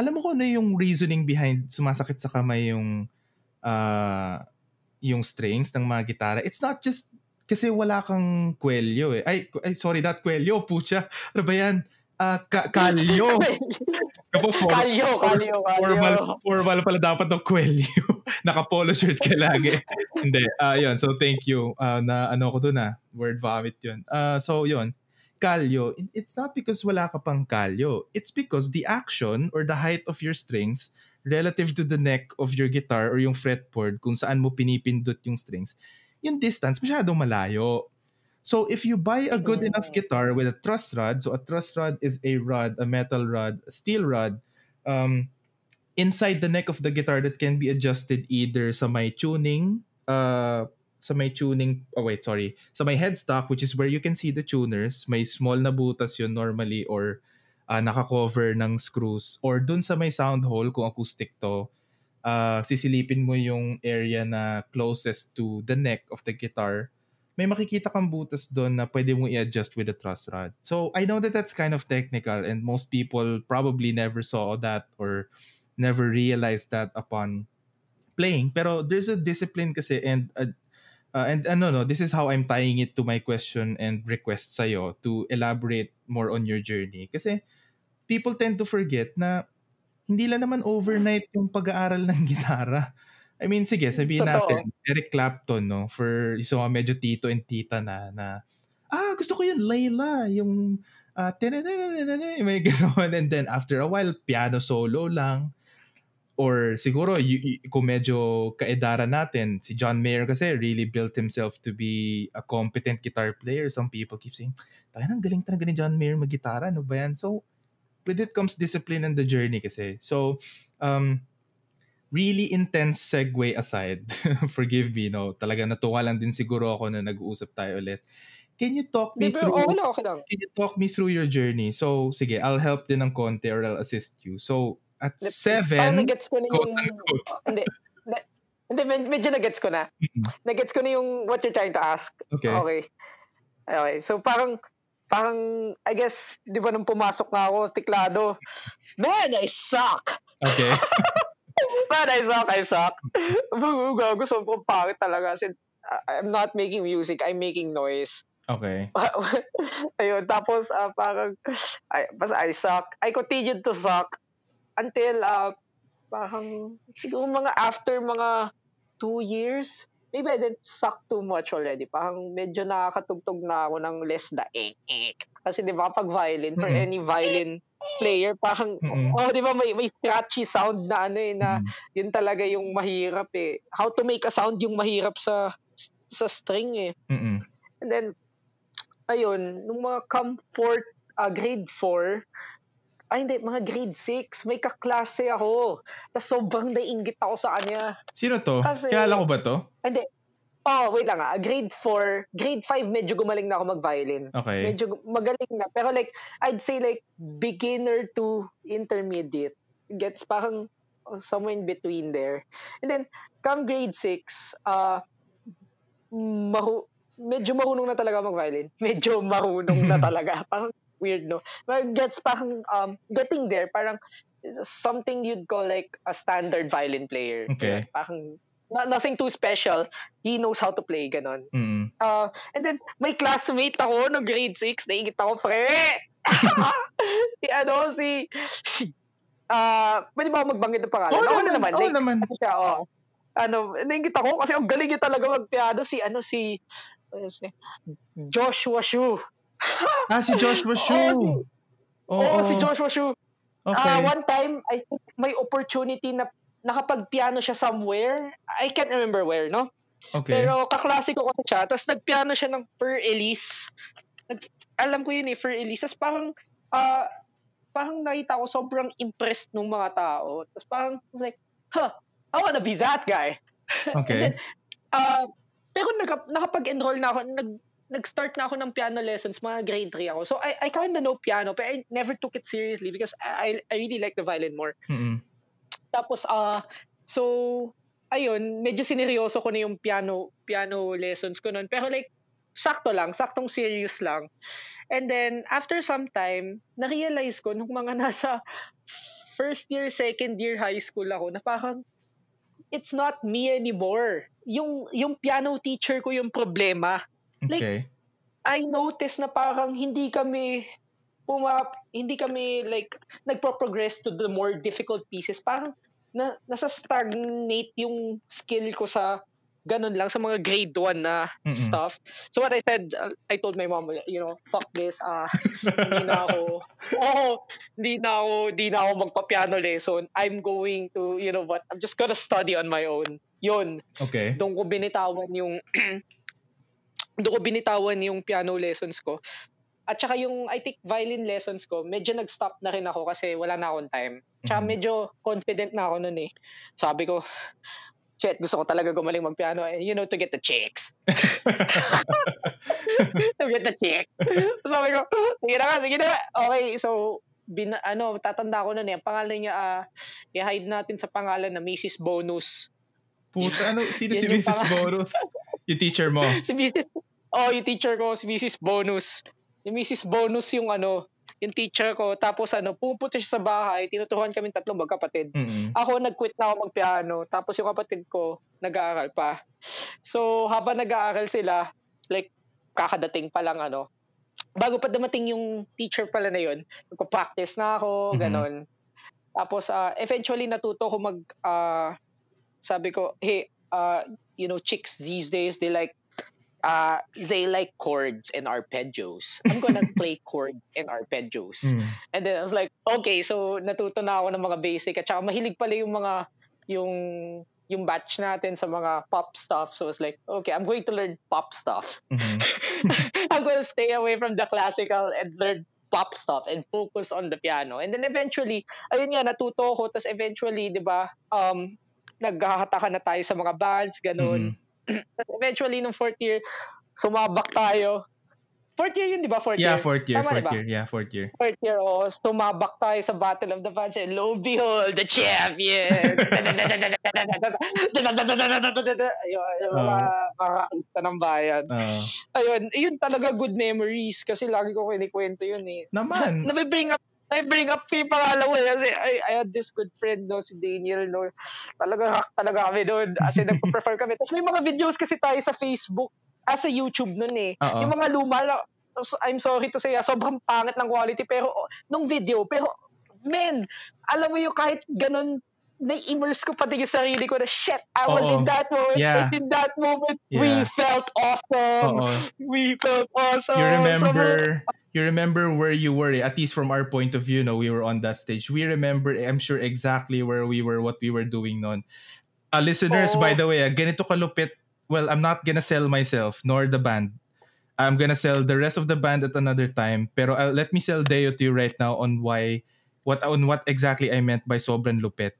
Speaker 1: alam mo ko ano yung reasoning behind sumasakit sa kamay yung uh, yung strings ng mga gitara. It's not just kasi wala kang kwelyo eh. Ay, ay sorry, not kwelyo, pucha. Ano ba yan? Uh, ka- kalyo. (laughs)
Speaker 2: Kapo, for, kalyo, kalyo, kalyo.
Speaker 1: Formal, formal pala dapat ng kwelyo. (laughs) Naka-polo shirt ka lagi. (laughs) Hindi. Uh, yun. So, thank you. Uh, na ano ko dun ah. Word vomit yun. Uh, so, yun kalyo, it's not because wala ka pang kalyo. It's because the action or the height of your strings relative to the neck of your guitar or yung fretboard kung saan mo pinipindot yung strings, yung distance masyadong malayo. So if you buy a good enough guitar with a truss rod, so a truss rod is a rod, a metal rod, a steel rod, um, inside the neck of the guitar that can be adjusted either sa may tuning uh, sa may tuning, oh wait, sorry, sa may headstock which is where you can see the tuners, may small na butas yun normally or uh, naka-cover ng screws or dun sa may sound hole kung acoustic to, uh, sisilipin mo yung area na closest to the neck of the guitar, may makikita kang butas doon na pwede mo i-adjust with a truss rod. So I know that that's kind of technical and most people probably never saw that or never realized that upon playing. Pero there's a discipline kasi and a, Uh, and ano no, this is how I'm tying it to my question and request sa'yo to elaborate more on your journey. Kasi people tend to forget na hindi lang naman overnight yung pag-aaral ng gitara. I mean, sige, sabihin Totoo. natin, Eric Clapton, no? For mga medyo tito and tita na, na ah, gusto ko yun, Layla, yung uh, may (laughs) gano'n. And then after a while, piano solo lang or siguro y- y- kung medyo kaedaran natin, si John Mayer kasi really built himself to be a competent guitar player. Some people keep saying, tayo nang galing talaga ni John Mayer mag-gitara, no ba yan? So, with it comes discipline and the journey kasi. So, um, really intense segue aside, (laughs) forgive me, no? Talaga natuwa lang din siguro ako na nag-uusap tayo ulit. Can you talk me
Speaker 2: Di,
Speaker 1: through
Speaker 2: okay lang, okay lang.
Speaker 1: Can you talk me through your journey? So, sige, I'll help din ng konti or I'll assist you. So, at seven, Parang
Speaker 2: nagets ko na yung... Oh, (laughs) hindi. Na, hindi, medyo nagets ko na. Mm-hmm. Nagets ko na yung what you're trying to ask.
Speaker 1: Okay.
Speaker 2: Okay. Okay. So parang parang, I guess, di ba nung pumasok na ako, tiklado, man, I suck!
Speaker 1: Okay. (laughs)
Speaker 2: man, I suck, I (laughs) suck. Gago, sobrang pangit talaga. Kasi, I'm not making music, I'm making noise.
Speaker 1: Okay. (laughs)
Speaker 2: Ayun, tapos uh, parang, I, basta I suck. I continued to suck until, uh, parang, siguro mga after mga two years, maybe I didn't suck too much already. Parang medyo nakakatugtog na ako ng less the eh. Kasi di ba pag violin, mm-hmm. for any violin player, parang, mm-hmm. oh, di ba may, may scratchy sound na ano eh, na mm-hmm. yun talaga yung mahirap eh. How to make a sound yung mahirap sa sa string eh.
Speaker 1: Mm-hmm.
Speaker 2: And then, ayun, nung mga comfort, uh, grade 4, ay hindi, mga grade 6, may kaklase ako. Tapos sobrang naiingit ako sa kanya.
Speaker 1: Sino to? Kasi, Kilala ko ba to?
Speaker 2: Hindi. Oh, wait lang ah. Grade 4, grade 5, medyo gumaling na ako mag-violin.
Speaker 1: Okay.
Speaker 2: Medyo magaling na. Pero like, I'd say like, beginner to intermediate. Gets parang somewhere in between there. And then, come grade 6, uh, mahu medyo marunong na talaga mag-violin. (laughs) Medyo marunong na (laughs) talaga. parang weird, no? But gets parang, um, getting there, parang something you'd call like a standard violin player.
Speaker 1: Okay.
Speaker 2: Yeah, parang not, nothing too special. He knows how to play, ganon.
Speaker 1: Mm.
Speaker 2: Uh, and then, may classmate ako no grade 6, naingit ako, pre! (laughs) si ano, si... Uh, pwede ba magbanggit ng pangalan?
Speaker 1: Oo
Speaker 2: ako
Speaker 1: naman,
Speaker 2: na naman.
Speaker 1: Oo
Speaker 2: like,
Speaker 1: naman.
Speaker 2: Ano siya, oh. Ano, naingit ako kasi ang galing niya talaga magpiano si, ano, si Joshua Shu. (laughs)
Speaker 1: ah, si Joshua Shu. Oo,
Speaker 2: oh, oh, oh, si Joshua Shu.
Speaker 1: Okay.
Speaker 2: Uh, one time, I think may opportunity na nakapag-piano siya somewhere. I can't remember where, no?
Speaker 1: Okay.
Speaker 2: Pero kaklase ko kasi siya. Tapos nagpiano siya ng Fur Elise. Nag, alam ko yun eh, Fur Elise. Tapos parang, uh, parang nakita ko sobrang impressed ng mga tao. Tapos parang, I was like, huh, I wanna be that guy.
Speaker 1: Okay.
Speaker 2: then, uh, pero nag, nakapag-enroll na ako, nag, nag-start na ako ng piano lessons, mga grade 3 ako. So I, I kind of know piano, but I never took it seriously because I, I really like the violin more.
Speaker 1: Mm-hmm.
Speaker 2: Tapos, uh, so, ayun, medyo sineryoso ko na yung piano, piano lessons ko noon. Pero like, sakto lang, saktong serious lang. And then, after some time, na-realize ko nung mga (laughs) nasa first year, second year high school ako, na parang, it's not me anymore. Yung yung piano teacher ko yung problema. Like
Speaker 1: okay.
Speaker 2: I noticed na parang hindi kami puma hindi kami like nagpo-progress to the more difficult pieces. Parang na, nasa stagnate yung skill ko sa ganun lang sa mga grade 1 na Mm-mm. stuff. So what I said, uh, I told my mom, you know, fuck this, ah, uh, hindi na ako, (laughs) oh, hindi na ako, hindi na ako magpa-piano lesson. I'm going to, you know what, I'm just gonna study on my own. Yun.
Speaker 1: Okay.
Speaker 2: Doon ko binitawan yung, (clears throat) doon ko binitawan yung piano lessons ko. At saka yung, I think, violin lessons ko, medyo nag-stop na rin ako kasi wala na akong time. Tsaka mm-hmm. medyo confident na ako nun eh. Sabi ko, shit, gusto ko talaga gumaling magpiano. Eh, you know, to get the chicks. (laughs) to get the chick. Sabi ko, sige na nga, sige na. Okay, so, bin, ano, tatanda ko nun eh. Ang pangalan niya, uh, i-hide natin sa pangalan na Mrs. Bonus.
Speaker 1: Puta, ano, (laughs) sino si Mrs. Bonus? yung teacher mo? (laughs)
Speaker 2: si Mrs. Oh, yung teacher ko, si Mrs. Bonus. Yung Mrs. Bonus yung ano, yung teacher ko. Tapos ano, pupunta siya sa bahay, tinuturuan kami tatlong magkapatid.
Speaker 1: Mm-hmm.
Speaker 2: Ako, nag-quit na ako magpiano. Tapos yung kapatid ko, nag-aaral pa. So, habang nag-aaral sila, like, kakadating pa lang ano, bago pa dumating yung teacher pala na yun, nagpa-practice na ako, mm-hmm. ganon. Tapos, uh, eventually, natuto ko mag, uh, sabi ko, hey, uh, you know, chicks these days, they like uh, they like chords and arpeggios. I'm gonna (laughs) play chord and arpeggios.
Speaker 1: Mm.
Speaker 2: And then I was like, okay, so natuto na ako ng mga basic at saka mahilig pala yung mga yung yung batch natin sa mga pop stuff. So I was like, okay, I'm going to learn pop stuff.
Speaker 1: Mm-hmm. (laughs)
Speaker 2: I'm to stay away from the classical and learn pop stuff and focus on the piano. And then eventually, ayun nga, natuto ko. Tapos eventually, di ba, um, naghahatakan na tayo sa mga bands, ganun. Mm-hmm (clears throat) eventually, nung fourth year, sumabak tayo. Fourth year yun, di ba? Fourth
Speaker 1: yeah,
Speaker 2: year.
Speaker 1: fourth year,
Speaker 2: Tama,
Speaker 1: fourth
Speaker 2: diba?
Speaker 1: year. Yeah, fourth year.
Speaker 2: Fourth year, oh, sumabak tayo sa Battle of the Bands and lo and behold, the champion! (laughs) Ayun, mga mga kista ng bayan.
Speaker 1: Uh,
Speaker 2: Ayun, yun talaga good memories kasi lagi ko kinikwento yun eh.
Speaker 1: naman.
Speaker 2: Nabi-bring up I bring up yung pangalan ko eh, kasi I, I had this good friend no, si Daniel no. Talaga rock talaga kami doon. As in, nagpa-prefer kami. Tapos may mga videos kasi tayo sa Facebook, ah, sa YouTube noon eh.
Speaker 1: Oo.
Speaker 2: Yung mga luma na, I'm sorry to say, ah, sobrang pangit ng quality pero nung video, pero men, alam mo yung kahit ganun na-immerse ko pati yung sarili ko na shit, I was
Speaker 1: Oo.
Speaker 2: in that moment.
Speaker 1: Yeah.
Speaker 2: In that moment, we felt awesome.
Speaker 1: Oo.
Speaker 2: We felt awesome.
Speaker 1: You remember you remember where you were eh, at least from our point of view no we were on that stage we remember i'm sure exactly where we were what we were doing noon uh, listeners
Speaker 2: Oo.
Speaker 1: by the way ah, ganito kalupit well i'm not gonna sell myself nor the band i'm gonna sell the rest of the band at another time pero uh, let me sell Deo to you right now on why what on what exactly i meant by sobrang lupit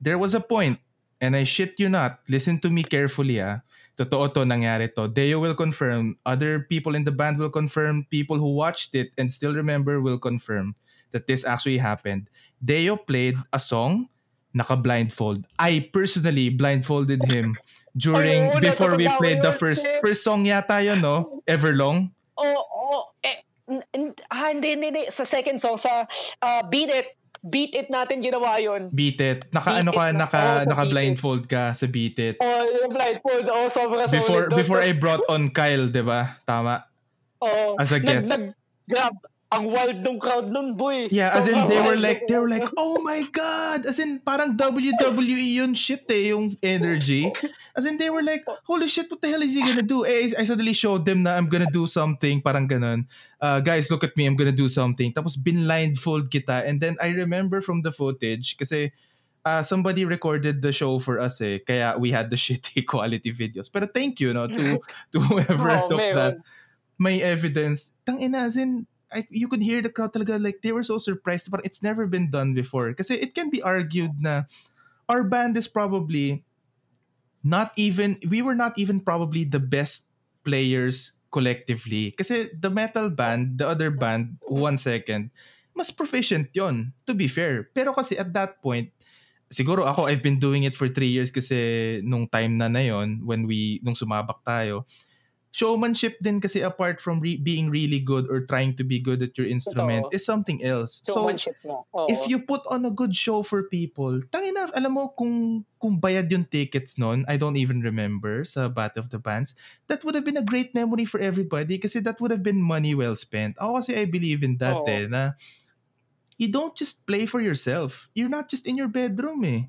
Speaker 1: there was a point and i shit you not listen to me carefully ah totoo to nangyari to. Deo will confirm, other people in the band will confirm, people who watched it and still remember will confirm that this actually happened. Deo played a song naka-blindfold. I personally blindfolded him (laughs) during
Speaker 2: oo,
Speaker 1: before we played the first
Speaker 2: eh.
Speaker 1: first song yata yun, no? Everlong.
Speaker 2: Oo, oh, eh, n- n- ah, hindi, hindi, hindi. Sa second song, sa ah, Beat It, Beat It natin ginawa yun.
Speaker 1: Beat it. Naka
Speaker 2: Beat
Speaker 1: ano ka,
Speaker 2: It
Speaker 1: naka
Speaker 2: sa
Speaker 1: naka blindfold ka sa Beat It.
Speaker 2: Oh, yung blindfold. Oh, sobra
Speaker 1: Before
Speaker 2: solid.
Speaker 1: before I brought on Kyle, 'di ba? Tama.
Speaker 2: oh,
Speaker 1: as a
Speaker 2: nag,
Speaker 1: guest.
Speaker 2: nag, grab. Ang wild ng crowd nun, boy.
Speaker 1: Yeah, as in they were like they were like, "Oh my god." As in parang WWE yun shit eh, yung energy. As in they were like, "Holy shit, what the hell is he gonna do?" Eh, I suddenly showed them na I'm gonna do something, parang ganun. Uh, guys, look at me, I'm gonna do something. Tapos binblindfold kita and then I remember from the footage kasi uh, somebody recorded the show for us eh, kaya we had the (laughs) shitty quality videos. Pero thank you no to to (laughs) whoever
Speaker 2: Oh,
Speaker 1: took
Speaker 2: meron.
Speaker 1: that may evidence. Tang ina, as in, I, you could hear the crowd talaga like they were so surprised but it's never been done before. Kasi it can be argued na our band is probably not even we were not even probably the best players collectively. Kasi the metal band the other band one second mas proficient yon to be fair. Pero kasi at that point siguro ako I've been doing it for three years kasi nung time na na yon when we nung sumabak tayo showmanship din kasi apart from re- being really good or trying to be good at your instrument
Speaker 2: Totoo.
Speaker 1: is something else. So,
Speaker 2: Showmanship mo. Oo.
Speaker 1: if you put on a good show for people, tangina, alam mo kung kung bayad yung tickets nun, I don't even remember sa Battle of the Bands, that would have been a great memory for everybody kasi that would have been money well spent. Ako kasi I believe in that
Speaker 2: Oo.
Speaker 1: eh, na you don't just play for yourself. You're not just in your bedroom eh.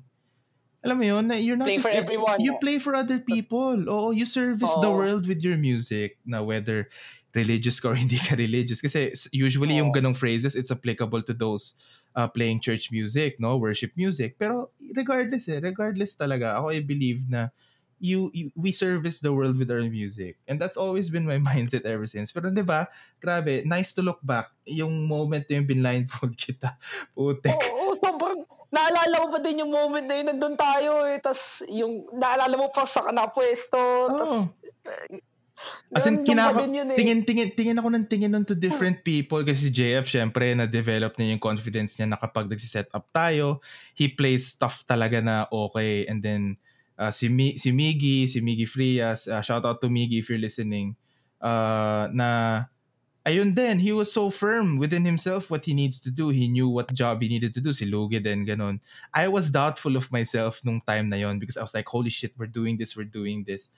Speaker 1: Alam mo yun, you're not
Speaker 2: Play
Speaker 1: just
Speaker 2: for everyone.
Speaker 1: you play for other people. Oo, you service the
Speaker 2: Oo.
Speaker 1: world with your music na whether religious ka or (laughs) hindi ka religious. Kasi usually yung
Speaker 2: Oo.
Speaker 1: ganong phrases, it's applicable to those uh, playing church music, no? Worship music. Pero regardless eh, regardless talaga, ako I believe na you, you we service the world with our music. And that's always been my (laughs) mindset ever since. Pero 'di ba? Grabe, nice to look back yung moment na yung binblindfold (laughs) kita. Putek.
Speaker 2: Oo, sobrang naalala mo pa din yung moment na yun, nandun tayo eh, tas yung, naalala mo pa sa napwesto, tas,
Speaker 1: As in, kinaka-
Speaker 2: eh.
Speaker 1: tingin, tingin, tingin ako ng tingin nun to different people kasi si JF, syempre, na-develop niya yung confidence niya na kapag nagsiset up tayo, he plays stuff talaga na okay. And then, uh, si, Mi, si Miggy, si Miggy Frias, uh, shout out to Miggy if you're listening, uh, na ayun din, he was so firm within himself what he needs to do. He knew what job he needed to do. Si Lugi din, ganun. I was doubtful of myself nung time na yon because I was like, holy shit, we're doing this, we're doing this.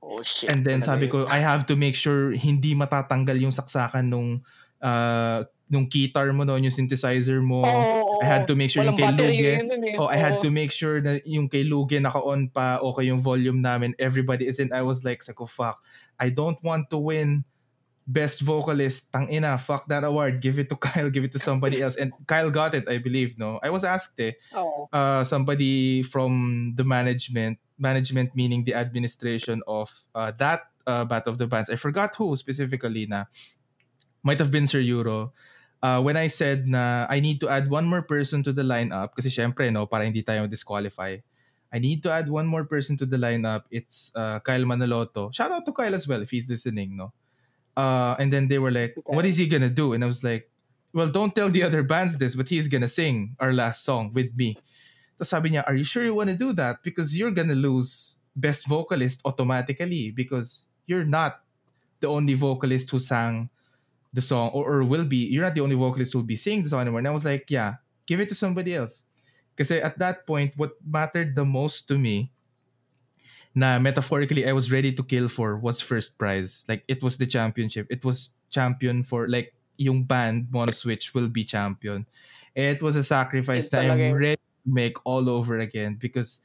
Speaker 2: Oh shit.
Speaker 1: And then sabi ko, I have to make sure hindi matatanggal yung saksakan nung uh, nung guitar mo noon, yung synthesizer mo.
Speaker 2: Oo,
Speaker 1: I had to make sure yung kay
Speaker 2: battery
Speaker 1: Luge.
Speaker 2: yun eh.
Speaker 1: Oh, I had to make sure na yung kay Luge naka-on pa, okay yung volume namin, everybody is in. I was like, sako, fuck. I don't want to win best vocalist. Tang ina, fuck that award. Give it to (laughs) Kyle, give it to somebody else. And Kyle got it, I believe, no? I was asked eh,
Speaker 2: Oo.
Speaker 1: uh, somebody from the management, management meaning the administration of uh, that uh, Battle of the Bands. I forgot who specifically na. Might have been Sir Euro. Uh, when I said na I need to add one more person to the lineup, kasi syempre, no, para hindi tayo disqualify. I need to add one more person to the lineup. It's uh, Kyle Manaloto. Shout out to Kyle as well if he's listening, no? Uh, and then they were like, okay. "What is he gonna do?" And I was like, "Well, don't tell the other bands this, but he's gonna sing our last song with me." Tapos sabi niya, "Are you sure you want to do that? Because you're gonna lose best vocalist automatically because you're not the only vocalist who sang the song or, or will be. You're not the only vocalist who will be singing the song anymore." And I was like, "Yeah, give it to somebody else." Because at that point, what mattered the most to me na metaphorically I was ready to kill for was first prize. Like it was the championship. It was champion for like yung band Mono Switch will be champion. It was a sacrifice that I'm ready to make all over again because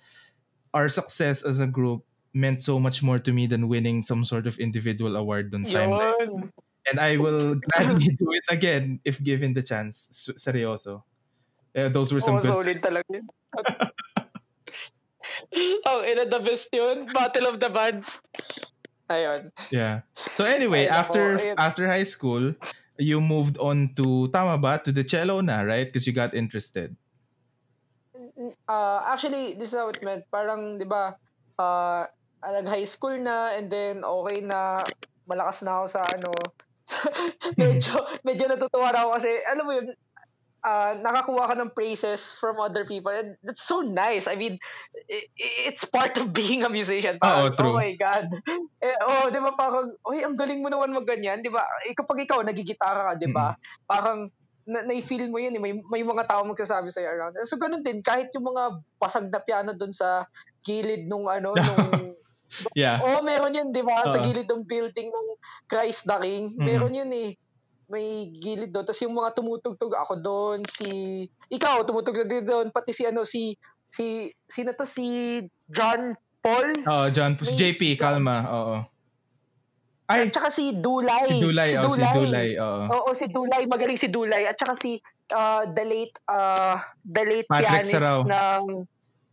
Speaker 1: our success as a group meant so much more to me than winning some sort of individual award on time. And I will gladly (laughs) do it again if given the chance. Seryoso. Yeah, those were some oh, good...
Speaker 2: solid talaga. Ang (laughs) ina the best yun. Battle of the Bands. Ayun.
Speaker 1: Yeah. So anyway, Ay, after after high school, you moved on to tama ba to the cello na, right? Because you got interested.
Speaker 2: Uh, actually, this is how it meant. Parang, di ba, uh, nag-high school na and then okay na, malakas na ako sa ano, (laughs) medyo, (laughs) medyo natutuwa na ako kasi, alam mo yun, uh, nakakuha ka ng praises from other people. And that's so nice. I mean, it, it's part of being a musician.
Speaker 1: Parang, oh, true.
Speaker 2: oh my God. (laughs) Eh, oh, di ba parang, oy, ang galing mo naman magganyan. Di ba? Eh, kapag ikaw, nagigitara ka, di ba? Mm-hmm. Parang, na, na-feel mo yun eh. May, may mga tao magsasabi sa'yo around. So, ganun din. Kahit yung mga pasag na piano dun sa gilid nung ano, nung
Speaker 1: yeah.
Speaker 2: Oh, meron yun, di ba? Uh, sa gilid ng building ng Christ the King. Mm-hmm. Meron yun eh may gilid doon. Tapos yung mga tumutugtog ako doon, si ikaw tumutugtog din doon, pati si ano si si sino to si John Paul?
Speaker 1: Oh, John may, JP Kalma, oo.
Speaker 2: Ay, at saka si Dulay.
Speaker 1: Si Dulay, si oh, Dulay. Si Dulay, oo.
Speaker 2: Oo, si Dulay, magaling si Dulay. At saka si uh, the late uh, the late
Speaker 1: Patrick
Speaker 2: pianist
Speaker 1: Sarao.
Speaker 2: ng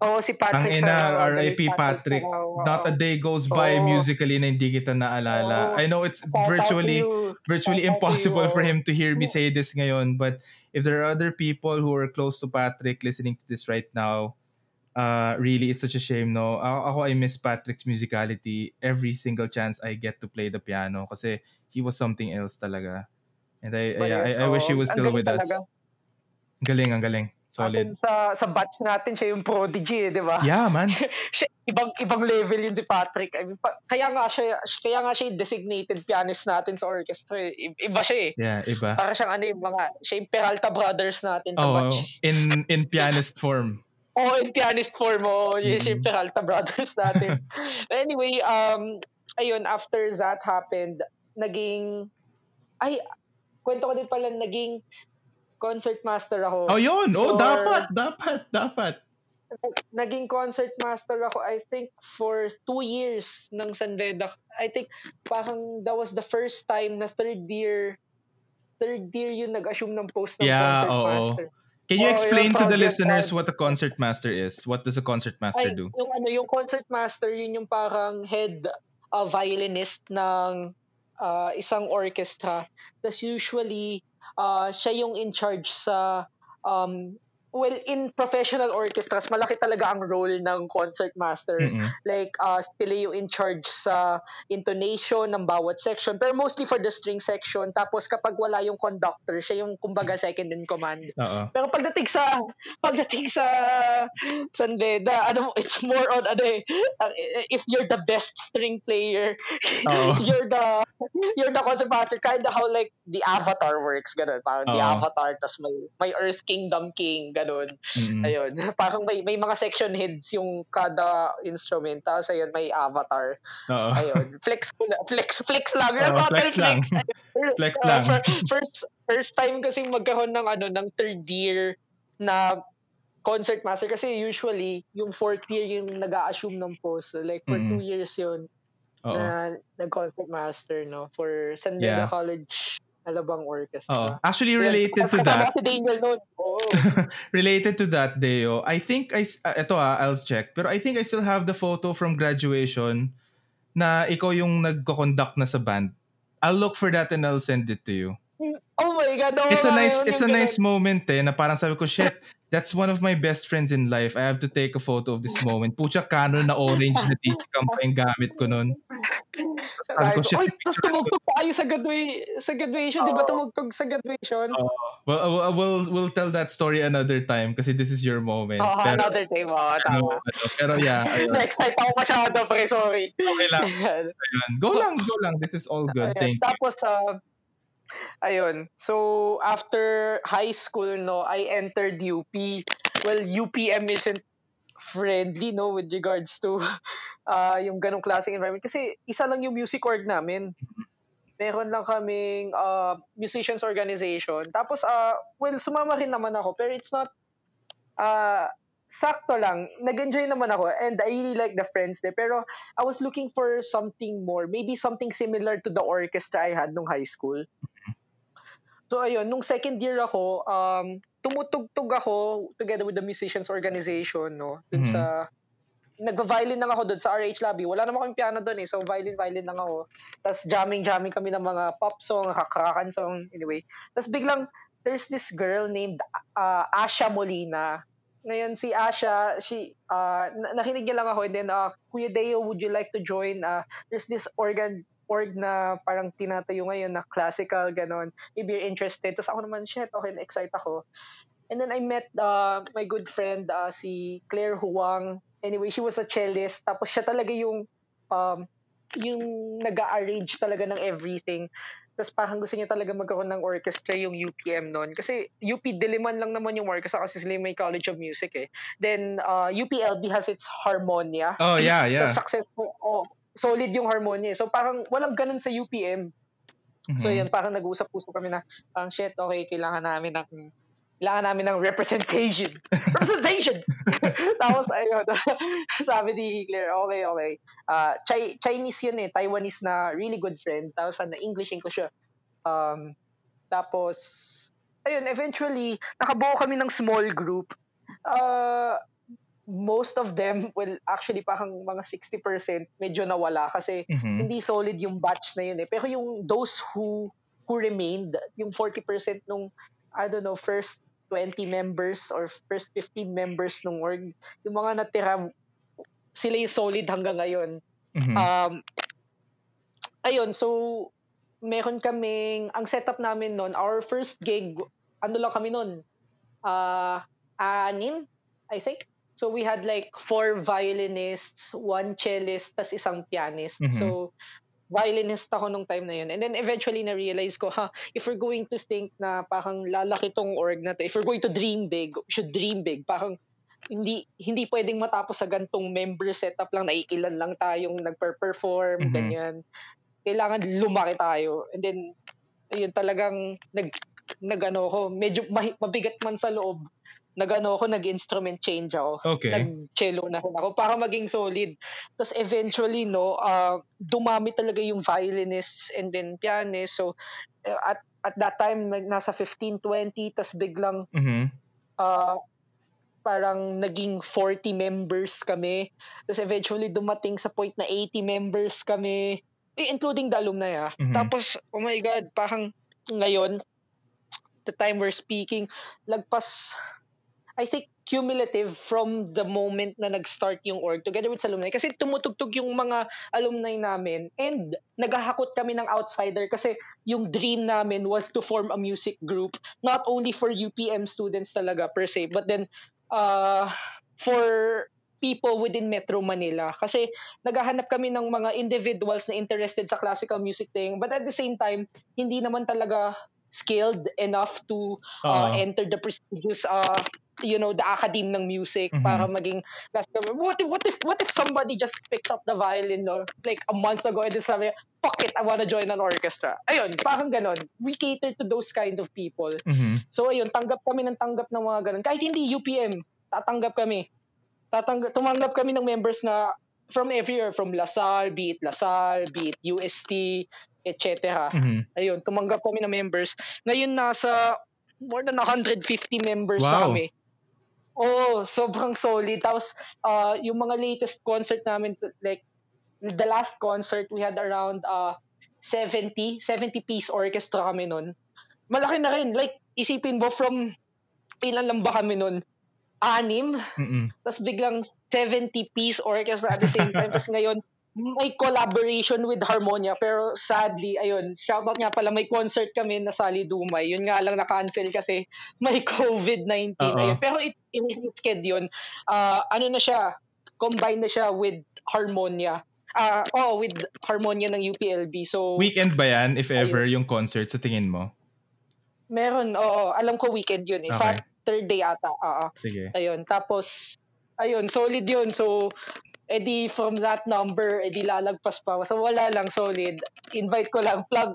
Speaker 2: Oo, si Patrick
Speaker 1: Ang ina, R.I.P. Patrick. Wow. Not a day goes by oh. musically na hindi kita naalala. Oh. I know it's virtually virtually impossible for him to hear me (laughs) say this ngayon, but if there are other people who are close to Patrick listening to this right now, uh, really, it's such a shame, no? Ako, ako I miss Patrick's musicality every single chance I get to play the piano kasi he was something else talaga. And I, I, I, I wish he was still with us. Galing, ang galing. Solid.
Speaker 2: As sa sa batch natin siya yung prodigy, eh, 'di ba?
Speaker 1: Yeah, man. (laughs)
Speaker 2: siya, ibang ibang level yun si Patrick. I mean, pa, kaya nga siya kaya nga siya yung designated pianist natin sa orchestra. Eh. Iba siya eh.
Speaker 1: Yeah, iba.
Speaker 2: Para siyang ano yung mga siya yung Peralta Brothers natin sa
Speaker 1: oh,
Speaker 2: batch.
Speaker 1: in in pianist form. (laughs)
Speaker 2: oh, in pianist form. Oh, mm-hmm. siya yung Peralta Brothers natin. (laughs) anyway, um ayun after that happened, naging ay kwento ko din pala naging concert master ako.
Speaker 1: Oh, yun. Oh, dapat, dapat, dapat.
Speaker 2: Naging concert master ako, I think, for two years ng San Veda. I think, parang that was the first time na third year, third year yung nag-assume ng post ng
Speaker 1: yeah,
Speaker 2: concert
Speaker 1: oh,
Speaker 2: master.
Speaker 1: Can you oh, explain to the listeners what a concert master is? What does a concert master
Speaker 2: Ay,
Speaker 1: do?
Speaker 2: Yung ano, yung concert master, yun yung parang head uh, violinist ng uh, isang orchestra. That's usually uh, siya yung in charge sa um, well in professional orchestras malaki talaga ang role ng concert master mm-hmm. like uh sila yung in charge sa intonation ng bawat section pero mostly for the string section tapos kapag wala yung conductor siya yung kumbaga second in command
Speaker 1: Uh-oh.
Speaker 2: pero pagdating sa pagdating sa San Veda ano it's more on ano eh if you're the best string player (laughs) you're the you're the concert master kind of how like the avatar works ganun parang Uh-oh. the avatar tas may may earth kingdom king ganun. Mm-hmm. Ayun. (laughs) Parang may, may mga section heads yung kada instrument. Tapos ayun, may avatar.
Speaker 1: Oo.
Speaker 2: Ayun. (laughs) Flex ko na. Flex, flex lang.
Speaker 1: Yung
Speaker 2: Oo,
Speaker 1: flex, flex lang. flex (laughs) uh, lang.
Speaker 2: first, first time kasi magkaroon ng ano, ng third year na concert master kasi usually yung fourth year yung nag-a-assume ng post. So, like for mm-hmm. two years yun Oo. na nag-concert master no for San Diego yeah. College Alabang Orchestra.
Speaker 1: Oh, actually related yeah, to that.
Speaker 2: si Daniel noon. Oh. (laughs)
Speaker 1: related to that, Deo. I think I uh, ito ah, I'll check. Pero I think I still have the photo from graduation na ikaw yung nagko-conduct na sa band. I'll look for that and I'll send it to you.
Speaker 2: Oh my God. Oh,
Speaker 1: it's a nice, it's a nice moment eh, na parang sabi ko, shit, that's one of my best friends in life. I have to take a photo of this moment. Pucha, Canon na orange na digicam pa yung gamit ko nun.
Speaker 2: Sabi ko, shit. Oy, tapos tumugtog pa kayo sa, gradua- sa graduation. Uh, di ba tumugtog sa graduation? Uh,
Speaker 1: well, uh, we'll, we'll tell that story another time kasi this is your moment.
Speaker 2: Oh, pero, another time. Oh, tama. Ano,
Speaker 1: ano, pero yeah.
Speaker 2: Ayun. Next time ako masyado, pre. Sorry.
Speaker 1: Okay lang. (laughs) Ayun. Go lang, go lang. This is all good. Thank
Speaker 2: you. Tapos, uh, ayun. So, after high school, no, I entered UP. Well, UPM isn't friendly no with regards to uh, (laughs) yung ganong klaseng environment. Kasi isa lang yung music org namin. Meron lang kaming uh, musicians organization. Tapos uh, well sumama rin naman ako pero it's not uh, sakto lang. Nag-enjoy naman ako and I really like the friends there. Pero I was looking for something more maybe something similar to the orchestra I had nung high school So ayun, nung second year ako, um, tumutugtog ako together with the musicians organization, no? Dun mm-hmm. sa nag-violin lang ako doon sa RH Lobby. Wala naman kaming piano doon eh. So, violin-violin lang ako. Tapos, jamming-jamming kami ng mga pop song, kakakan song, anyway. Tapos, biglang, there's this girl named uh, Asha Molina. Ngayon, si Asha, she, uh, nakinig niya lang ako. And then, uh, Kuya Deo, would you like to join? Uh, there's this organ org na parang tinatayo ngayon na classical, ganon. If you're interested. Tapos ako naman, shit, okay, na-excite ako. And then I met uh, my good friend, uh, si Claire Huang. Anyway, she was a cellist. Tapos siya talaga yung um, yung nag-arrange talaga ng everything. Tapos parang gusto niya talaga magkaroon ng orchestra yung UPM noon. Kasi UP Diliman lang naman yung orchestra kasi sila may College of Music eh. Then uh, UPLB has its Harmonia.
Speaker 1: Oh yeah, yeah.
Speaker 2: Tapos successful, oh, solid yung harmonya. So parang walang ganun sa UPM. Mm-hmm. So yan, parang nag-uusap-usap kami na, ang shit, okay, kailangan namin ng kailangan namin ng representation. (laughs) representation! (laughs) Tapos, ayun, (laughs) sabi ni Claire, okay, okay. Uh, Chi- Chinese yun eh, Taiwanese na really good friend. Tapos, na English, English siya. Um, tapos, ayun, eventually, nakabuo kami ng small group. Uh, most of them, well, actually parang mga 60% medyo nawala kasi mm-hmm. hindi solid yung batch na yun eh. Pero yung those who who remained, yung 40% nung, I don't know, first 20 members or first 15 members nung org, yung mga natira, sila yung solid hanggang ngayon. Mm-hmm. Um, ayun, so meron kaming, ang setup namin noon, our first gig, ano lang kami noon, uh, anim, I think. So we had like four violinists, one cellist, tas isang pianist. Mm-hmm. So violinist ako nung time na yun. And then eventually na-realize ko, ha, if we're going to think na parang lalaki tong org na to, if we're going to dream big, we should dream big. Parang hindi hindi pwedeng matapos sa gantong member setup lang na ilan lang tayong nagper-perform, mm-hmm. ganyan. Kailangan lumaki tayo. And then, yun talagang nag nagano ko, medyo mabigat man sa loob nagano ako, nag-instrument change ako.
Speaker 1: Okay.
Speaker 2: Nag-cello na rin ako para maging solid. Tapos eventually, no, uh, dumami talaga yung violinists and then pianists. So, at at that time, nasa 15, 20, tapos biglang mm-hmm. uh, parang naging 40 members kami. Tapos eventually dumating sa point na 80 members kami, eh, including the alumni ah. Mm-hmm. Tapos, oh my God, parang ngayon, the time we're speaking, lagpas I think cumulative from the moment na nag-start yung org together with alumni. Kasi tumutugtog yung mga alumni namin and naghahakot kami ng outsider kasi yung dream namin was to form a music group not only for UPM students talaga per se but then uh, for people within Metro Manila. Kasi naghahanap kami ng mga individuals na interested sa classical music thing but at the same time hindi naman talaga skilled enough to uh, uh enter the prestigious uh, you know the academe ng music mm-hmm. para maging what if what if what if somebody just picked up the violin no like a month ago and sabi fuck it I wanna join an orchestra ayun parang ganon we cater to those kind of people mm-hmm. so ayun tanggap kami ng tanggap ng mga ganon kahit hindi UPM tatanggap kami tatanggap tumanggap kami ng members na from everywhere from LaSalle be it LaSalle be it UST etc. Mm-hmm. Ayun, tumanggap kami ng members. Ngayon nasa more than 150 members wow. na kami. Oo, sobrang solid. Tapos, uh, yung mga latest concert namin, like, the last concert, we had around uh, 70, 70 piece orchestra kami nun. malaki na rin. Like, isipin mo from, ilan lang ba kami nun? Anim? Tapos biglang 70 piece orchestra at the same time. Tapos ngayon, may collaboration with Harmonia pero sadly ayun shoutout nga pala may concert kami na Sali Dumay. Yun nga lang na-cancel kasi may (laughs) COVID-19 ayun pero it in-reschedule yun. Uh, ano na siya combine na siya with Harmonia. Uh, oh with Harmonia ng UPLB so
Speaker 1: weekend ba yan if ever ayun. yung concert sa tingin mo?
Speaker 2: Meron oo. Alam ko weekend yun eh. Okay. Saturday ata oo.
Speaker 1: Sige.
Speaker 2: Ayun tapos ayun solid yun. So edi from that number, edi lalagpas pa. So wala lang, solid. Invite ko lang, plug,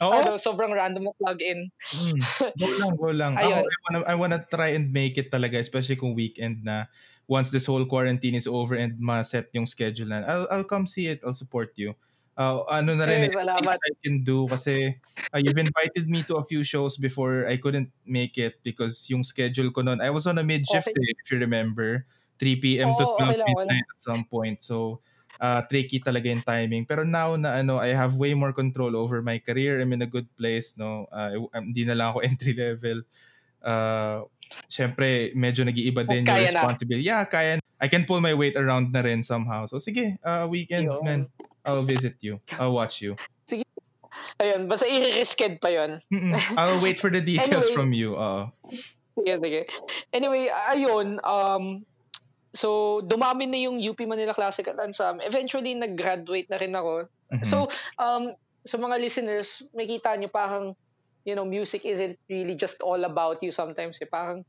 Speaker 2: oh? ano, sobrang random mo plug in.
Speaker 1: Mm, go lang, go lang. (laughs) Ako, I wanna, I wanna try and make it talaga, especially kung weekend na once this whole quarantine is over and ma-set yung schedule na, I'll, I'll come see it, I'll support you. Uh, ano na rin,
Speaker 2: hey, salamat.
Speaker 1: I can do kasi uh, you've invited me to a few shows before I couldn't make it because yung schedule ko noon, I was on a mid-shift okay. eh, if you remember. 3 p.m. to 12 okay midnight at some point. So, uh, tricky talaga yung timing. Pero now na ano, I have way more control over my career. I'm in a good place, no? Uh, hindi na lang ako (laughs) entry level. Uh, Siyempre, medyo nag-iiba din yung responsibility. Na. Yeah, kaya. I can pull my weight around na rin somehow. So, sige, uh, weekend, Yo. man. I'll visit you. I'll watch you.
Speaker 2: Sige. Ayun, basta i-risked pa yun.
Speaker 1: I'll wait for the (laughs) details anyway, from you. Uh.
Speaker 2: Sige, sige. Anyway, ayun, um, So, dumami na yung UP Manila Classical Ensemble. Eventually, nag-graduate na rin ako. Mm-hmm. So, um, sa mga listeners, makita nyo parang, you know, music isn't really just all about you sometimes. Eh. Parang,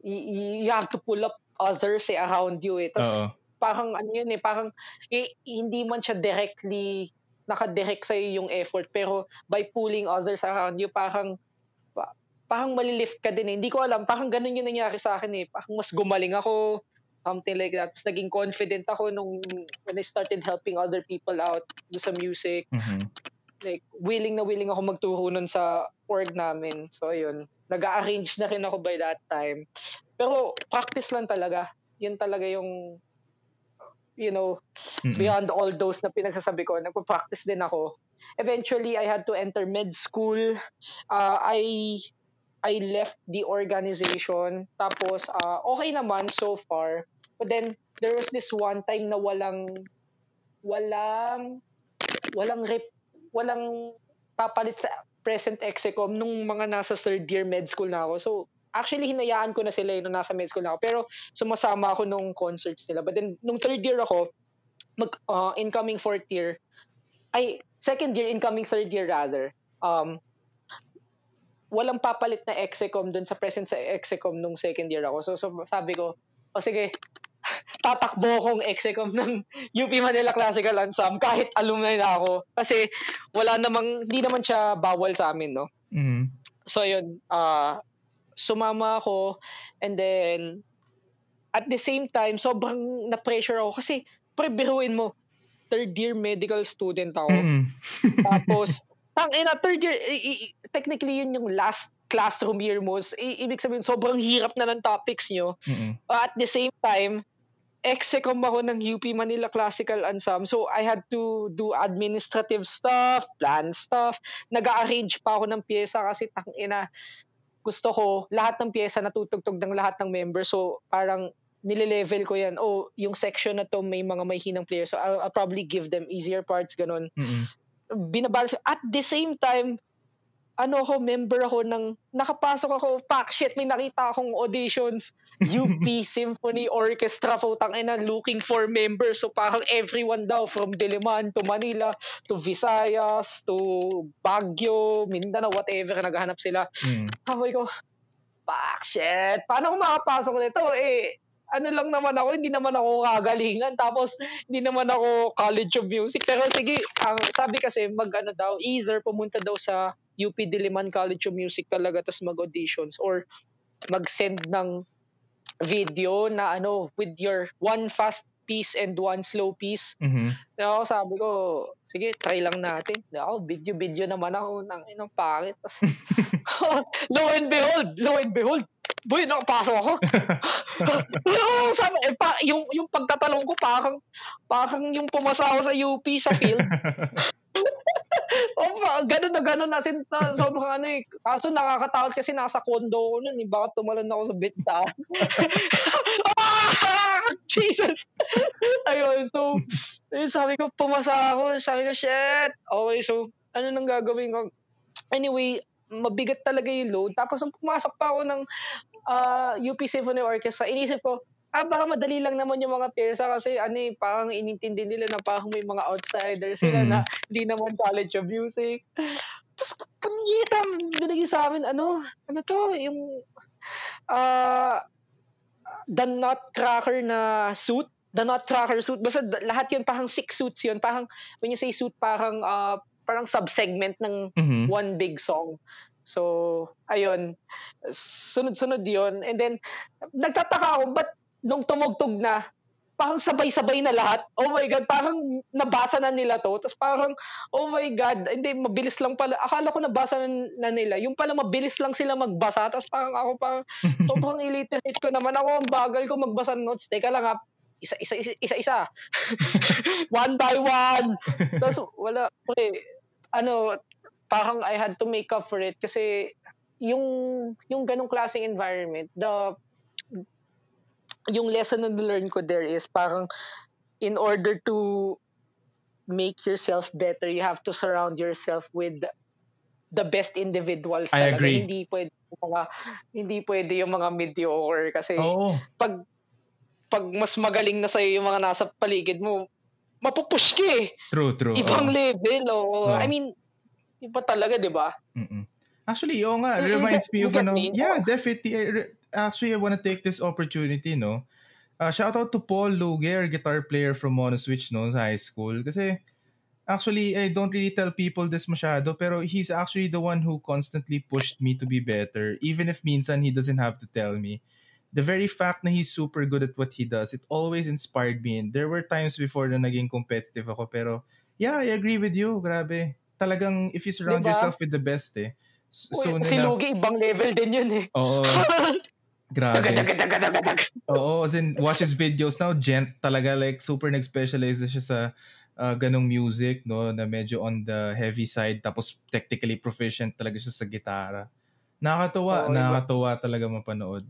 Speaker 2: y- you have to pull up others eh, around you. Eh. Tapos, parang ano yun eh, parang eh, hindi man siya directly nakadirect sa yung effort pero by pulling others around you parang pa, parang malilift ka din eh. Hindi ko alam, parang ganun yung nangyari sa akin eh. Parang mas gumaling ako, something like that. Tapos naging confident ako nung when I started helping other people out sa music.
Speaker 1: Mm-hmm.
Speaker 2: Like, willing na willing ako magturo nun sa org namin. So, yun. Nag-arrange na rin ako by that time. Pero, practice lang talaga. Yun talaga yung, you know, mm-hmm. beyond all those na pinagsasabi ko, nagpa-practice din ako. Eventually, I had to enter med school. Uh, I I left the organization. Tapos, uh, okay naman so far. But then, there was this one time na walang, walang, walang rep, walang papalit sa present execom nung mga nasa third year med school na ako. So, actually, hinayaan ko na sila yun nung nasa med school na ako. Pero, sumasama ako nung concerts nila. But then, nung third year ako, mag, uh, incoming fourth year, ay, second year, incoming third year rather, um, walang papalit na execom dun sa present sa execom nung second year ako. So, so sabi ko, o oh, sige, (laughs) tatakbo akong execom ng UP Manila Classical Ensemble kahit alumni na ako. Kasi wala namang, hindi naman siya bawal sa amin, no?
Speaker 1: Mm-hmm.
Speaker 2: So yun, uh, sumama ako and then at the same time, sobrang na-pressure ako kasi pre, biruin mo, third year medical student ako.
Speaker 1: Mm-hmm.
Speaker 2: Tapos, (laughs) Tang ina third year, i- i- technically yun yung last classroom year mo. I- ibig sabihin, sobrang hirap na ng topics nyo.
Speaker 1: Mm-hmm.
Speaker 2: Uh, at the same time, execom ako ng UP Manila Classical Ensemble. So, I had to do administrative stuff, plan stuff. Nag-arrange pa ako ng pyesa kasi tang ina, gusto ko lahat ng pyesa natutugtog ng lahat ng members. So, parang nile-level ko yan. Oh, yung section na to may mga may hinang players. So, I'll, I'll probably give them easier parts, ganun.
Speaker 1: Mm-hmm
Speaker 2: binabalance. At the same time, ano ako, member ako ng, nakapasok ako, pack shit, may nakita akong auditions, (laughs) UP Symphony Orchestra, putang ina, looking for members. So parang everyone daw, from Diliman to Manila, to Visayas, to Baguio, Mindanao, whatever, naghahanap sila.
Speaker 1: Mm.
Speaker 2: Sabi ko, fuck shit, paano ako makapasok nito? Eh, ano lang naman ako, hindi naman ako kagalingan. Tapos, hindi naman ako college of music. Pero sige, ang sabi kasi, mag ano daw, either pumunta daw sa UP Diliman College of Music talaga, tapos mag-auditions. Or mag-send ng video na ano, with your one fast piece and one slow piece.
Speaker 1: Mm-hmm.
Speaker 2: Ako sabi ko, sige, try lang natin. Ako, video-video naman ako ng inang pangit. (laughs) (laughs) lo and behold, lo and behold, boy, nakapasok ako. (laughs) sabi, eh, pa, yung, yung pagtatalong ko, parang, parang yung pumasa ako sa UP sa field. (laughs) oh, ganun na ganun na sin na, sobrang ano eh. Kaso nakakatakot kasi nasa condo ko nun, eh. baka tumalon ako sa bita. (laughs) ah! Jesus! Ayun, so, ayun, sabi ko, pumasa ako. Sabi ko, shit! Okay, so, ano nang gagawin ko? Anyway, mabigat talaga yung load. Tapos, nung pumasok pa ako ng uh, ah, UP Symphony Orchestra, inisip ko, ah, baka madali lang naman yung mga pyesa kasi ano eh, parang inintindi nila na parang may mga outsiders sila mm. na hindi naman college of music. Tapos, punyita, binigay sa amin, ano, ano to, yung, uh, the nutcracker na suit, the nutcracker suit, basta lahat yun, parang six suits yun, parang, when you say suit, parang, uh, parang subsegment ng mm-hmm. one big song. So, ayun, sunod-sunod yon And then, nagtataka ako, but nung tumugtog na, parang sabay-sabay na lahat. Oh my God, parang nabasa na nila to. Tapos parang, oh my God, hindi, mabilis lang pala. Akala ko nabasa na nila. Yung pala mabilis lang sila magbasa. Tapos parang ako parang, (laughs) sobrang illiterate ko naman. Ako, ang bagal ko magbasa notes. Teka lang ha, isa isa isa isa, isa. (laughs) one by one tapos wala okay ano parang I had to make up for it kasi yung yung ganong klaseng environment the yung lesson na learn ko there is parang in order to make yourself better, you have to surround yourself with the best individuals.
Speaker 1: I talaga. agree.
Speaker 2: Hindi pwede yung mga hindi pwede yung mga mediocre kasi oh. pag pag mas magaling na sa'yo yung mga nasa paligid mo, mapupush ka eh.
Speaker 1: True, true.
Speaker 2: Ibang oh. level. Oh. oh. I mean, iba talaga, di ba?
Speaker 1: Actually, oo nga. Reminds me of ano. Yeah, definitely actually, I want to take this opportunity, no? Uh, shout out to Paul Luger, guitar player from Monoswitch, no, sa high school. Kasi, actually, I don't really tell people this masyado, pero he's actually the one who constantly pushed me to be better, even if minsan he doesn't have to tell me. The very fact na he's super good at what he does, it always inspired me. And there were times before na naging competitive ako, pero yeah, I agree with you. Grabe. Talagang, if you surround diba? yourself with the best, eh.
Speaker 2: So, Uy, si Lugi, ibang level din yun eh.
Speaker 1: Oo. (laughs) Grabe. Oo, as in, watch his videos now, gent talaga, like, super nag-specialize siya sa uh, ganong music, no, na medyo on the heavy side, tapos technically proficient talaga siya sa gitara. Nakakatuwa, oh, nakakatuwa iba. talaga mapanood.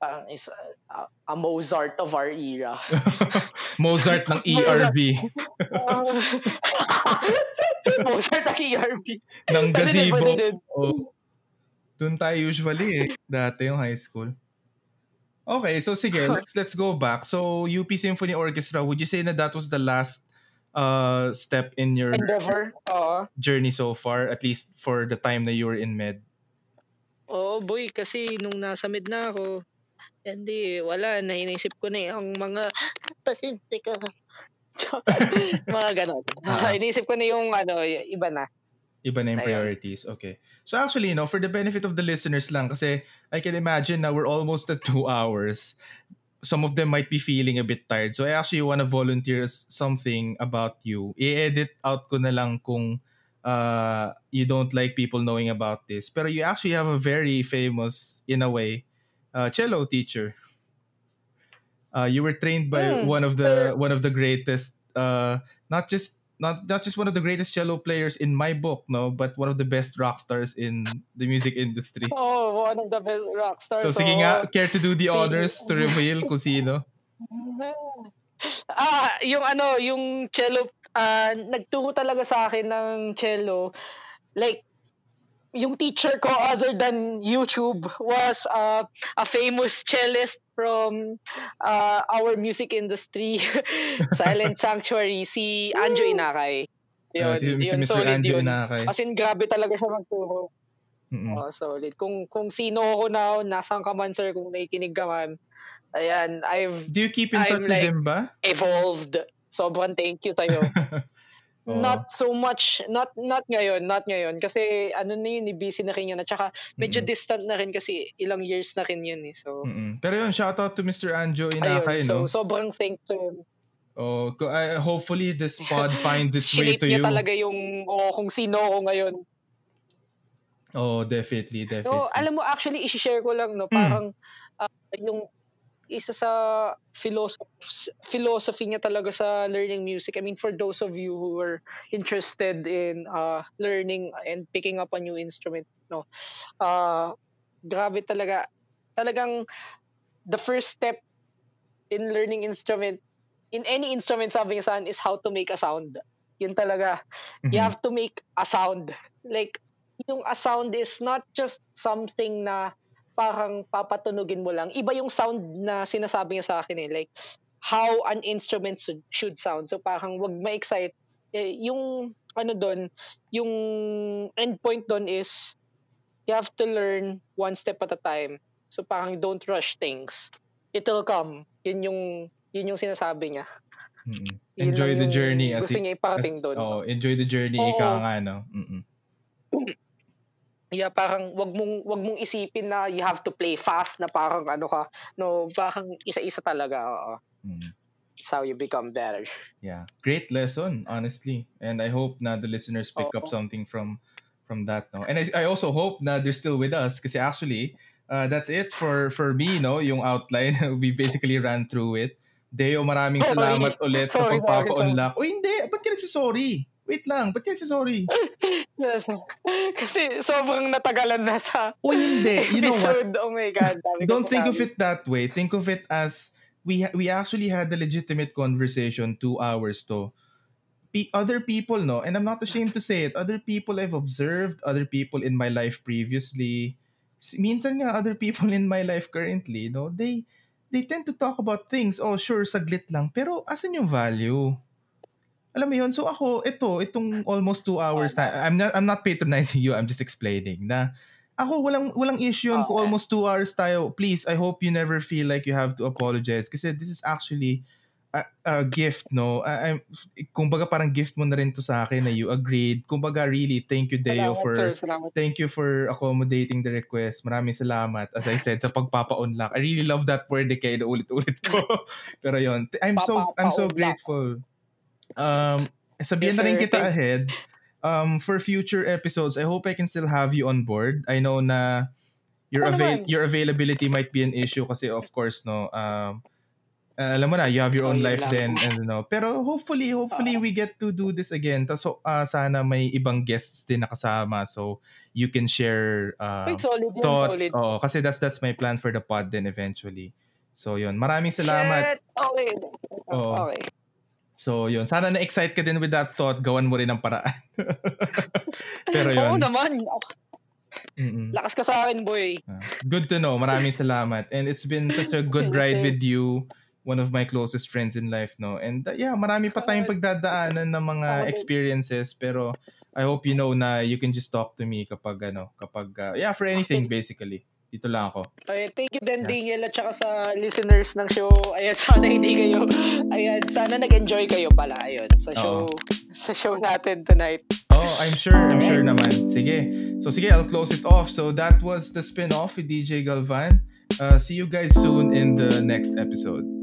Speaker 2: Parang uh, is uh, a Mozart of our era. (laughs)
Speaker 1: Mozart ng ERB. (laughs)
Speaker 2: Mozart ng ERB.
Speaker 1: ng gazebo. Oh. Doon tayo usually eh. Dati yung high school. Okay, so sige, (laughs) let's let's go back. So UP Symphony Orchestra, would you say na that was the last uh step in your
Speaker 2: endeavor uh,
Speaker 1: journey so far, at least for the time na you were in med?
Speaker 2: Oh, boy, kasi nung nasa med na ako, hindi, wala, nahinisip ko na yung mga (laughs) pasyente ka. (laughs) mga ganon. (laughs) Uh-huh. Inisip ko na yung ano, iba na.
Speaker 1: Iba na yung priorities. Okay. So actually, you know, for the benefit of the listeners lang, kasi I can imagine na we're almost at two hours. Some of them might be feeling a bit tired. So I actually want to volunteer something about you. I-edit out ko na lang kung uh, you don't like people knowing about this. Pero you actually have a very famous, in a way, uh, cello teacher. Uh, you were trained by mm, one of the one of the greatest, uh, not just not not just one of the greatest cello players in my book, no, but one of the best rock stars in the music industry. (laughs)
Speaker 2: Oh, one of the best rock stars.
Speaker 1: So, sige nga, care to do the honors to reveal kung sino?
Speaker 2: Ah, yung ano, yung cello, uh, nagturo talaga sa akin ng cello. Like, yung teacher ko other than YouTube was uh, a famous cellist from uh, our music industry, (laughs) Silent (laughs) Sanctuary, si Anjo Inakay.
Speaker 1: Yun, uh, si, yun, si Mr. Solid Anjo yun. Inakay.
Speaker 2: As in, grabe talaga siya magturo. Mm-hmm. Oh, solid. Kung kung sino ako na, nasaan ka man sir, kung nakikinig ka man, ayan, I've...
Speaker 1: Do you keep in touch I'm, with like, him ba?
Speaker 2: Evolved. Sobrang thank you sa'yo. (laughs) Oh. Not so much, not not ngayon, not ngayon. Kasi ano na yun, busy na rin yun. At saka medyo mm-hmm. distant na rin kasi ilang years na rin yun eh. So,
Speaker 1: mm-hmm. Pero yun, shout out to Mr. Anjo Inakay, ayun,
Speaker 2: no? So, sobrang thank to him.
Speaker 1: Oh, uh, hopefully this pod (laughs) finds its way to
Speaker 2: you.
Speaker 1: niya
Speaker 2: talaga yung oh, kung sino ako ngayon.
Speaker 1: Oh, definitely, definitely.
Speaker 2: So, alam mo, actually, i-share ko lang, no, parang mm. uh, yung isa sa philosophy, philosophy niya talaga sa learning music. I mean, for those of you who are interested in uh, learning and picking up a new instrument, no, uh, grabe talaga. Talagang the first step in learning instrument, in any instrument, sabi niya saan, is how to make a sound. Yun talaga. Mm-hmm. You have to make a sound. Like, yung a sound is not just something na parang papatunugin mo lang. Iba yung sound na sinasabi niya sa akin eh. Like, how an instrument should, should sound. So parang wag ma-excite. Eh, yung ano doon, yung end point doon is you have to learn one step at a time. So parang don't rush things. It'll come. Yun yung yun yung sinasabi niya.
Speaker 1: Mm-mm. Enjoy the journey
Speaker 2: as gusto niya iparating doon.
Speaker 1: Oh, enjoy the journey Oo. ika nga no. Mm-mm. (clears throat)
Speaker 2: Yeah, parang wag mong wag mong isipin na you have to play fast na parang ano ka, no, parang isa-isa talaga. Oo. Mm. It's how you become better.
Speaker 1: Yeah. Great lesson, honestly. And I hope na the listeners pick Oo. up something from from that, no. And I, I also hope na they're still with us kasi actually uh, that's it for for me, no, yung outline. (laughs) we basically ran through it. Deo, maraming salamat ulit sorry, sa pagpapa-unlock. O hindi, ba't ka nagsasorry? Wait lang, ba't ka sorry? (laughs)
Speaker 2: yes. (laughs) Kasi sobrang natagalan na sa
Speaker 1: O hindi, you know what?
Speaker 2: Oh my God.
Speaker 1: Don't think of it that way. Think of it as we ha- we actually had a legitimate conversation two hours to. P- other people, no, and I'm not ashamed to say it, other people I've observed, other people in my life previously, minsan nga other people in my life currently, no, they they tend to talk about things, oh sure, saglit lang, pero asan yung value? Alam mo yun, so ako, ito, itong almost two hours na, I'm not, I'm not patronizing you, I'm just explaining na ako, walang, walang issue yun okay. kung almost two hours tayo. Please, I hope you never feel like you have to apologize kasi this is actually a, a gift, no? I, I'm, kumbaga parang gift mo na rin to sa akin na you agreed. Kumbaga really, thank you Deo
Speaker 2: salamat,
Speaker 1: for,
Speaker 2: sir, salamat.
Speaker 1: thank you for accommodating the request. Maraming salamat. As I said, sa pagpapa-unlock. I really love that word eh, kaya ulit-ulit ko. (laughs) (laughs) Pero yon I'm so, I'm so grateful um, sabihin yes, na rin kita Thank- ahead, um, for future episodes, I hope I can still have you on board. I know na your avail- your availability might be an issue kasi of course no um uh, alam mo na you have your own oh, life then and no pero hopefully hopefully uh, we get to do this again. Tas uh, sana may ibang guests din nakasama so you can share uh,
Speaker 2: solid
Speaker 1: thoughts.
Speaker 2: solid.
Speaker 1: oh kasi that's that's my plan for the pod then eventually. So yun maraming salamat.
Speaker 2: Shit. okay. Oh. okay
Speaker 1: So, yun. Sana na-excite ka din with that thought. Gawan mo rin ng paraan. (laughs) Pero yun.
Speaker 2: Oo naman. Mm-mm. Lakas ka sa akin, boy.
Speaker 1: Ah, good to know. Maraming salamat. And it's been such a good ride with you. One of my closest friends in life, no? And uh, yeah, marami pa tayong pagdadaanan ng mga experiences. Pero I hope you know na you can just talk to me kapag ano, kapag, uh, yeah, for anything basically. Dito lang ako.
Speaker 2: Okay, thank you din, yeah. Daniel, at saka sa listeners ng show. Ayan, (laughs) sana hindi kayo, ayan, sana nag-enjoy kayo pala, ayun, sa show, Oo. sa show natin tonight.
Speaker 1: Oh, I'm sure, I'm sure naman. Sige. So sige, I'll close it off. So that was the spin-off with DJ Galvan. Uh, see you guys soon in the next episode.